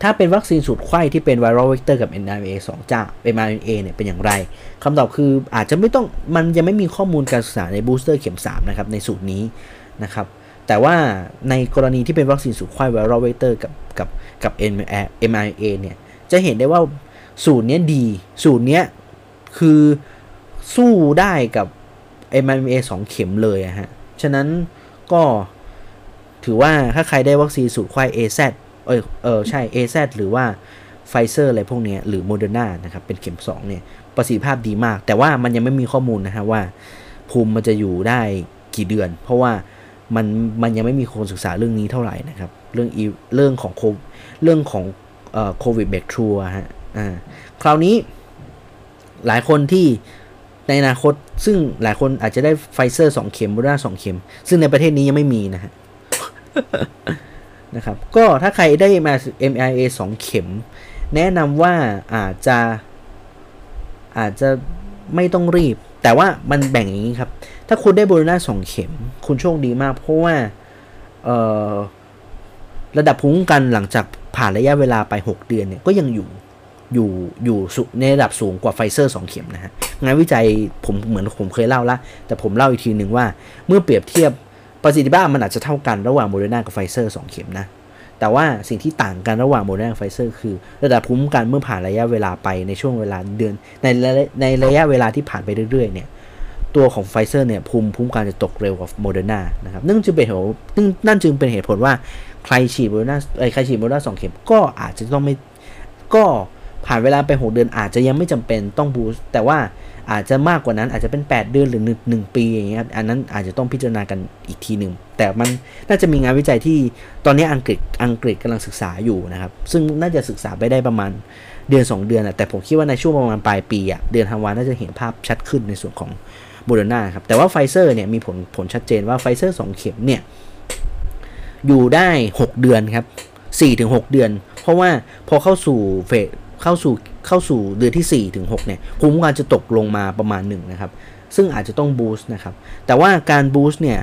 A: ถ้าเป็นวัคซีนสูตรไขว้ที่เป็น viral vector กับ mRNA 2เจ้า mRNA เนี่ยเป็นอย่างไรคำตอบคืออาจจะไม่ต้องมันยังไม่มีข้อมูลการศึกษาใน booster เข็ม3นะครับในสูตรนี้นะครับแต่ว่าในกรณีที่เป็นวัคซีนสูตรไขว้ viral vector กับกับกับ mRNA เนี่ยจะเห็นได้ว่าสูตรนี้ดี สูตรนี้คือสู้ได้กับ mRNA 2 เข็มเลยอะฮะ ฉะนั้นก็ถือว่าถ้าใครได้วัคซีนสูตรไขว้ AZ เออเออใช่ AZ หรือว่าไฟเซอร์อะไรพวกนี้หรือโมเดอร์นานะครับ เป็นเข็ม 2 เนี่ย ประสิทธิภาพดีมาก แต่ว่ามันยังไม่มีข้อมูลนะฮะว่า ภูมิมันจะอยู่ได้กี่เดือน เพราะว่ามันมันยังไม่มีคนศึกษาเรื่องนี้เท่าไหร่นะครับ เรื่องอีเรื่องของโคเรื่องของเอ่อโควิด breakthrough ฮะอ่าคราวนี้หลายคนที่ ในอนาคต ซึ่งหลายคนอาจจะได้ไฟเซอร์2เข็มโมเดอร์นา2เข็ม ซึ่งในประเทศนี้ยังไม่มีนะฮะนะครับ ก็ถ้าใครได้มา mRNA 2เข็ม แนะนำว่าอาจจะอาจจะไม่ต้องรีบ แต่ว่ามันแบ่งอย่างนี้ครับ ถ้าคุณได้โมเดอร์นาสองเข็ม คุณโชคดีมาก เพราะว่าระดับภูมิคุ้มกันหลังจากผ่านระยะเวลาไป 6 เดือนเนี่ยก็ยังอยู่ อยู่อยู่ในระดับสูงกว่าไฟเซอร์2เข็มนะฮะงานวิจัยผมเหมือนผมเคยเล่าละแต่ผมเล่าอีกทีหนึ่งว่าเมื่อเปรียบเทียบประสิทธิภาพมันอาจจะเท่ากันระหว่างโมเดอร์นากับไฟเซอร์2เข็มนะแต่ว่าสิ่งที่ต่างกันระหว่างโมเดอร์นาไฟเซอร์คือ ระดับภูมิคุ้มกันเมื่อผ่านระยะเวลาไปในช่วงเวลาเดือน ในในระยะเวลาที่ผ่านไปเรื่อยๆเนี่ยตัวของไฟเซอร์เนี่ยภูมิคุ้มกันจะตกเร็วกว่าโมเดอร์นานะครับนั่นจึงเป็นเหตุนั่นจึงเป็นเหตุผลว่าใครฉีดโมเดอร์นาใครฉีดโมเดอร์นาสองเข็มก็อาจจะต้องไม่ก็ ผ่านเวลาไป 6 เดือนอาจจะยังไม่จำเป็นต้อง boost แต่ว่าอาจจะมากกว่านั้นอาจจะเป็น 8 เดือนหรือ 1 ปีอย่างเงี้ยครับอันนั้นอาจจะต้องพิจารณากันอีกทีหนึ่งแต่มันน่าจะมีงานวิจัยที่ตอนนี้อังกฤษอังกฤษกำลังศึกษาอยู่นะครับ ซึ่งน่าจะศึกษาไปได้ประมาณเดือน 2 เดือนแต่ผมคิดว่าในช่วงประมาณปลายปีอะเดือนธันวาน่าจะเห็นภาพชัดขึ้นในส่วนของโมเดอร์นาครับแต่ว่าไฟเซอร์เนี่ยมีผลผลชัดเจนว่าไฟเซอร์ 2 เข็มเนี่ยอยู่ได้ 6 เดือนครับ4-6 เดือน เพราะว่าพอเข้าสู่เฟส เข้าสู่เข้าสู่เดือนที่ 4 ถึง 6 เนี่ยภูมิคุ้มกันจะตกลงมาประมาณหนึ่งนะครับ ซึ่งอาจจะต้องบูสต์นะครับ แต่ว่าการบูสต์เนี่ย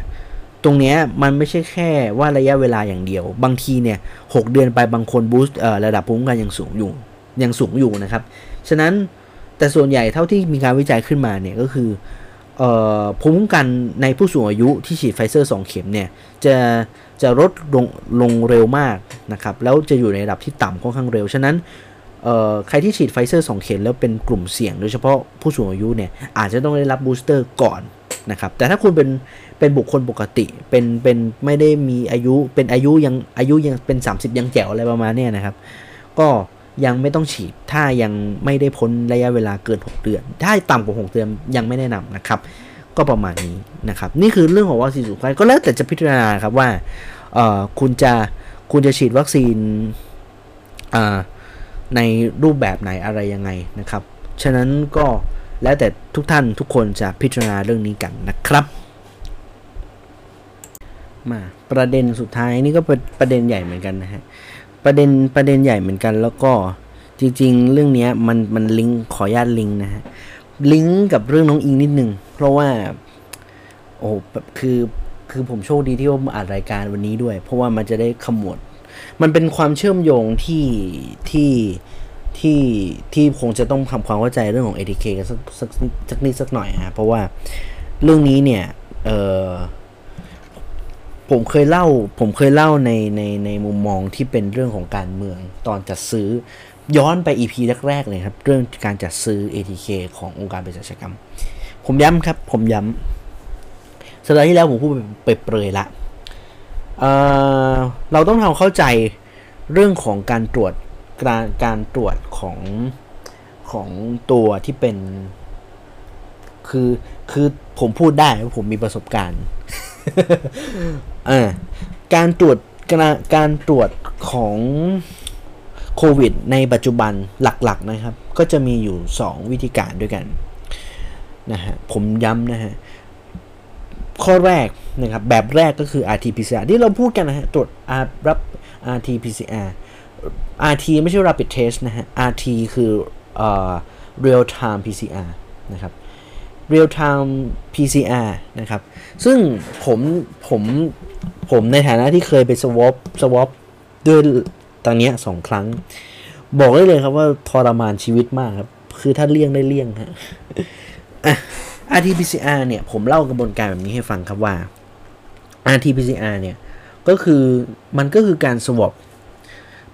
A: ตรงนี้มันไม่ใช่แค่ว่าระยะเวลาอย่างเดียว บางทีเนี่ยหเดือนไปบางคนบูสต์ระดับภูมิคุ้มกันยังสูงอยู่ ยังสูงอยู่นะครับ ฉะนั้นแต่ส่วนใหญ่เท่าที่มีการวิจัยขึ้นมาเนี่ยก็คือภูมิคุ้มกันในผู้สูงอายุที่ฉีดไฟเซอร์ 2 เข็มเนี่ยจะจะลดลงลงเร็วมากนะครับ แล้วจะอยู่ในระดับที่ต่ำค่อนข้างเร็ว ฉะนั้น ใครที่ฉีดไฟเซอร์ 2 เข็มแล้วเป็นกลุ่มเสี่ยง โดยเฉพาะผู้สูงอายุเนี่ยอาจจะต้องได้รับ booster ก่อนนะครับแต่ถ้าคุณเป็นเป็นบุคคลปกติเป็นเป็นไม่ได้มีอายุเป็นอายุยังอายุยังเป็น 30 ยังแจ๋วอะไรประมาณนี้นะครับ ก็ยังไม่ต้องฉีดถ้ายังไม่ได้พ้นระยะเวลาเกิน 6 เดือน ถ้าต่ำกว่า 6 เดือนยังไม่แนะนำนะครับ ก็ประมาณนี้นะครับ นี่คือเรื่องของวัคซีนสูตรไข้ก็แล้วแต่จะพิจารณาครับว่าเออคุณจะคุณจะฉีดวัคซีนอ่า ในรูปแบบไหนอะไรยังไงนะครับ ฉะนั้นก็แล้วแต่ทุกท่านทุกคนจะพิจารณาเรื่องนี้กันนะครับ มาประเด็นสุดท้ายนี่ก็เป็นประเด็นใหญ่เหมือนกันนะฮะประเด็นประเด็นใหญ่เหมือนกัน แล้วก็จริง ๆ เรื่องนี้มันมันลิงก์ขออนุญาตลิงก์นะฮะลิงก์กับเรื่องน้องอิงนิดนึงเพราะว่าโอ้คือคือผมโชคดีที่ว่ามาอัดรายการวันนี้ด้วย เพราะว่ามันจะได้ขมวด มันเป็นความเชื่อมโยงที่ที่ที่ที่คงจะต้องทำความเข้าใจเรื่องของ ATK กันสักสักสักนิดสักหน่อยฮะเพราะว่าเรื่องนี้เนี่ยเออผมเคยเล่าผมเคยเล่าในในในมุมมองที่เป็นเรื่องของการเมืองตอนจัดซื้อย้อนไป EP แรกๆเลยครับ เรื่องการจัดซื้อ ATK ขององค์การเภสัชกรรม ผมย้ำครับ ผมย้ำสัปดาห์ที่แล้วผมพูดไปเปรยละ เเราต้องทำเข้าใจเรื่องของการตรวจการการตรวจของของตัวที่เป็นคือคือผมพูดได้ว่าผมมีประสบการณ์อ่าการตรวจการการตรวจของโควิด ในปัจจุบันหลักๆนะครับ ก็จะมีอยู่ 2 วิธีการด้วยกันนะฮะผมย้ำนะฮะ ข้อแรกนะครับแบบแรกก็คือ RT-PCR ที่เราพูดกันนะฮะตรวจรับ RT-PCR RT ไม่ใช่ rapid test นะฮะ RT คือเอ่อ real time PCR นะครับ real time PCR นะครับ ซึ่งผมผมผมในฐานะที่เคยไป swap swap ด้วยตอนนี้สองครั้ง บอกได้เลยครับว่าทรมานชีวิตมากครับ คือถ้าเลี่ยงได้เลี่ยงฮะ RT-PCR เนี่ยผมเล่ากระบวนการแบบนี้ให้ฟังครับว่า RT-PCR เนี่ยก็คือมันก็คือการสวอป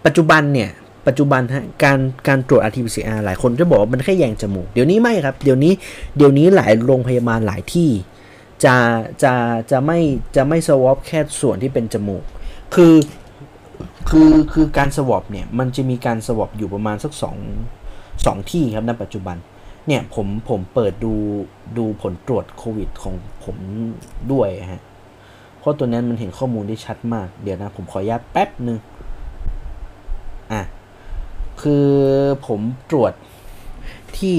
A: ปัจจุบันเนี่ยปัจจุบันฮะการการตรวจ RT-PCR หลายคนจะบอกว่ามันแค่แยงจมูก เดี๋ยวนี้ไม่ครับ เดี๋ยวนี้เดี๋ยวนี้หลายโรงพยาบาลหลายที่ จะจะจะไม่จะไม่สวอปแค่ส่วนที่เป็นจมูก คือคือคือการสวอปเนี่ยมันจะมีการสวอปอยู่ประมาณสักสองสองที่ครับในปัจจุบัน เนี่ยผมผมเปิดดูดูผลตรวจโควิดของผมด้วยฮะ เพราะตัวนั้นมันเห็นข้อมูลได้ชัดมาก เดี๋ยวนะ ผมขออนุญาตแป๊บหนึ่งอะ คือผมตรวจที่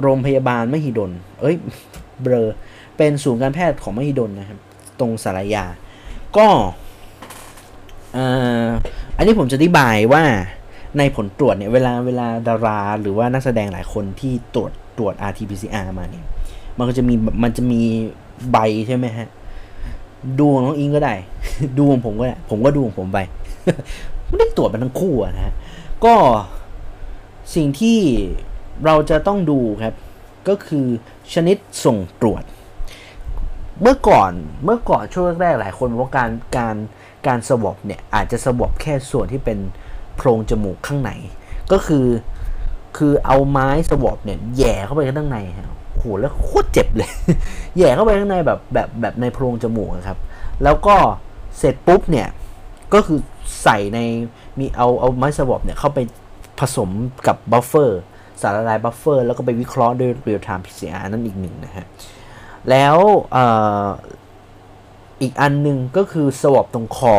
A: โรงพยาบาลมหิดล เอ้ย เบลอ เป็นศูนย์การแพทย์ของมหิดลนะครับ ตรงสารยา ก็อันนี้ผมจะอธิบายว่า ในผลตรวจเนี่ยเวลาเวลาดารา หรือว่านักแสดงหลายคนที่ตรวจตรวจ RT-PCR มาเนี่ย มันก็จะมีมันจะมีใบใช่ไหมฮะ ดูของน้องอิงก็ได้ ดูของผมก็ได้ ผมก็ดูของผมไปไม่ได้ตรวจมันทั้งคู่นะฮะ ก็สิ่งที่เราจะต้องดูครับ ก็คือชนิดส่งตรวจ เมื่อก่อนเมื่อก่อนช่วงแรกหลายคนบอกว่าการการการสวอปเนี่ยอาจจะสวอปแค่ส่วนที่เป็น โพรงจมูกข้างในก็คือคือเอาไม้ swab เนี่ยแยงเข้าไปข้างในฮะโหแล้วโคตรเจ็บเลย แยงเข้าไปข้างในแบบแบบแบบในโพรงจมูกครับ แล้วก็เสร็จปุ๊บเนี่ยก็คือใส่ในมีเอาเอาไม้ swab เนี่ยเข้าไปผสมกับ buffer สารละลาย buffer แล้วก็ไปวิเคราะห์ด้วย real-time PCR นั่นอีกหนึ่งนะฮะแล้วอีกอันหนึ่งก็คือสวอปตรงคอ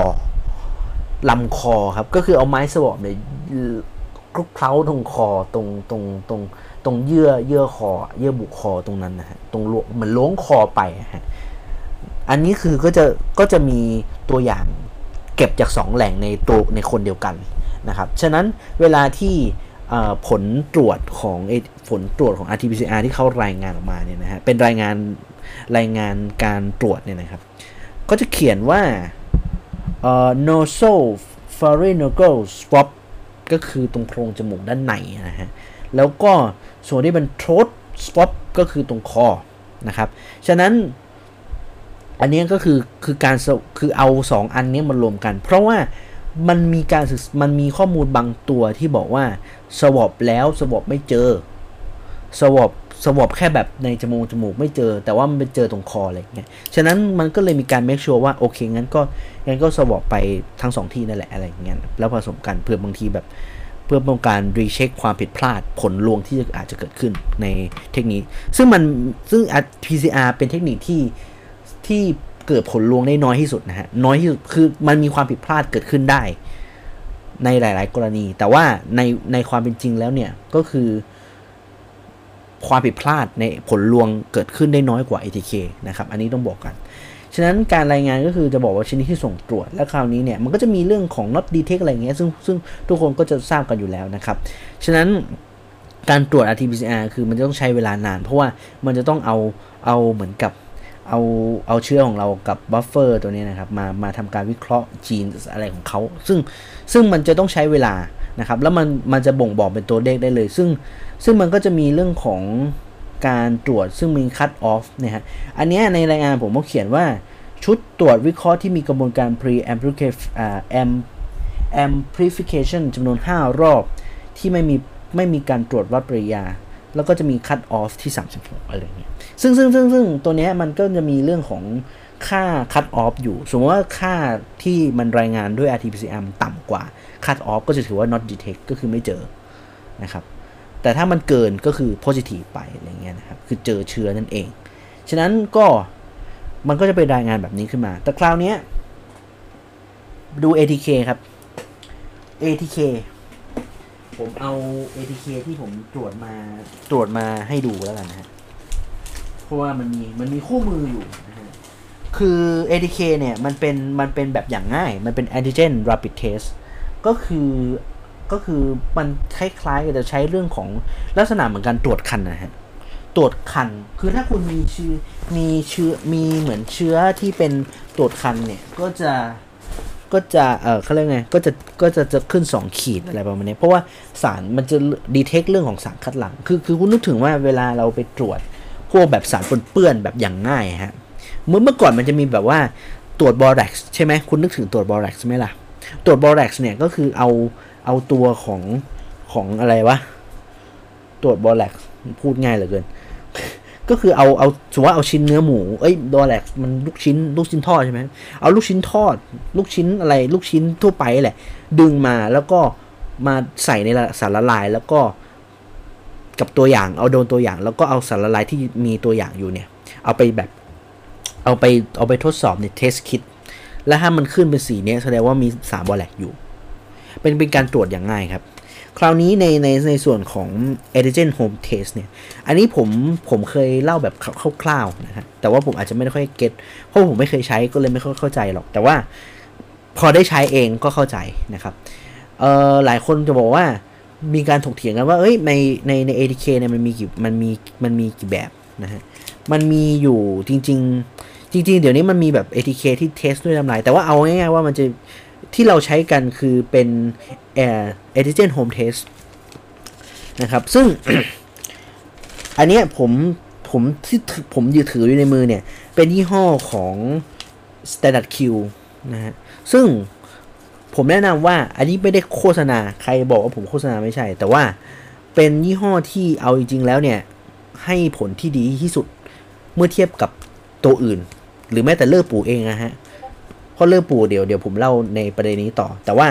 A: ลำคอครับ ก็คือเอาไม้สวอปเนี่ยคลุกเคล้าตรงคอตรงตรงตรงตรงเยื่อเยื่อคอ เยื่อบุคอตรงนั้นนะฮะตรงลเหมือนล้วงคอไปฮะอันนี้คือก็จะก็จะมีตัวอย่างเก็บจาก 2 แหล่งในตัวในคนเดียวกันนะครับ ฉะนั้นเวลาที่ผลตรวจของผลตรวจของ RT-PCR ที่เขารายงานออกมาเนี่ยนะฮะเป็นรายงานรายงานการตรวจเนี่ยนะครับ ก็จะเขียนว่า nasal pharyngeal swab ก็คือตรงโพรงจมูกด้านในนะฮะ แล้วก็ส่วนที่เป็น throat swab ก็คือตรงคอนะครับ ฉะนั้นอันนี้ก็คือคือการคือเอา 2 อันนี้มารวมกัน เพราะว่ามันมีการมันมีข้อมูลบางตัวที่บอกว่าสวอปแล้วสวอปไม่เจอswab swab แค่แบบในจมูกจมูกไม่เจอ แต่ว่ามันไปเจอตรงคออะไรเงี้ยฉะนั้นมันก็เลยมีการ make sure ว่าโอเคงั้นก็งั้นก็ swab ไปทั้งสองที่นั่นแหละอะไรเงี้ยแล้วผสมกันเพื่อบางทีแบบเพื่อป้องการ recheck ความผิดพลาดผลลวงที่อาจจะเกิดขึ้นในเทคนิค ซึ่งมันซึ่ง PCR เป็นเทคนิคที่ที่เกิดผลลวงได้น้อยที่สุดนะฮะน้อยที่สุดคือมันมีความผิดพลาดเกิดขึ้นได้ ในหลาย ๆ กรณี แต่ว่าในในความเป็นจริงแล้วเนี่ยก็คือ ความผิดพลาดในผลลวงเกิดขึ้นได้น้อยกว่า ATK นะครับ อันนี้ต้องบอกกัน ฉะนั้นการรายงานก็คือจะบอกว่าชนิดที่ส่งตรวจ และคราวนี้เนี่ยมันก็จะมีเรื่องของ not detect อะไรเงี้ยซึ่งซึ่งทุกคนก็จะทราบกันอยู่แล้วนะครับ ฉะนั้นการตรวจ RT-PCR คือมันจะต้องใช้เวลานาน เพราะว่ามันจะต้องเอาเอาเหมือนกับเอาเอาเชื้อของเรากับ buffer ตัวนี้นะครับมามาทำการวิเคราะห์ยีนอะไรของเขา ซึ่งซึ่งมันจะต้องใช้เวลา นะครับแล้วมันมันจะบ่งบอกเป็นตัวเลขได้เลย ซึ่งซึ่งมันก็จะมีเรื่องของการตรวจซึ่งมีคัตออฟนะฮะอันนี้ในรายงานผมก็เขียนว่าชุดตรวจวิเคราะห์ที่มีกระบวนการ pre amplification จำนวน 5 รอบ ที่ไม่มีไม่มีการตรวจวัดปริยา แล้วก็จะมีคัตออฟที่ 36 อะไรเงี้ยซึ่งซึ่งซึ่งซึ่งตัวนี้มันก็จะมีเรื่องของค่าคัตออฟอยู่ สมมติว่าค่าที่มันรายงานด้วย RT-PCR ต่ำกว่า คัตออฟก็จะถือว่า not detect ก็คือไม่เจอนะครับ แต่ถ้ามันเกินก็คือ positive ไปอะไรเงี้ยนะครับ คือเจอเชื้อนั่นเอง ฉะนั้นก็มันก็จะเป็นรายงานแบบนี้ขึ้นมา แต่คราวนี้ดู ATK ครับ ATK ผมเอา ATK ที่ผมตรวจมาตรวจมาให้ดูแล้วกันนะฮะ เพราะว่ามันมีมันมีคู่มืออยู่นะฮะ คือ ATK เนี่ยมันเป็นมันเป็นแบบอย่างง่าย มันเป็น antigen rapid test ก็คือก็คือมันคล้ายๆกับจะใช้เรื่องของลักษณะเหมือนการตรวจคันนะฮะตรวจคัน คือถ้าคุณมีเชื้อมีเชื้อมีเหมือนเชื้อที่เป็นตรวจคันเนี่ยก็จะก็จะเออเขาเรียกไงก็จะก็จะจะขึ้น 2 ขีดอะไรประมาณนี้ เพราะว่าสารมันจะดีเทคเรื่องของสารคัดหลั่งคือคือคุณนึกถึงว่าเวลาเราไปตรวจพวกแบบสารปนเปื้อนแบบอย่างง่ายฮะเมื่อเมื่อก่อนมันจะมีแบบว่าตรวจบอแร็กใช่ไหมคุณนึกถึงตรวจบอแร็กซ์ไหมล่ะ ตรวจบอแร็กซ์เนี่ยก็คือเอาเอาตัวของของอะไรวะ ตรวจบอแร็กซ์พูดง่ายเหลือเกิน ก็คือเอาเอาสมมติว่าเอาชิ้นเนื้อหมู เอ้ยดอแลกมันลูกชิ้นลูกชิ้นทอดใช่ไหมเอาลูกชิ้นทอด ลูกชิ้นอะไร ลูกชิ้นทั่วไปแหละ ดึงมาแล้วก็มาใส่ในสารละลายแล้วก็กับตัวอย่างเอาโดนตัวอย่าง แล้วก็เอาสารละลายที่มีตัวอย่างอยู่เนี่ย เอาไปแบบ เอาไปเอาไปทดสอบในเทสคิด แล้วถ้ามันขึ้นเป็นสีนี้แสดงว่ามีสารบอแลกอยู่ เป็นเป็นการตรวจอย่างง่ายครับคราวนี้ในในในส่วนของ antigen home test เนี่ย อันนี้ผมผมเคยเล่าแบบคร่าวๆนะฮะแต่ว่าผมอาจจะไม่ได้ค่อยเก็ตเพราะผมไม่เคยใช้ก็เลยไม่ค่อยเข้าใจหรอก แต่ว่าพอได้ใช้เองก็เข้าใจนะครับ เอ่อหลายคนจะบอกว่ามีการถกเถียงกันว่า เอ้ยในในใน ATK เนี่ยมันมีกี่มันมีมันมีกี่แบบนะฮะ มันมีอยู่จริง ๆ จริง ๆ เดี๋ยวนี้มันมีแบบ ATK ที่เทสด้วยน้ำลาย แต่ว่าเอาง่ายๆว่ามันจะที่เราใช้กันคือเป็น Air Antigen Home Test นะครับ ซึ่ง อันเนี้ยผมผมที่ผมยืถืออยู่ในมือเนี่ย เป็นยี่ห้อของ Standard Q นะฮะ ซึ่งผมแนะนำว่าอันนี้ไม่ได้โฆษณาใครบอกว่าผมโฆษณาไม่ใช่ แต่ว่าเป็นยี่ห้อที่เอาจริงๆแล้วเนี่ย ให้ผลที่ดีที่สุดเมื่อเทียบกับตัวอื่น หรือแม้แต่เลิกปู่เองนะฮะเพราะเลิกปู่เดี๋ยวเดี๋ยวผมเล่าในประเด็นนี้ต่อ แต่ว่า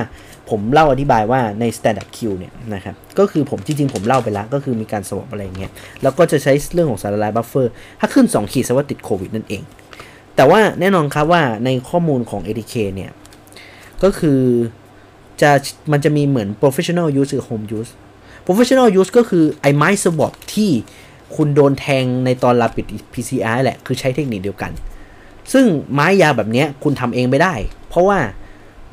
A: ผมเล่าอธิบายว่าใน standard Q เนี่ยนะครับ ก็คือผมจริงๆ ผมเล่าไปแล้ว ก็คือมีการสวอปอะไรเงี้ย แล้วก็จะใช้เรื่องของสารละลาย buffer ถ้าขึ้น 2 ขีดแสดงว่าติดโควิดนั่นเอง แต่ว่าแน่นอนครับว่าในข้อมูลของ ATK เนี่ย ก็คือจะมันจะมีเหมือน professional use กับ home use professional use ก็คือไอ้ไม้ swab ที่คุณโดนแทงในตอนลาปิด PCR แหละ คือใช้เทคนิคเดียวกัน ซึ่งไม้ยาวแบบนี้คุณทำเองไม่ได้ เพราะว่า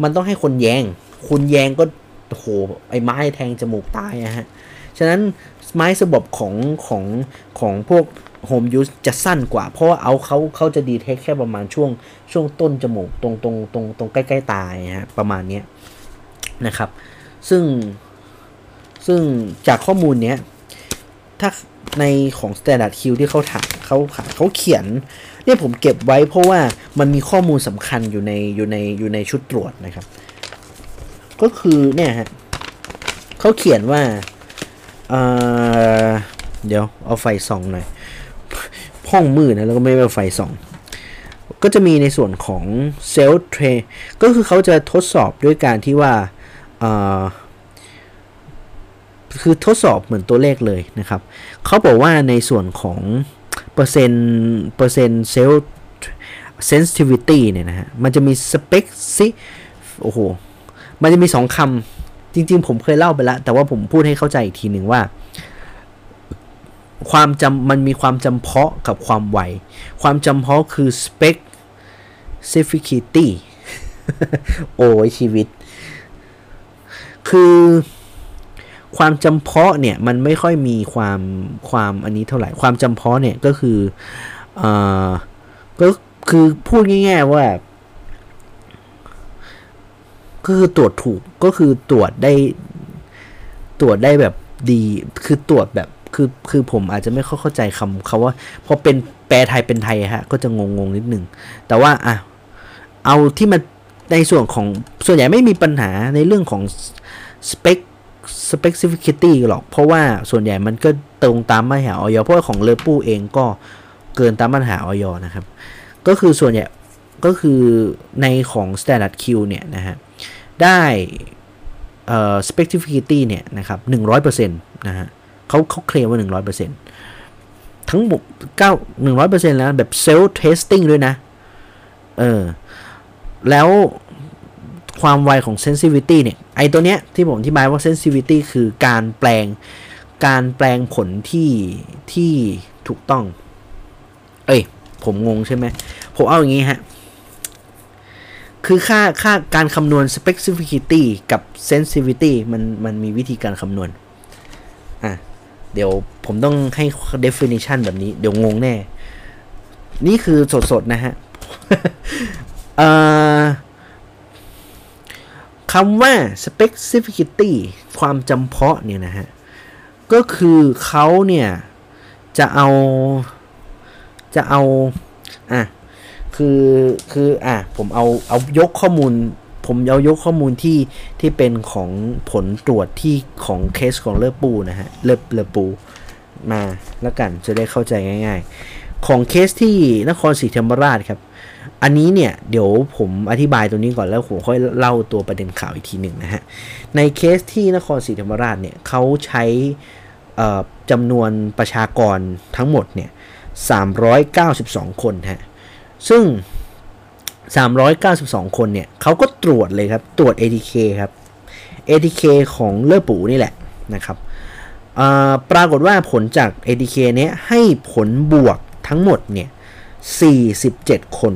A: มันต้องให้คนแยง คุณแยงก็โหไอ้ไม้แทงจมูกตายอะฮะ ฉะนั้นไม้สบบของของของพวกโฮมยูสจะสั้นกว่า เพราะว่าเอาเขาเขาจะดีเทคแค่ประมาณช่วงช่วงต้นจมูกตรงตรงตรงตรงใกล้ๆตายฮะประมาณนี้นะครับ ซึ่งซึ่งจากข้อมูลเนี้ยถ้าในของ Standard Q ที่เขาถามเขาเขาเขียน เนี่ยผมเก็บไว้เพราะว่ามันมีข้อมูลสำคัญอยู่ในอยู่ในอยู่ในชุดตรวจนะครับ ก็คือเนี่ยฮะเขาเขียนว่าเเดี๋ยวเอาไฟส่องหน่อยห้องมืดนะแล้วก็ไม่เอาไฟส่อง ก็จะมีในส่วนของเซลล์เทรก็คือเขาจะทดสอบด้วยการที่ว่าคือทดสอบเหมือนตัวเลขเลยนะครับ เขาบอกว่าในส่วนของ เปอร์เซ็นต์เปอร์เซ็นต์เซลล์เซนซิทิวิตี้เนี่ยนะฮะ มันจะมีสเปกซิโอ้โห มันจะมีสองคำ จริง ๆ ผมเคยเล่าไปแล้ว แต่ว่าผมพูดให้เข้าใจอีกทีหนึ่งว่า ความจำมันมีความจำเพาะกับความไว ความจำเพาะคือ specificity โอ้ยชีวิต คือ ความจำเพาะเนี่ยมันไม่ค่อยมีความความอันนี้เท่าไหร่ความจำเพาะเนี่ยก็คือเอ่าก็คือพูดง่ายๆว่าก็คือตรวจถูกก็คือตรวจได้ตรวจได้แบบดีคือตรวจแบบคือคือผมอาจจะไม่เข้าเข้าใจคำเขาว่าพอเป็นแปลไทยเป็นไทยฮะ ก็จะงงงนิดหนึ่งแต่ว่าอะเอาที่มันในส่วนของส่วนใหญ่ไม่มีปัญหาในเรื่องของสเปค specificity หรอก เพราะว่าส่วนใหญ่มันก็ตรงตามมาตรฐานออยเพราะว่าของเลปูเองก็เกินตามมาตรฐานออยนะครับ ก็คือส่วนใหญ่ก็คือในของ standard Q เนี่ยนะฮะได้เอ่อ specificity เนี่ยนะครับหนึ่งร้อยเปอร์เซ็นต์นะฮะเขาเขาเคลมว่าหนึ่งร้อยเปอร์เซ็นต์ทั้งหมดเก้าหนึ่งร้อยเปอร์เซ็นต์แล้วแบบ self testing ด้วยนะ เออ แล้ว ความไวของ sensitivity เนี่ย ไอตัวเนี้ยที่ผมอธิบายว่า sensitivity คือการแปลง การแปลงผลที่ที่ถูกต้อง เอ้ย ผมงงใช่ไหม ผมเอาอย่างนี้ฮะ คือค่าค่าการคำนวณ specificity กับ sensitivity มันมันมีวิธีการคำนวณ อะ เดี๋ยวผมต้องให้ definition แบบนี้ เดี๋ยวงงแน่ นี่คือสดๆ นะฮะคำว่า specificity ความจำเพาะเนี่ยนะฮะ ก็คือเขาเนี่ย จะเอา จะเอา อะ คือ คือ อะ ผมเอา เอายกข้อมูล ผมเอายกข้อมูลที่ ที่เป็นของผลตรวจที่ของเคสของเลอปูนะฮะ เลอเลอปู มาแล้วกันจะได้เข้าใจง่าย ๆ ของเคสที่นครศรีธรรมราชครับ อันนี้เนี่ยเดี๋ยวผมอธิบายตรงนี้ก่อนแล้วผมค่อยเล่าตัวประเด็นข่าวอีกทีหนึ่งนะฮะ ในเคสที่นครศรีธรรมราชเนี่ยเขาใช้จำนวนประชากรทั้งหมดเนี่ย392 คนฮะ ซึ่ง 392 คนเนี่ยเขาก็ตรวจเลยครับ ตรวจ ATK ครับ ATK ของเลอปูนี่แหละนะครับปรากฏว่าผลจาก ATK เนี้ยให้ผลบวกทั้งหมดเนี่ย47 คน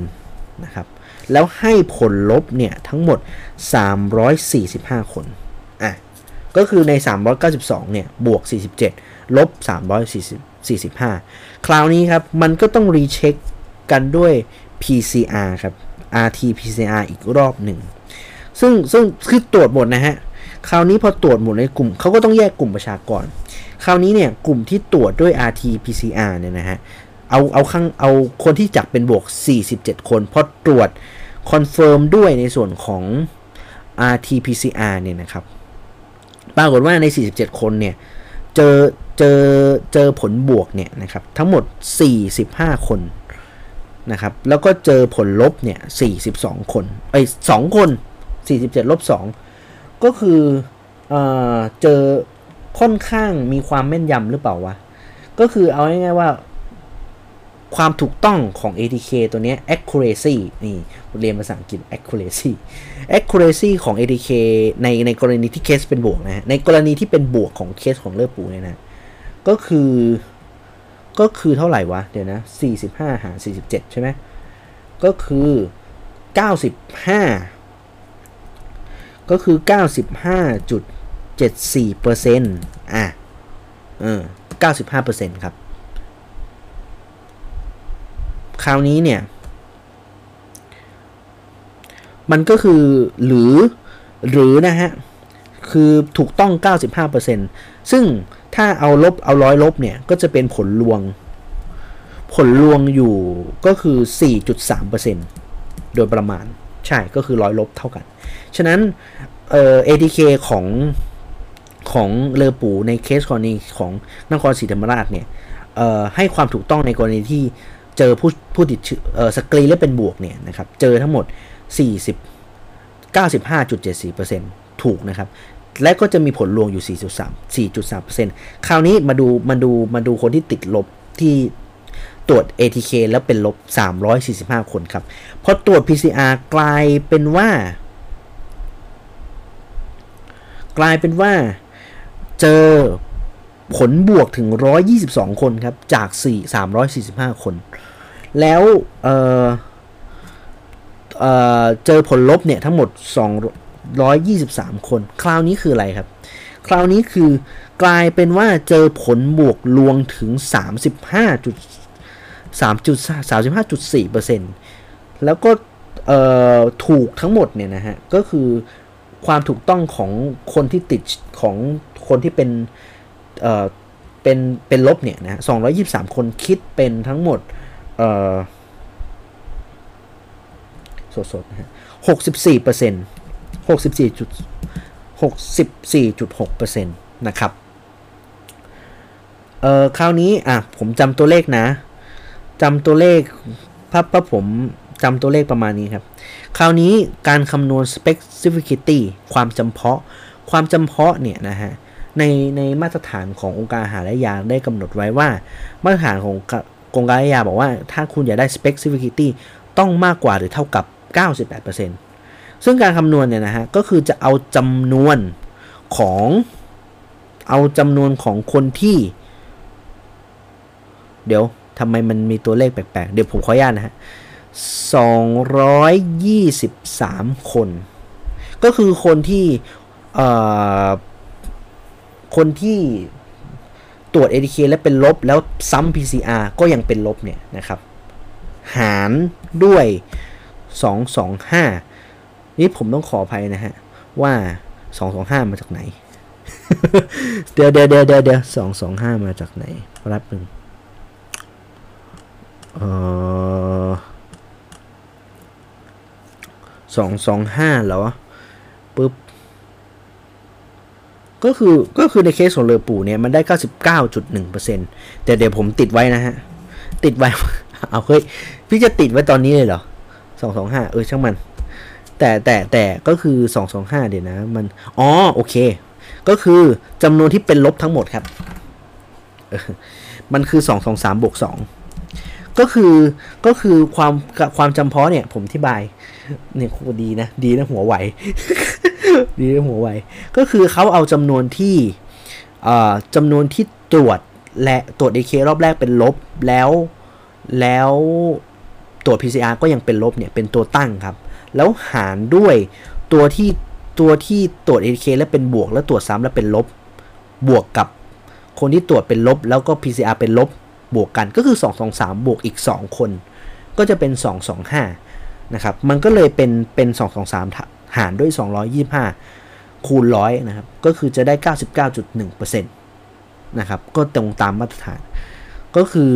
A: นะครับ แล้วให้ผลลบเนี่ยทั้งหมด 345 คนอะก็คือใน 392 เนี่ย บวก 47 ลบ345 คราวนี้ครับ มันก็ต้องรีเช็คกันด้วย PCR ครับ RT PCR อีกรอบหนึ่ง ซึ่งซึ่งคือตรวจหมดนะฮะ คราวนี้พอตรวจหมดในกลุ่ม เขาก็ต้องแยกกลุ่มประชากร คราวนี้เนี่ย กลุ่มที่ตรวจด้วย RT PCR เนี่ยนะฮะ เอาเอาข้างเอาคนที่จับเป็นบวก 47 คนพอตรวจ confirm ด้วยในส่วนของ RT PCR เนี่ยนะครับ ปรากฏว่าใน 47 คนเนี่ย เจอเจอเจอผลบวกเนี่ยนะครับ ทั้งหมด 45 คนนะครับ แล้วก็เจอผลลบเนี่ย 42 คนไอ้2คน 47 ลบ 2 ก็คือเอ่อเจอค่อนข้างมีความแม่นยำหรือเปล่าวะ ก็คือเอาง่ายๆว่า ความถูกต้องของ ATK ตัวนี้ accuracy นี่เรียนภาษาอังกฤษ accuracy accuracy ของ ATK ในในกรณีที่เคสเป็นบวกนะในกรณีที่เป็นบวกของเคสของเลือดปูเนี่ยนะ ก็คือ ก็คือเท่าไหร่วะ เดี๋ยวนะ 45 หาร 47 ใช่ไหม ก็คือ 95 ก็คือ 95.74%อะ เออ 95%ครับ คราวนี้เนี่ย มันก็คือหรือหรือนะฮะ คือถูกต้อง 95%ซึ่งถ้าเอาลบเอาร้อยลบเนี่ย ก็จะเป็นผลลวง ผลลวงอยู่ก็คือ 4.3%โดยประมาณ ใช่ก็คือร้อยลบเท่ากัน ฉะนั้นเอ่อ ATK ของของเลอปูในเคสกรณีของนครศรีธรรมราชเนี่ยให้ความถูกต้องในกรณีที่ เจอผู้ผู้ติดเชื้อสกรีนและเป็นบวกเนี่ยนะครับเจอทั้งหมด 40 95.74%ถูกนะครับ และก็จะมีผลรวมอยู่ 4.3 4.3%คราวนี้มาดูมาดูมาดูคนที่ติดลบที่ตรวจ ATK แล้วเป็นลบ 345 คนครับพอตรวจ PCR กลายเป็นว่า กลายเป็นว่าเจอผลบวกถึง 122 คนครับ จาก 4 345 คน แล้วเเเจอผลลบเนี่ยทั้งหมด 223 คน คราวนี้คืออะไรครับ คราวนี้คือกลายเป็นว่าเจอผลบวกลวงถึง 35จุด3.35.4%แล้วก็ถูกทั้งหมดเนี่ยนะฮะ ก็คือความถูกต้องของคนที่ติดของคนที่เป็นเป็นเป็นลบเนี่ยนะสองร้อยี่สามคนคิดเป็นทั้งหมด เอ่อสดๆนะฮะหกสิบสี่เปอร์เซ็นต์หกสิบสี่จุดหกสิบสี่จุดหกเปอร์เซ็นต์นะครับเอ่อคราวนี้อะผมจำตัวเลขนะจำตัวเลขภาพาผมจำตัวเลขประมาณนี้ครับ คราวนี้การคำนวณ specificity ความจำเพาะ ความจำเพาะเนี่ยนะฮะในในมาตรฐานขององค์การอาหารและยาได้กำหนดไว้ว่า มาตรฐานของ องการอาหารยาบอกว่าถ้าคุณอยากได้ specificity ต้องมากกว่าหรือเท่ากับ 98%ซึ่งการคำนวณเนี่ยนะฮะ ก็คือจะเอาจำนวนของเอาจำนวนของคนที่ เดี๋ยวทำไมมันมีตัวเลขแปลกๆ เดี๋ยวผมขออนุญาตนะฮะ 223 คน ก็คือคนที่คนที่ ตรวจ ATK แล้วเป็นลบแล้วซ้ำ PCR ก็ยังเป็นลบเนี่ยนะครับ หารด้วย 225 นี่ผมต้องขออภัยนะฮะ ว่า 225 มาจากไหน เดี๋ยวเดี๋ยวเดี๋ยวเดี๋ยว225มาจากไหนรับหนึ่งเออสองสองห้าเหรอปุ๊บ ก็คือก็คือในเคสของเลอปู่เนี่ยมันได้ 99.1%แต่เดี๋ยวผมติดไว้นะฮะ ติดไว้ เอาเฮ้ย พี่จะติดไว้ตอนนี้เลยเหรอ 225 เออช่างมัน แต่แต่แต่ก็คือ 225 เดี๋ยวนะ มัน อ๋อ โอเค ก็คือจำนวนที่เป็นลบทั้งหมดครับ มันคือ 223บวก2ก็คือก็คือความความจำเพาะเนี่ย ผมอธิบาย เนี่ยคดีนะ ดีนะหัวไหว ดีหัวไวก็คือเขาเอาจำนวนที่จำนวนที่ตรวจและตรวจ AK รอบแรกเป็นลบแล้วแล้วตรวจ PCR ก็ยังเป็นลบเนี่ยเป็นตัวตั้งครับ แล้วหารด้วยตัวที่ตัวที่ตรวจ AK แล้วเป็นบวก แล้วตรวจซ้ำแล้วเป็นลบ บวกกับคนที่ตรวจเป็นลบ แล้วก็ PCR เป็นลบบวกกันก็คือ 223 บวกอีก 2 คน ก็จะเป็น 225นะครับมันก็เลยเป็นเป็น 223 หารด้วย 225 คูณร้อยนะครับ ก็คือจะได้ 99.1%นะครับ ก็ตรงตามมาตรฐาน ก็คือ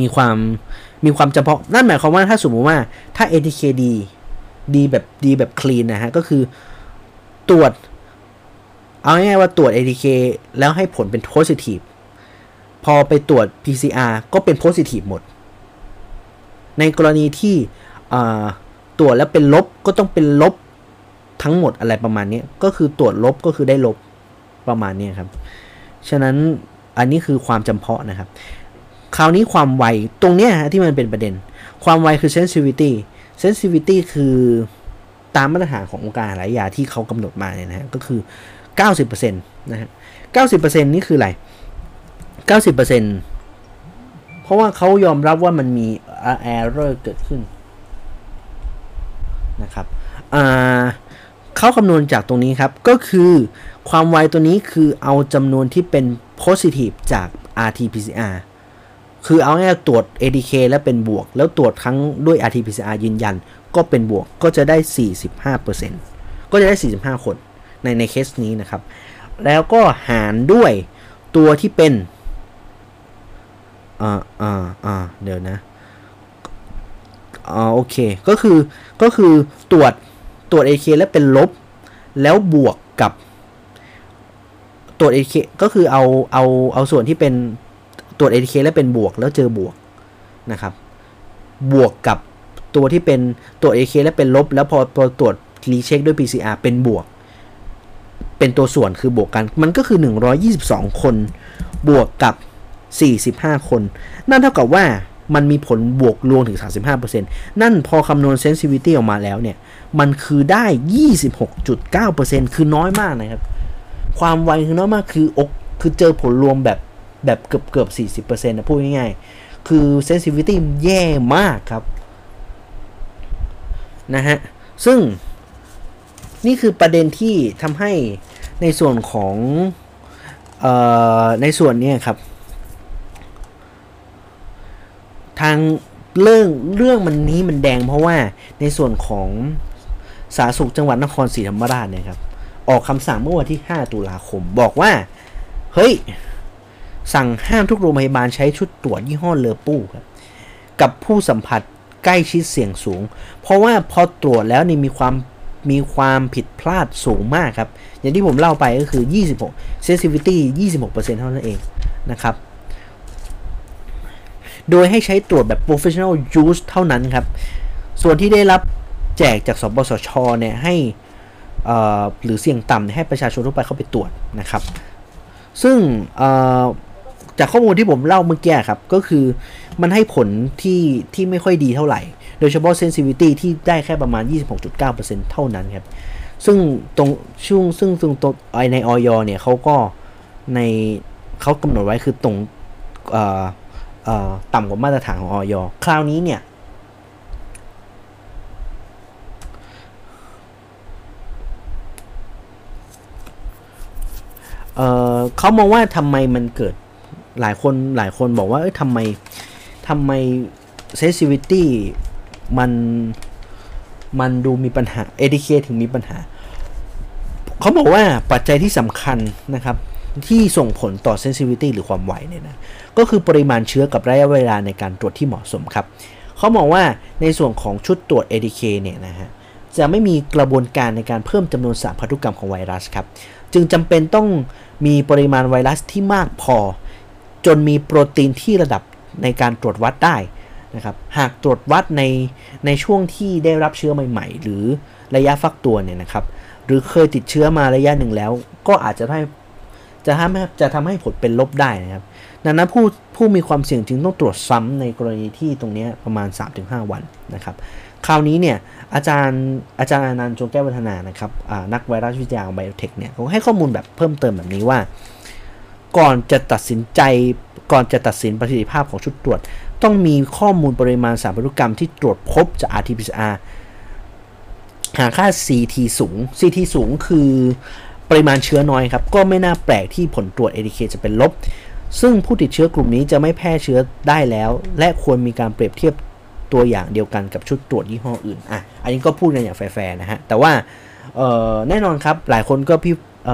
A: มีความมีความจำเพาะ นั่นหมายความว่าถ้าสมมติว่าถ้า ATK ดีดีแบบดีแบบคลีนนะฮะ ก็คือตรวจ เอาง่ายๆว่าตรวจ ATK แล้วให้ผลเป็น positive พอไปตรวจ PCR ก็เป็น positive หมด ในกรณีที่ ตรวจแล้วเป็นลบก็ต้องเป็นลบทั้งหมดอะไรประมาณนี้ก็คือตรวจลบก็คือได้ลบประมาณนี้ครับ ฉะนั้นอันนี้คือความจำเพาะนะครับ คราวนี้ความไวตรงเนี้ยที่มันเป็นประเด็น ความไวคือ sensitivity sensitivity คือตามมาตรฐานขององค์การหลายยาที่เขากำหนดมาเนี่ยนะฮะก็คือ 90%นะฮะ90%นี่คืออะไร 90%ราะว่าเขายอมรับว่ามันมี error เกิดขึ้น นะครับเขาคำนวณจากตรงนี้ครับ ก็คือความไวตัวนี้คือเอาจำนวนที่เป็น positive จาก RT-PCR คือเอาง่ายตรวจ ADK แล้วเป็นบวก แล้วตรวจครั้งด้วย RT-PCR ยืนยัน ก็เป็นบวกก็จะได้ 45%ก็จะได้ 45 คนในในเคสนี้นะครับ แล้วก็หารด้วยตัวที่เป็นอ่าอ่าอ่าเดี๋ยวนะ อ๋อโอเค ก็คือก็คือตรวจตรวจ AK แล้วเป็นลบ แล้วบวกกับตรวจ AK ก็คือเอาเอาเอาส่วนที่เป็นตรวจ ATK แล้วเป็นบวกแล้วเจอบวกนะครับ บวกกับตัวที่เป็นตรวจ AK แล้วเป็นลบ แล้วพอพอตรวจรีเช็คด้วย PCR เป็นบวก เป็นตัวส่วนคือบวกกัน มันก็คือ 122 คน บวกกับ 45 คน นั่นเท่ากับว่า มันมีผลบวกรวมถึง 35%นั่นพอคำนวณ sensitivity ออกมาแล้วเนี่ย มันคือได้ 26.9%คือน้อยมากนะครับ ความไวคือน้อยมากคืออกคือเจอผลรวมแบบแบบเกือบเกือบ 40%นะพูดง่ายๆ คือ sensitivity แย่มากครับ นะฮะ ซึ่งนี่คือประเด็นที่ทำให้ในส่วนของออในส่วนนี้ครับ ทางเรื่องเรื่องมันนี้มันแดงเพราะว่าในส่วนของสาธารณสุขจังหวัดนครศรีธรรมราชเนี่ยครับออกคำสั่งเมื่อวันที่ 5 ตุลาคม บอกว่าเฮ้ยสั่งห้ามทุกโรงพยาบาลใช้ชุดตรวจยี่ห้อเลอปู้ครับกับผู้สัมผัสใกล้ชิดเสี่ยงสูง เพราะว่าพอตรวจแล้วนี่มีความมีความผิดพลาดสูงมากครับ อย่างที่ผมเล่าไปก็คือ 26 sensitivity 26%เท่านั้นเองนะครับ โดยให้ใช้ตรวจแบบ professional use เท่านั้นครับ ส่วนที่ได้รับแจกจากสปสชเนี่ยให้หรือเสี่ยงต่ำให้ประชาชนทั่วไปเข้าไปตรวจนะครับ ซึ่งจากข้อมูลที่ผมเล่าเมื่อกี้ครับ ก็คือมันให้ผลที่ที่ไม่ค่อยดีเท่าไหร่ โดยเฉพาะ sensitivity ที่ได้แค่ประมาณ 26.9%เท่านั้นครับ ซึ่งตรงช่วงซึ่งตรงตรงในออยเนี่ยเขาก็ในเขากำหนดไว้คือตรง ต่ำกว่ามาตรฐานของออยคราวนี้เนี่ยเเขามองว่าทำไมมันเกิดหลายคนหลายคนบอกว่า เอ้ยทำไมทำไม sensitivity มันมันดูมีปัญหา ADK ถึงมีปัญหา เขาบอกว่าปัจจัยที่สำคัญนะครับ ที่ส่งผลต่อ sensitivity หรือความไหวเนี่ยนะ ก็คือปริมาณเชื้อกับระยะเวลาในการตรวจที่เหมาะสมครับเขามองว่าในส่วนของชุดตรวจ ADK เนี่ยนะฮะจะไม่มีกระบวนการในการเพิ่มจำนวนสารพันธุกรรมของไวรัสครับ จึงจำเป็นต้องมีปริมาณไวรัสที่มากพอ จนมีโปรตีนที่ระดับในการตรวจวัดได้นะครับ หากตรวจวัดในในช่วงที่ได้รับเชื้อใหม่ ๆ หรือระยะฟักตัวเนี่ยนะครับ หรือเคยติดเชื้อมาระยะหนึ่งแล้ว ก็อาจจะให้จะทำให้จะทำให้ผลเป็นลบได้นะครับ ดังนั้นผู้ผู้มีความเสี่ยงจึงต้องตรวจซ้ำในกรณีที่ตรงนี้ประมาณ 3-5 วันนะครับ คราวนี้เนี่ยอาจารย์อาจารย์อนันต์จงแก้ววัฒนานะครับนักไวรัสวิทยาของไบโอเทคเนี่ยเขาให้ข้อมูลแบบเพิ่มเติมแบบนี้ว่า ก่อนจะตัดสินใจก่อนจะตัดสินประสิทธิภาพของชุดตรวจ ต้องมีข้อมูลปริมาณสารพันธุกรรมที่ตรวจพบจาก RT-PCR หาค่า CT สูง CT สูงคือปริมาณเชื้อน้อยครับ ก็ไม่น่าแปลกที่ผลตรวจ ADK จะเป็นลบ ซึ่งผู้ติดเชื้อกลุ่มนี้จะไม่แพร่เชื้อได้แล้ว และควรมีการเปรียบเทียบตัวอย่างเดียวกันกับชุดตรวจยี่ห้ออื่นอะอันนี้ก็พูดกันอย่างแฟร์ๆนะฮะ แต่ว่าแน่นอนครับหลายคนก็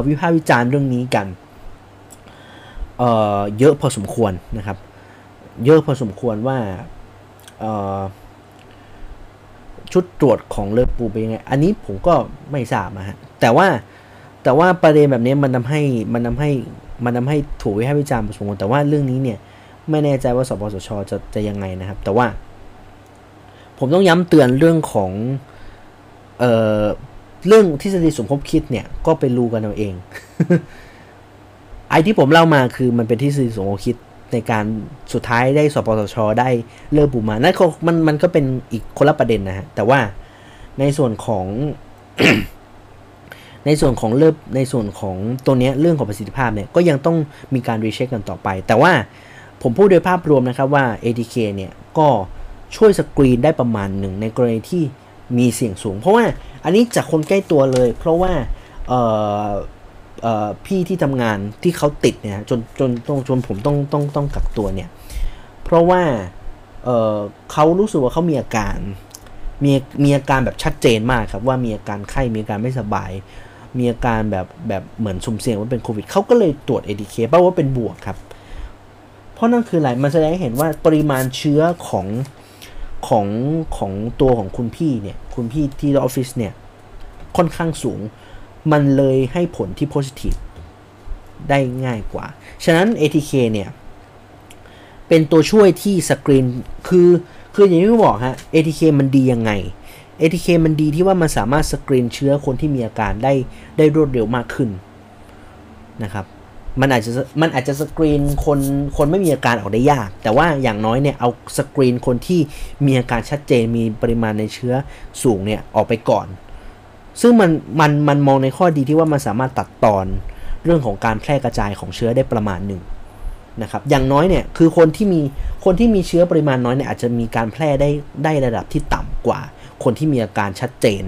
A: วิพากษ์วิจารณ์เรื่องนี้กันเเยอะพอสมควรนะครับ เยอะพอสมควรว่าชุดตรวจของเลอปูเป็นยังไง อันนี้ผมก็ไม่ทราบนะฮะ แต่ว่าแต่ว่าประเด็นแบบนี้มันทาให้มันทาให้ มันทาให้ถูกวิพากษ์วิจารณ์พอสมควรแต่ว่าเรื่องนี้เนี่ยไม่แน่ใจว่าสปสชจะจะยังไงนะครับ แต่ว่า ผมต้องย้ำเตือนเรื่องของเอ่อเรื่องทฤษฎีสมคบคิดเนี่ยก็ไปรู้กันเอาเอง ไอ้ที่ผมเล่ามาคือมันเป็นทฤษฎีสมคบคิดในการสุดท้ายได้สปสช ได้เลิกปูมานั่นมันมันก็เป็นอีกคนละประเด็นนะฮะแต่ว่าในส่วนของ ในส่วนของเลิกในส่วนของตัวนี้เรื่องของประสิทธิภาพเนี่ยก็ยังต้องมีการรีเช็คกันต่อไป แต่ว่าผมพูดโดยภาพรวมนะครับว่า ATK เนี่ยก็ช่วยสกรีนได้ประมาณหนึ่งในกรณีที่มีเสี่ยงสูง เพราะว่าอันนี้จากคนใกล้ตัวเลย เพราะว่าพี่ที่ทำงานที่เขาติดเนี่ยจนจนต้องจนผมต้องต้องต้องกักตัวเนี่ยเพราะว่าเเขารู้สึกว่าเขามีอาการมีมีอาการแบบชัดเจนมากครับว่ามีอาการไข้มีอาการไม่สบาย มีอาการแบบแบบเหมือนสุ่มเสี่ยงว่าเป็นโควิดเขาก็เลยตรวจ ADK เพราว่าเป็นบวกครับ เพราะนั่นคืออะไรมันแสดงให้เห็นว่าปริมาณเชื้อของของของตัวของคุณพี่เนี่ยคุณพี่ที่ออฟฟิศเนี่ยค่อนข้างสูง มันเลยให้ผลที่ positive ได้ง่ายกว่า ฉะนั้น ATK เนี่ยเป็นตัวช่วยที่สกรีนคือคืออย่างที่บอกฮะ ATK มันดียังไง ATK มันดีที่ว่ามันสามารถสกรีนเชื้อคนที่มีอาการได้ได้รวดเร็วมากขึ้นนะครับ มันอาจจะมันอาจจะสกรีนคนคนไม่มีอาการออกได้ยาก แต่ว่าอย่างน้อยเนี่ยเอาสกรีนคนที่มีอาการชัดเจนมีปริมาณในเชื้อสูงเนี่ยออกไปก่อน ซึ่งมันมันมันมองในข้อดีที่ว่ามันสามารถตัดตอนเรื่องของการแพร่กระจายของเชื้อได้ประมาณหนึ่งนะครับ อย่างน้อยเนี่ยคือคนที่มีคนที่มีเชื้อปริมาณน้อยเนี่ยอาจจะมีการแพร่ได้ได้ระดับที่ต่ำกว่า คนที่มีอาการชัดเจน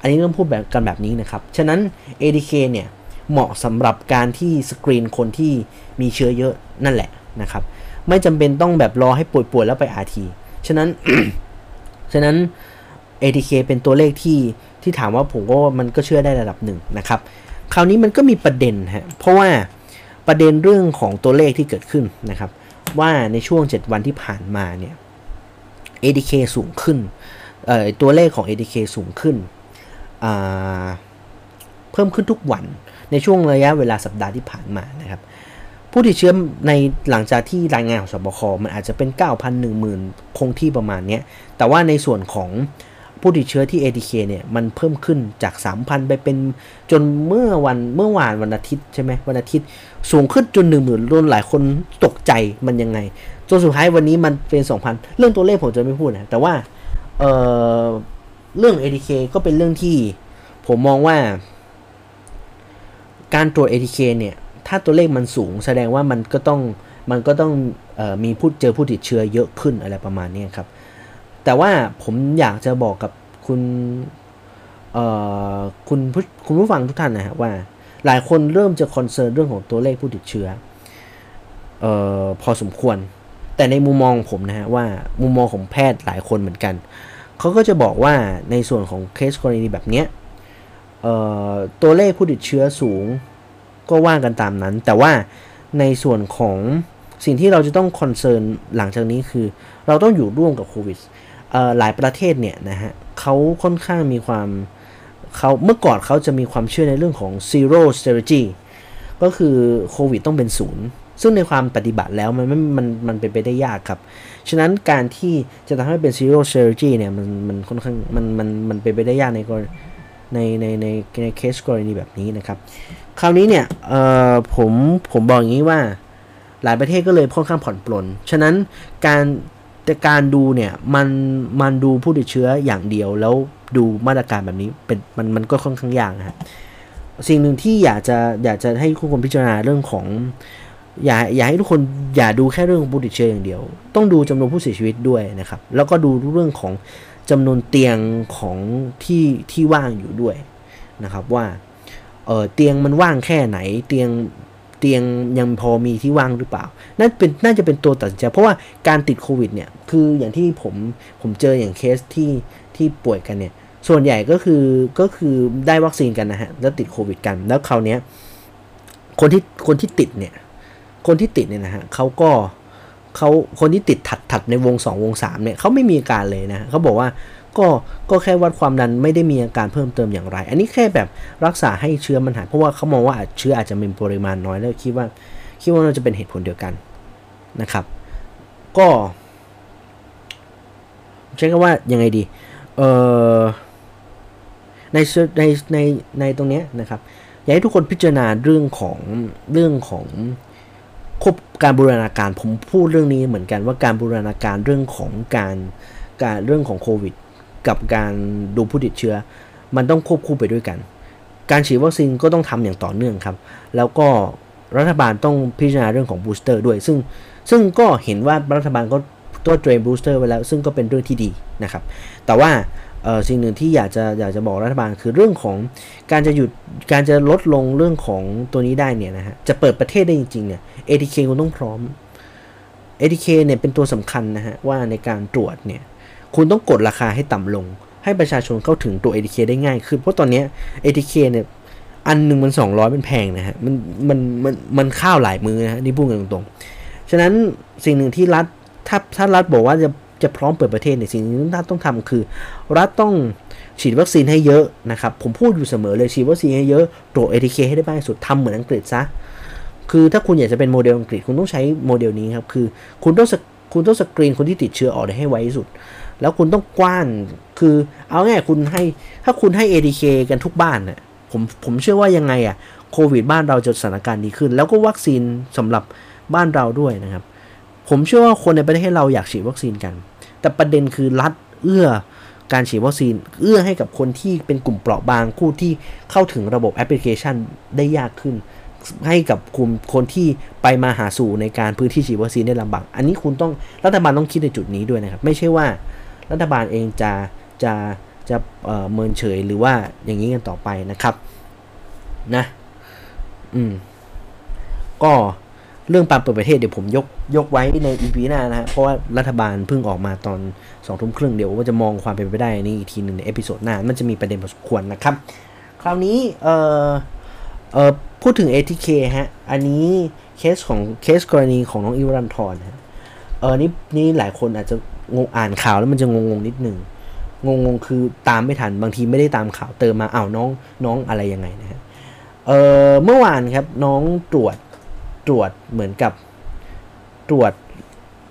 A: อันนี้ต้องพูดแบบกันแบบนี้นะครับ ฉะนั้น ADK เนี่ยเหมาะสำหรับการที่สกรีนคนที่มีเชื้อเยอะนั่นแหละนะครับ ไม่จำเป็นต้องแบบรอให้ป่วยๆแล้วไป RT ฉะนั้น ฉะนั้น ATK เป็นตัวเลขที่ที่ถามว่าผมก็มันก็เชื่อได้ระดับหนึ่งนะครับ คราวนี้มันก็มีประเด็นฮะ เพราะว่าประเด็นเรื่องของตัวเลขที่เกิดขึ้นนะครับ ว่าในช่วง 7 วันที่ผ่านมาเนี่ย ATK สูงขึ้น ตัวเลขของ ATK สูงขึ้น เพิ่มขึ้นทุกวันในช่วงระยะเวลาสัปดาห์ที่ผ่านมานะครับผู้ติดเชื้อในหลังจากที่รายงานของสบค มันอาจจะเป็น 9,000 10,000 คงที่ประมาณนี้แต่ว่าในส่วนของผู้ติดเชื้อที่ ATK เนี่ยมันเพิ่มขึ้นจาก 3,000 ไปเป็นจนเมื่อวันเมื่อวานวันอาทิตย์ใช่ไหมวันอาทิตย์สูงขึ้นจน1 0,000รุ่นหลายคนตกใจมันยังไงจนสุดท้ายวันนี้มันเป็น 2,000 เรื่องตัวเลขผมจะไม่พูดนะแต่ว่า เเรื่อง ATK ก็เป็นเรื่องที่ผมมองว่า การตรวจ ATK เนี่ย ถ้าตัวเลขมันสูง แสดงว่ามันก็ต้องมันก็ต้องออมีผู้เจอผู้ติดเชื้อเยอะขึ้นอะไรประมาณนี้ครับ แต่ว่าผมอยากจะบอกกับคุณคุณผู้คุณผู้ฟังทุกท่านนะฮะว่า หลายคนเริ่มจะ concern เรื่องของตัวเลขผู้ติดเชื้อเออพอสมควร แต่ในมุมมองผมนะฮะว่ามุมมองของแพทย์หลายคนเหมือนกัน เขาก็จะบอกว่าในส่วนของเคสกรณีแบบนี้ตัวเลขผู้ติดเชื้อสูงก็ว่ากันตามนั้น แต่ว่าในส่วนของสิ่งที่เราจะต้อง concern หลังจากนี้คือ เราต้องอยู่ร่วมกับโควิดหลายประเทศเนี่ยนะฮะเขาค่อนข้างมีความเขาเมื่อก่อนเขาจะมีความเชื่อในเรื่องของ zero strategy ก็คือโควิดต้องเป็นศูนย์ซึ่งในความปฏิบัติแล้วมันมันมันเป็นไปได้ยากครับ ฉะนั้นการที่จะทำให้เป็น zero strategy เนี่ยมันมันค่อนข้างมันมันมันเป็นไปได้ยากในกรในในในในเคสกรณีแบบนี้นะครับ คราวนี้เนี่ยเอ่อผมผมบอกอย่างนี้ว่าหลายประเทศก็เลยค่อนข้างผ่อนปลน ฉะนั้นการแต่การดูเนี่ยมันมันดูผู้ติดเชื้ออย่างเดียว แล้วดูมาตรการแบบนี้เป็นมันมันก็ค่อนข้างยากครับสิ่งหนึ่งที่อยากจะอยากจะให้ทุกคนพิจารณาเรื่องของ อย่าอย่าให้ทุกคนอย่าดูแค่เรื่องผู้ติดเชื้ออย่างเดียว ต้องดูจำนวนผู้เสียชีวิตด้วยนะครับ แล้วก็ดูเรื่องของจำนวนเตียงของที่ที่ว่างอยู่ด้วยนะครับว่าเออเตียงมันว่างแค่ไหน เตียงเตียงยังพอมีที่ว่างหรือเปล่านั่นเป็นน่าจะเป็นตัวตัดสินใจเพราะว่าการติดโควิดเนี่ยคืออย่างที่ผมผมเจออย่างเคสที่ที่ป่วยกันเนี่ยส่วนใหญ่ก็คือก็คือได้วัคซีนกันนะฮะแล้วติดโควิดกันแล้วคราวนี้คนที่คนที่ติดเนี่ย คนที่ติดเนี่ยนะฮะเขาก็เขาคนที่ติดถัดถัดในวง 2 วง 3 เนี่ยเขาไม่มีอาการเลยนะเขาบอกว่าก็ก็แค่วัดความดันไม่ได้มีอาการเพิ่มเติมอย่างไร อันนี้แค่แบบรักษาให้เชื้อมันหายเพราะว่าเขามองว่าเชื้ออาจจะมีปริมาณน้อยแล้วคิดว่าคิดว่าน่าจะเป็นเหตุผลเดียวกันนะครับ ก็ใช้คำว่ายังไงดีเออในในในในตรงเนี้ยนะครับอยากให้ทุกคนพิจารณาเรื่องของเรื่องของ ควบการบูรณาการผมพูดเรื่องนี้เหมือนกันว่าการบูรณาการเรื่องของการการเรื่องของโควิด กับการดูผู้ติดเชื้อ มันต้องควบคู่ไปด้วยกัน การฉีดวัคซีนก็ต้องทำอย่างต่อเนื่องครับ แล้วก็รัฐบาลต้องพิจารณาเรื่องของ booster ด้วย ซึ่งซึ่งก็เห็นว่ารัฐบาลก็ตัวเตรียม booster ไว้แล้ว ซึ่งก็เป็นเรื่องที่ดีนะครับ แต่ว่าสิ่งหนึ่งที่อยากจะอยากจะบอกรัฐบาลคือเรื่องของการจะหยุดการจะลดลงเรื่องของตัวนี้ได้เนี่ยนะฮะจะเปิดประเทศได้จริงๆเนี่ย ATK คุณต้องพร้อม ATK เนี่ยเป็นตัวสำคัญนะฮะว่าในการตรวจเนี่ยคุณต้องกดราคาให้ต่ำลง ให้ประชาชนเข้าถึงตัว ATK ได้ง่ายขึ้นเพราะตอนนี้ ATK เนี่ยอันหนึ่งมัน 200เป็นแพงนะฮะมันมันมันมันข้าวหลายมือนะฮะนี่พูดกันตรงๆ ฉะนั้นสิ่งหนึ่งที่รัฐถ้าถ้ารัฐบอกว่าจะจะพร้อมเปิดประเทศเนี่ยสิ่งที่รัฐต้องทำคือ รัฐต้องฉีดวัคซีนให้เยอะนะครับ ผมพูดอยู่เสมอเลยฉีดวัคซีนให้เยอะตรวจ ATK ให้ได้มากที่สุดทำเหมือนอังกฤษซะ คือถ้าคุณอยากจะเป็นโมเดลอังกฤษคุณต้องใช้โมเดลนี้ครับ คือคุณต้องคุณต้องสกรีนคนที่ติดเชื้อออกได้ให้ไวที่สุด แล้วคุณต้องกว้านคือเอาง่ายคุณให้ถ้าคุณให้ ATK กันทุกบ้านน่ะผมผมเชื่อว่ายังไงอะโควิดบ้านเราจะสถานการณ์ดีขึ้น แล้วก็วัคซีนสำหรับบ้านเราด้วยนะครับ ผมเชื่อว่าคนในประเทศเราอยากฉีดวัคซีนกัน แต่ประเด็นคือรัฐเอื้อการฉีดวัคซีน เอื้อให้กับคนที่เป็นกลุ่มเปราะบางผู้ที่เข้าถึงระบบแอปพลิเคชันได้ยากขึ้น ให้กับกลุ่มคนที่ไปมาหาสู่ในการพื้นที่ฉีดวัคซีนได้ลำบาก อันนี้คุณต้องรัฐบาลต้องคิดในจุดนี้ด้วยนะครับ ไม่ใช่ว่ารัฐบาลเองจะจะจะเอ่อเมินเฉยหรือว่าอย่างนี้กันต่อไปนะครับนะอืมก็เรื่องปามเปิดประเทศเดี๋ยวผมยกยกไว้ใน EP หน้านะฮะเพราะว่ารัฐบาลเพิ่งออกมาตอนสองทุ่มครึ่งเดี๋ยวว่าจะมองความเป็นไปได้นี่อีกทีหนึ่งใน episode หน้ามันจะมีประเด็นพอสมควรนะครับ คราวนี้เอ่อ เอ่อพูดถึง ATK ฮะ อันนี้เคสของเคสกรณีของน้องอิวรันทรฮะ เออนี่นี่หลายคนอาจจะงงอ่านข่าวแล้วมันจะงงงนิดหนึ่งงงงคือตามไม่ทันบางทีไม่ได้ตามข่าวเติมมาอ้าวน้องน้องอะไรยังไงนะฮะ เออเมื่อวานครับน้องตรวจตรวจเหมือนกับตรวจ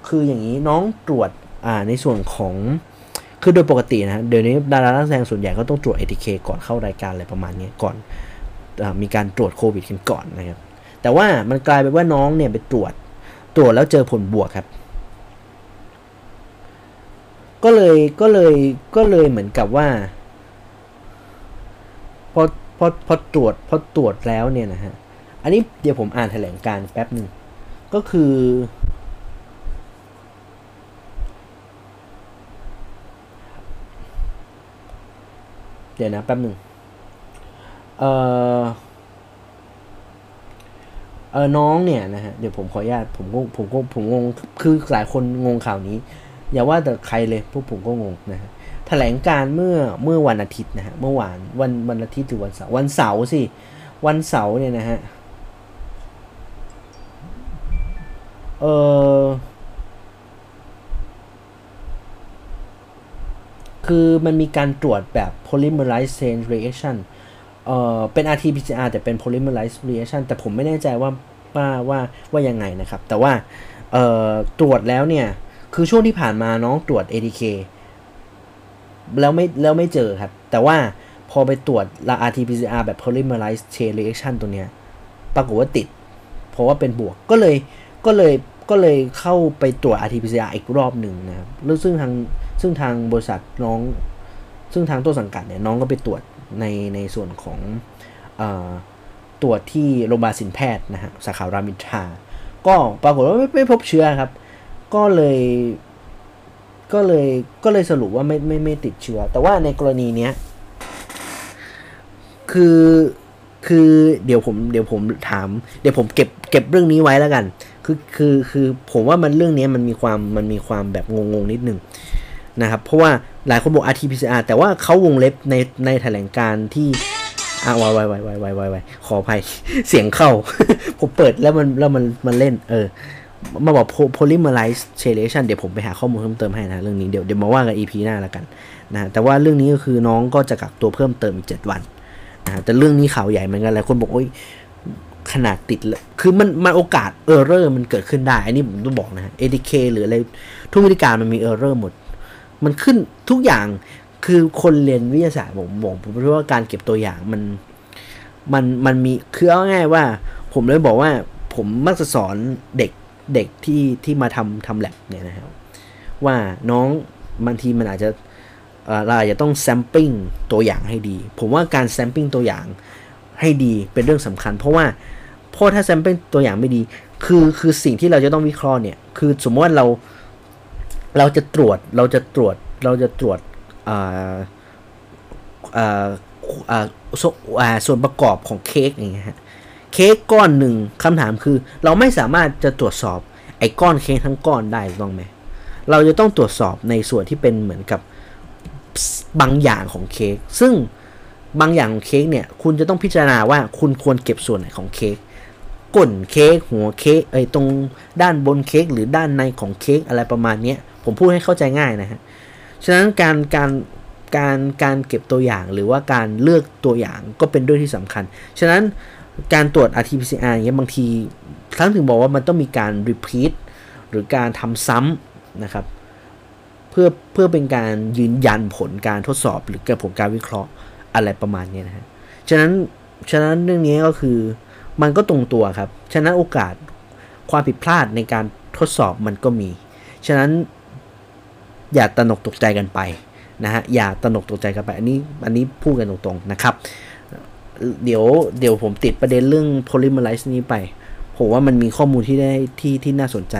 A: คืออย่างนี้น้องตรวจอ่าในส่วนของคือโดยปกตินะเดี๋ยวนี้ดารานักแสดงส่วนใหญ่ก็ต้องตรวจ ATK ก่อนเข้ารายการอะไรประมาณนี้ก่อน มีการตรวจโควิดกันก่อนนะครับ แต่ว่ามันกลายเป็นว่าน้องเนี่ยไปตรวจตรวจแล้วเจอผลบวกครับ ก็เลยก็เลยก็เลยเหมือนกับว่าพอพอพอตรวจพอตรวจแล้วเนี่ยนะฮะ อันนี้เดี๋ยวผมอ่านแถลงการแป๊บหนึ่งก็คือเดี๋ยวนะแป๊บหนึ่ง เออเออน้องเนี่ยนะฮะเดี๋ยวผมขออนุญาตผมก็ผมก็ผมงงคือหลายคนงงข่าวนี้ อย่าว่าแต่ใครเลยพวกผมก็งงนะฮะแถลงการเมื่อเมื่อวันอาทิตย์นะฮะเมื่อวานวันวันอาทิตย์หรือวันเสาร์วันเสาร์สิวันเสาร์เนี่ยนะฮะเออคือมันมีการตรวจแบบ polymerase chain reaction เอ่อเป็น RT-PCR แต่เป็น polymerase reaction แต่ผมไม่แน่ใจว่าว่าว่าว่ายังไงนะครับ แต่ว่าเอ่อตรวจแล้วเนี่ย คือช่วงที่ผ่านมาน้องตรวจ ATK แล้วไม่แล้วไม่เจอครับ แต่ว่าพอไปตรวจ RT-PCR แบบ polymerase chain reaction ตัวเนี้ยปรากฏว่าติด เพราะว่าเป็นบวกก็เลยก็เลยก็เลยเข้าไปตรวจ RT-PCR อีกรอบหนึ่งนะครับแล้วซึ่งทางซึ่งทางบริษัทน้อง ซึ่งทางต้นสังกัดเนี่ยน้องก็ไปตรวจ ในในส่วนของอตรวจที่โรงพยาบาลสินแพทย์นะฮะสาขารามินทราก็ปรากฏว่าไม่ไม่พบเชื้อครับ ก็เลยก็เลยก็เลยสรุปว่าไม่ไม่ไม่ติดเชื้อ แต่ว่าในกรณีเนี้ยคือคือเดี๋ยวผมเดี๋ยวผมถาม เดี๋ยวผมเก็บเก็บเรื่องนี้ไว้แล้วกัน คือคือคือผมว่ามันเรื่องนี้มันมีความมันมีความแบบงงๆนิดนึงนะครับ เพราะว่า หลายคนบอก RT-PCR แต่ว่าเขาวงเล็บในในแถลงการที่อ่าวายวายวายวายวายวายขออภัย เสียงเข้า ผมเปิดแล้วมันแล้วมันมันเล่น เออ มาบอก polymerase chelation เดี๋ยวผมไปหาข้อมูลเพิ่มเติมให้นะเรื่องนี้เดี๋ยวเดี๋ยวมาว่ากัน EP หน้าแล้วกันนะแต่ว่าเรื่องนี้ก็คือน้องก็จะกักตัวเพิ่มเติมอีก7วันนะแต่เรื่องนี้ข่าวใหญ่เหมือนกันหลายคนบอกโอ้ยขนาดติดเลยคือมันมันโอกาส error มันเกิดขึ้นได้ อันนี้ผมต้องบอกนะฮะ ATK หรืออะไรทุกวิธีการมันมี error หมด มันขึ้นทุกอย่างคือคนเรียนวิทยาศาสตร์ผมบอกผมรู้ว่าการเก็บตัวอย่างมันมันมันมีคือเอาง่ายว่า ผมเลยบอกว่าผมมักจะสอนเด็กเด็กที่ที่มาทำทำแลบเนี่ยนะครับ ว่าน้องบางทีมันอาจจะเราอาจจะต้อง samplingตัวอย่างให้ดี ผมว่าการ sampling ตัวอย่างให้ดีเป็นเรื่องสำคัญ เพราะว่าเพราะถ้า sampling ตัวอย่างไม่ดี คือคือสิ่งที่เราจะต้องวิเคราะห์เนี่ย คือสมมติว่าเรา เราจะตรวจเราจะตรวจเราจะตรวจส่วนประกอบของเค้กอย่างเงี้ยฮะเค้กก้อนหนึ่งคำถามคือ เราไม่สามารถจะตรวจสอบไอ้ก้อนเค้กทั้งก้อนได้ต้องไหมเราจะต้องตรวจสอบในส่วนที่เป็นเหมือนกับบางอย่างของเค้กซึ่งบางอย่างของเค้กเนี่ย คุณจะต้องพิจารณาว่าคุณควรเก็บส่วนไหนของเค้กก้นเค้กหัวเค้กไอ้ตรงด้านบนเค้กหรือด้านในของเค้กอะไรประมาณนี้ ผมพูดให้เข้าใจง่ายนะฮะ ฉะนั้นการการการการเก็บตัวอย่างหรือว่าการเลือกตัวอย่างก็เป็นเรื่องที่สำคัญ ฉะนั้นการตรวจ RT-PCR อย่างเงี้ยบางทีทั้งถึงบอกว่ามันต้องมีการ repeat หรือการทำซ้ำนะครับ เพื่อเพื่อเป็นการยืนยันผลการทดสอบ หรือการผลการวิเคราะห์อะไรประมาณนี้นะฮะ ฉะนั้นฉะนั้นเรื่องนี้ก็คือมันก็ตรงตัวครับ ฉะนั้นโอกาสความผิดพลาดในการทดสอบมันก็มี ฉะนั้น อย่าตนกตกใจกันไปนะฮะอย่าตนกตกใจกันไป อันนี้อันนี้พูดกันตรงๆนะครับ เดี๋ยวเดี๋ยวผมติดประเด็นเรื่อง polymerase นี้ไปผมว่ามันมีข้อมูลที่ได้ที่ที่น่าสนใจ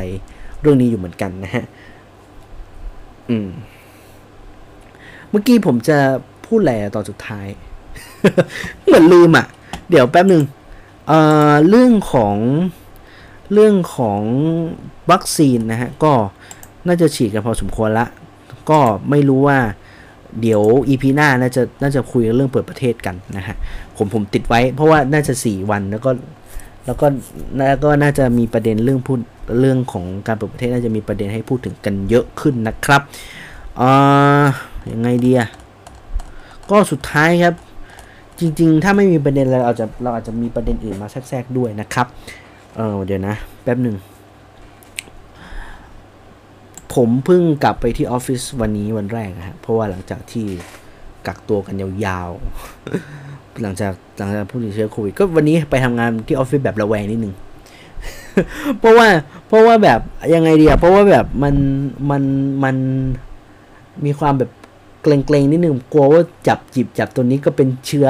A: เรื่องนี้อยู่เหมือนกันนะฮะอืมเมื่อกี้ผมจะพูดแหล่ตอนสุดท้าย เหมือนลืมอะ่ะ เดี๋ยวแป๊บหนึ่งเอ่อเรื่องของเรื่องของวัคซีนนะฮะ ก็น่าจะฉีดกันพอสมควรละ ก็ไม่รู้ว่าเดี๋ยวอีพีหน้าน่าจะน่าจะคุยเรื่องเปิดประเทศกันนะฮะผมผมติดไว้ เพราะว่าน่าจะสี่วันแล้วก็แล้วก็แล้วก็น่าจะมีประเด็นเรื่องพูดเรื่องของการเปิดประเทศน่าจะมีประเด็นให้พูดถึงกันเยอะขึ้นนะครับเอ่ายังไงดีอะก็สุดท้ายครับ จริง ๆ ถ้าไม่มีประเด็นอะไรเราจะเราอาจจะมีประเด็นอื่นมาแทรกๆด้วยนะครับเออเดี๋ยวนะ แป๊บหนึ่ง ผมเพิ่งกลับไปที่ออฟฟิศวันนี้วันแรกนะฮะเพราะว่าหลังจากที่กักตัวกันยาวๆ หลังจากหลังจากผู้ติดเชื้อโควิดก็วันนี้ไปทำงานที่ออฟฟิศแบบระแวงนิดนึงเพราะว่าเพราะว่าแบบยังไงดีอะเพราะว่าแบบมันมันมันมีความแบบเกรงๆนิดนึงกลัวว่าจับจิบจับตัวนี้ก็เป็นเชื้อ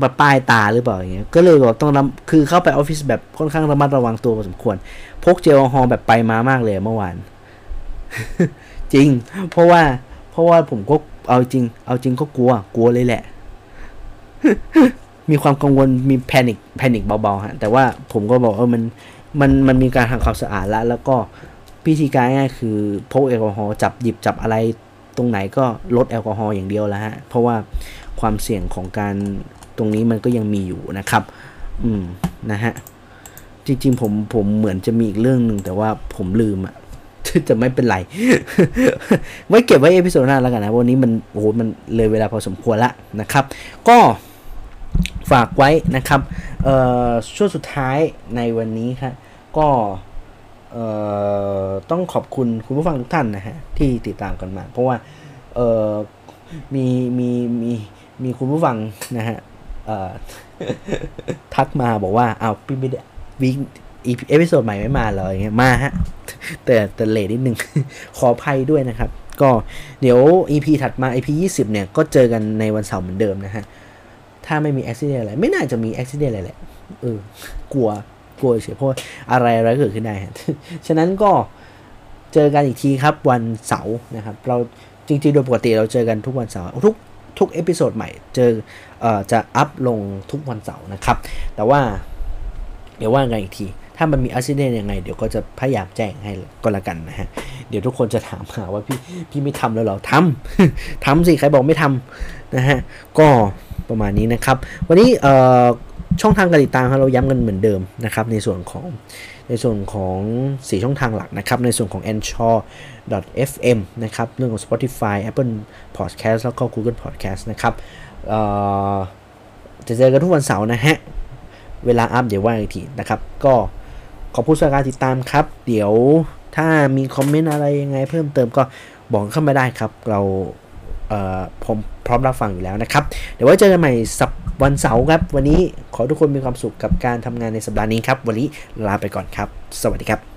A: แบบป้ายตาหรือเปล่าอย่างเงี้ย ก็เลยบอกต้องคือเข้าไปออฟฟิศแบบค่อนข้างระมัดระวังตัวพอสมควร พกเจลแอลกอฮอล์แบบไปมามากเลยเมื่อวาน จริง เพราะว่า เพราะว่าผมก็เอาจริง เอาจริงก็กลัว กลัวเลยแหละ มีความกังวล มี panic panic เบาๆฮะ แต่ว่าผมก็บอกเออมัน มัน มันมีการทำความสะอาดแล้ว แล้วก็วิธีการง่ายคือพกแอลกอฮอล์จับหยิบจับอะไรตรงไหนก็รดแอลกอฮอล์อย่างเดียวแล้วฮะ เพราะว่าความเสี่ยงของการตรงนี้มันก็ยังมีอยู่นะครับ อืม นะฮะ จริงๆ ผม ผมเหมือนจะมีอีกเรื่องหนึ่งแต่ว่าผมลืมอะ จะไม่เป็นไร ไว้เก็บไว้ episode หน้าแล้วกันนะ วันนี้มันโอ้โหมันเลยเวลาพอสมควรละนะครับ ก็ฝากไว้นะครับเอ่อช่วงสุดท้ายในวันนี้ครับก็เอ่อต้องขอบคุณคุณผู้ฟังทุกท่านนะฮะที่ติดตามกันมา เพราะว่าเอ่อมีมีมีมีคุณผู้ฟังนะฮะเอ่อทักมาบอกว่าเอาพี่ไม่ได้วี อี episode ใหม่ไม่มาเหรออย่างเงี้ยมาฮะ แต่แต่ late นิดนึง ขออภัยด้วยนะครับ ก็เดี๋ยว EP ถัดมา EP 20 เนี่ย ก็เจอกันในวันเสาร์เหมือนเดิมนะฮะ ถ้าไม่มีอุบัติเหตุอะไร ไม่น่าจะมีอุบัติเหตุอะไรแหละเออกลัวกลัวเฉยเพราะอะไรอะไรเกิดขึ้นได้ฮะฉะนั้นก็เจอกันอีกทีครับวันเสาร์นะครับ เราจริงๆโดยปกติเราเจอกันทุกวันเสาร์ทุกทุก episode ใหม่เจอเอ่อจะ up ลงทุกวันเสาร์นะครับ แต่ว่าเดี๋ยวว่ากันอีกที ถ้ามันมีอุบัติเหตุยังไง เดี๋ยวก็จะพยายามแจ้งให้ก็แล้วกันนะฮะ เดี๋ยวทุกคนจะถามหาว่าพี่พี่ไม่ทำแล้วหรอทำทำสิใครบอกไม่ทำนะฮะ ก็ประมาณนี้นะครับ วันนี้เอ่อช่องทางการติดตามครับเราย้ำกันเหมือนเดิมนะครับ ในส่วนของในส่วนของ 4 ช่องทางหลักนะครับ ในส่วนของ a n c h o r fm นะครับ เรื่องของ Spotify Apple Podcast แล้วก็ Google Podcast นะครับเอ่อจะเจอกันทุกวันเสาร์นะฮะ เวลาอัพเดี๋ยวว่าอีกทีนะครับ ก็ ขอบคุณสำหรับการติดตามครับ เดี๋ยวถ้ามีคอมเมนต์อะไรยังไง เพิ่มเติมก็บอกเข้ามาได้ครับ เราเออผมพร้อมรับฟังอยู่แล้วนะครับ เดี๋ยวไว้เจอกันใหม่สัปวันเสาร์ครับ วันนี้ขอทุกคนมีความสุขกับการทำงานในสัปดาห์นี้ครับ วันนี้ลาไปก่อนครับ สวัสดีครับ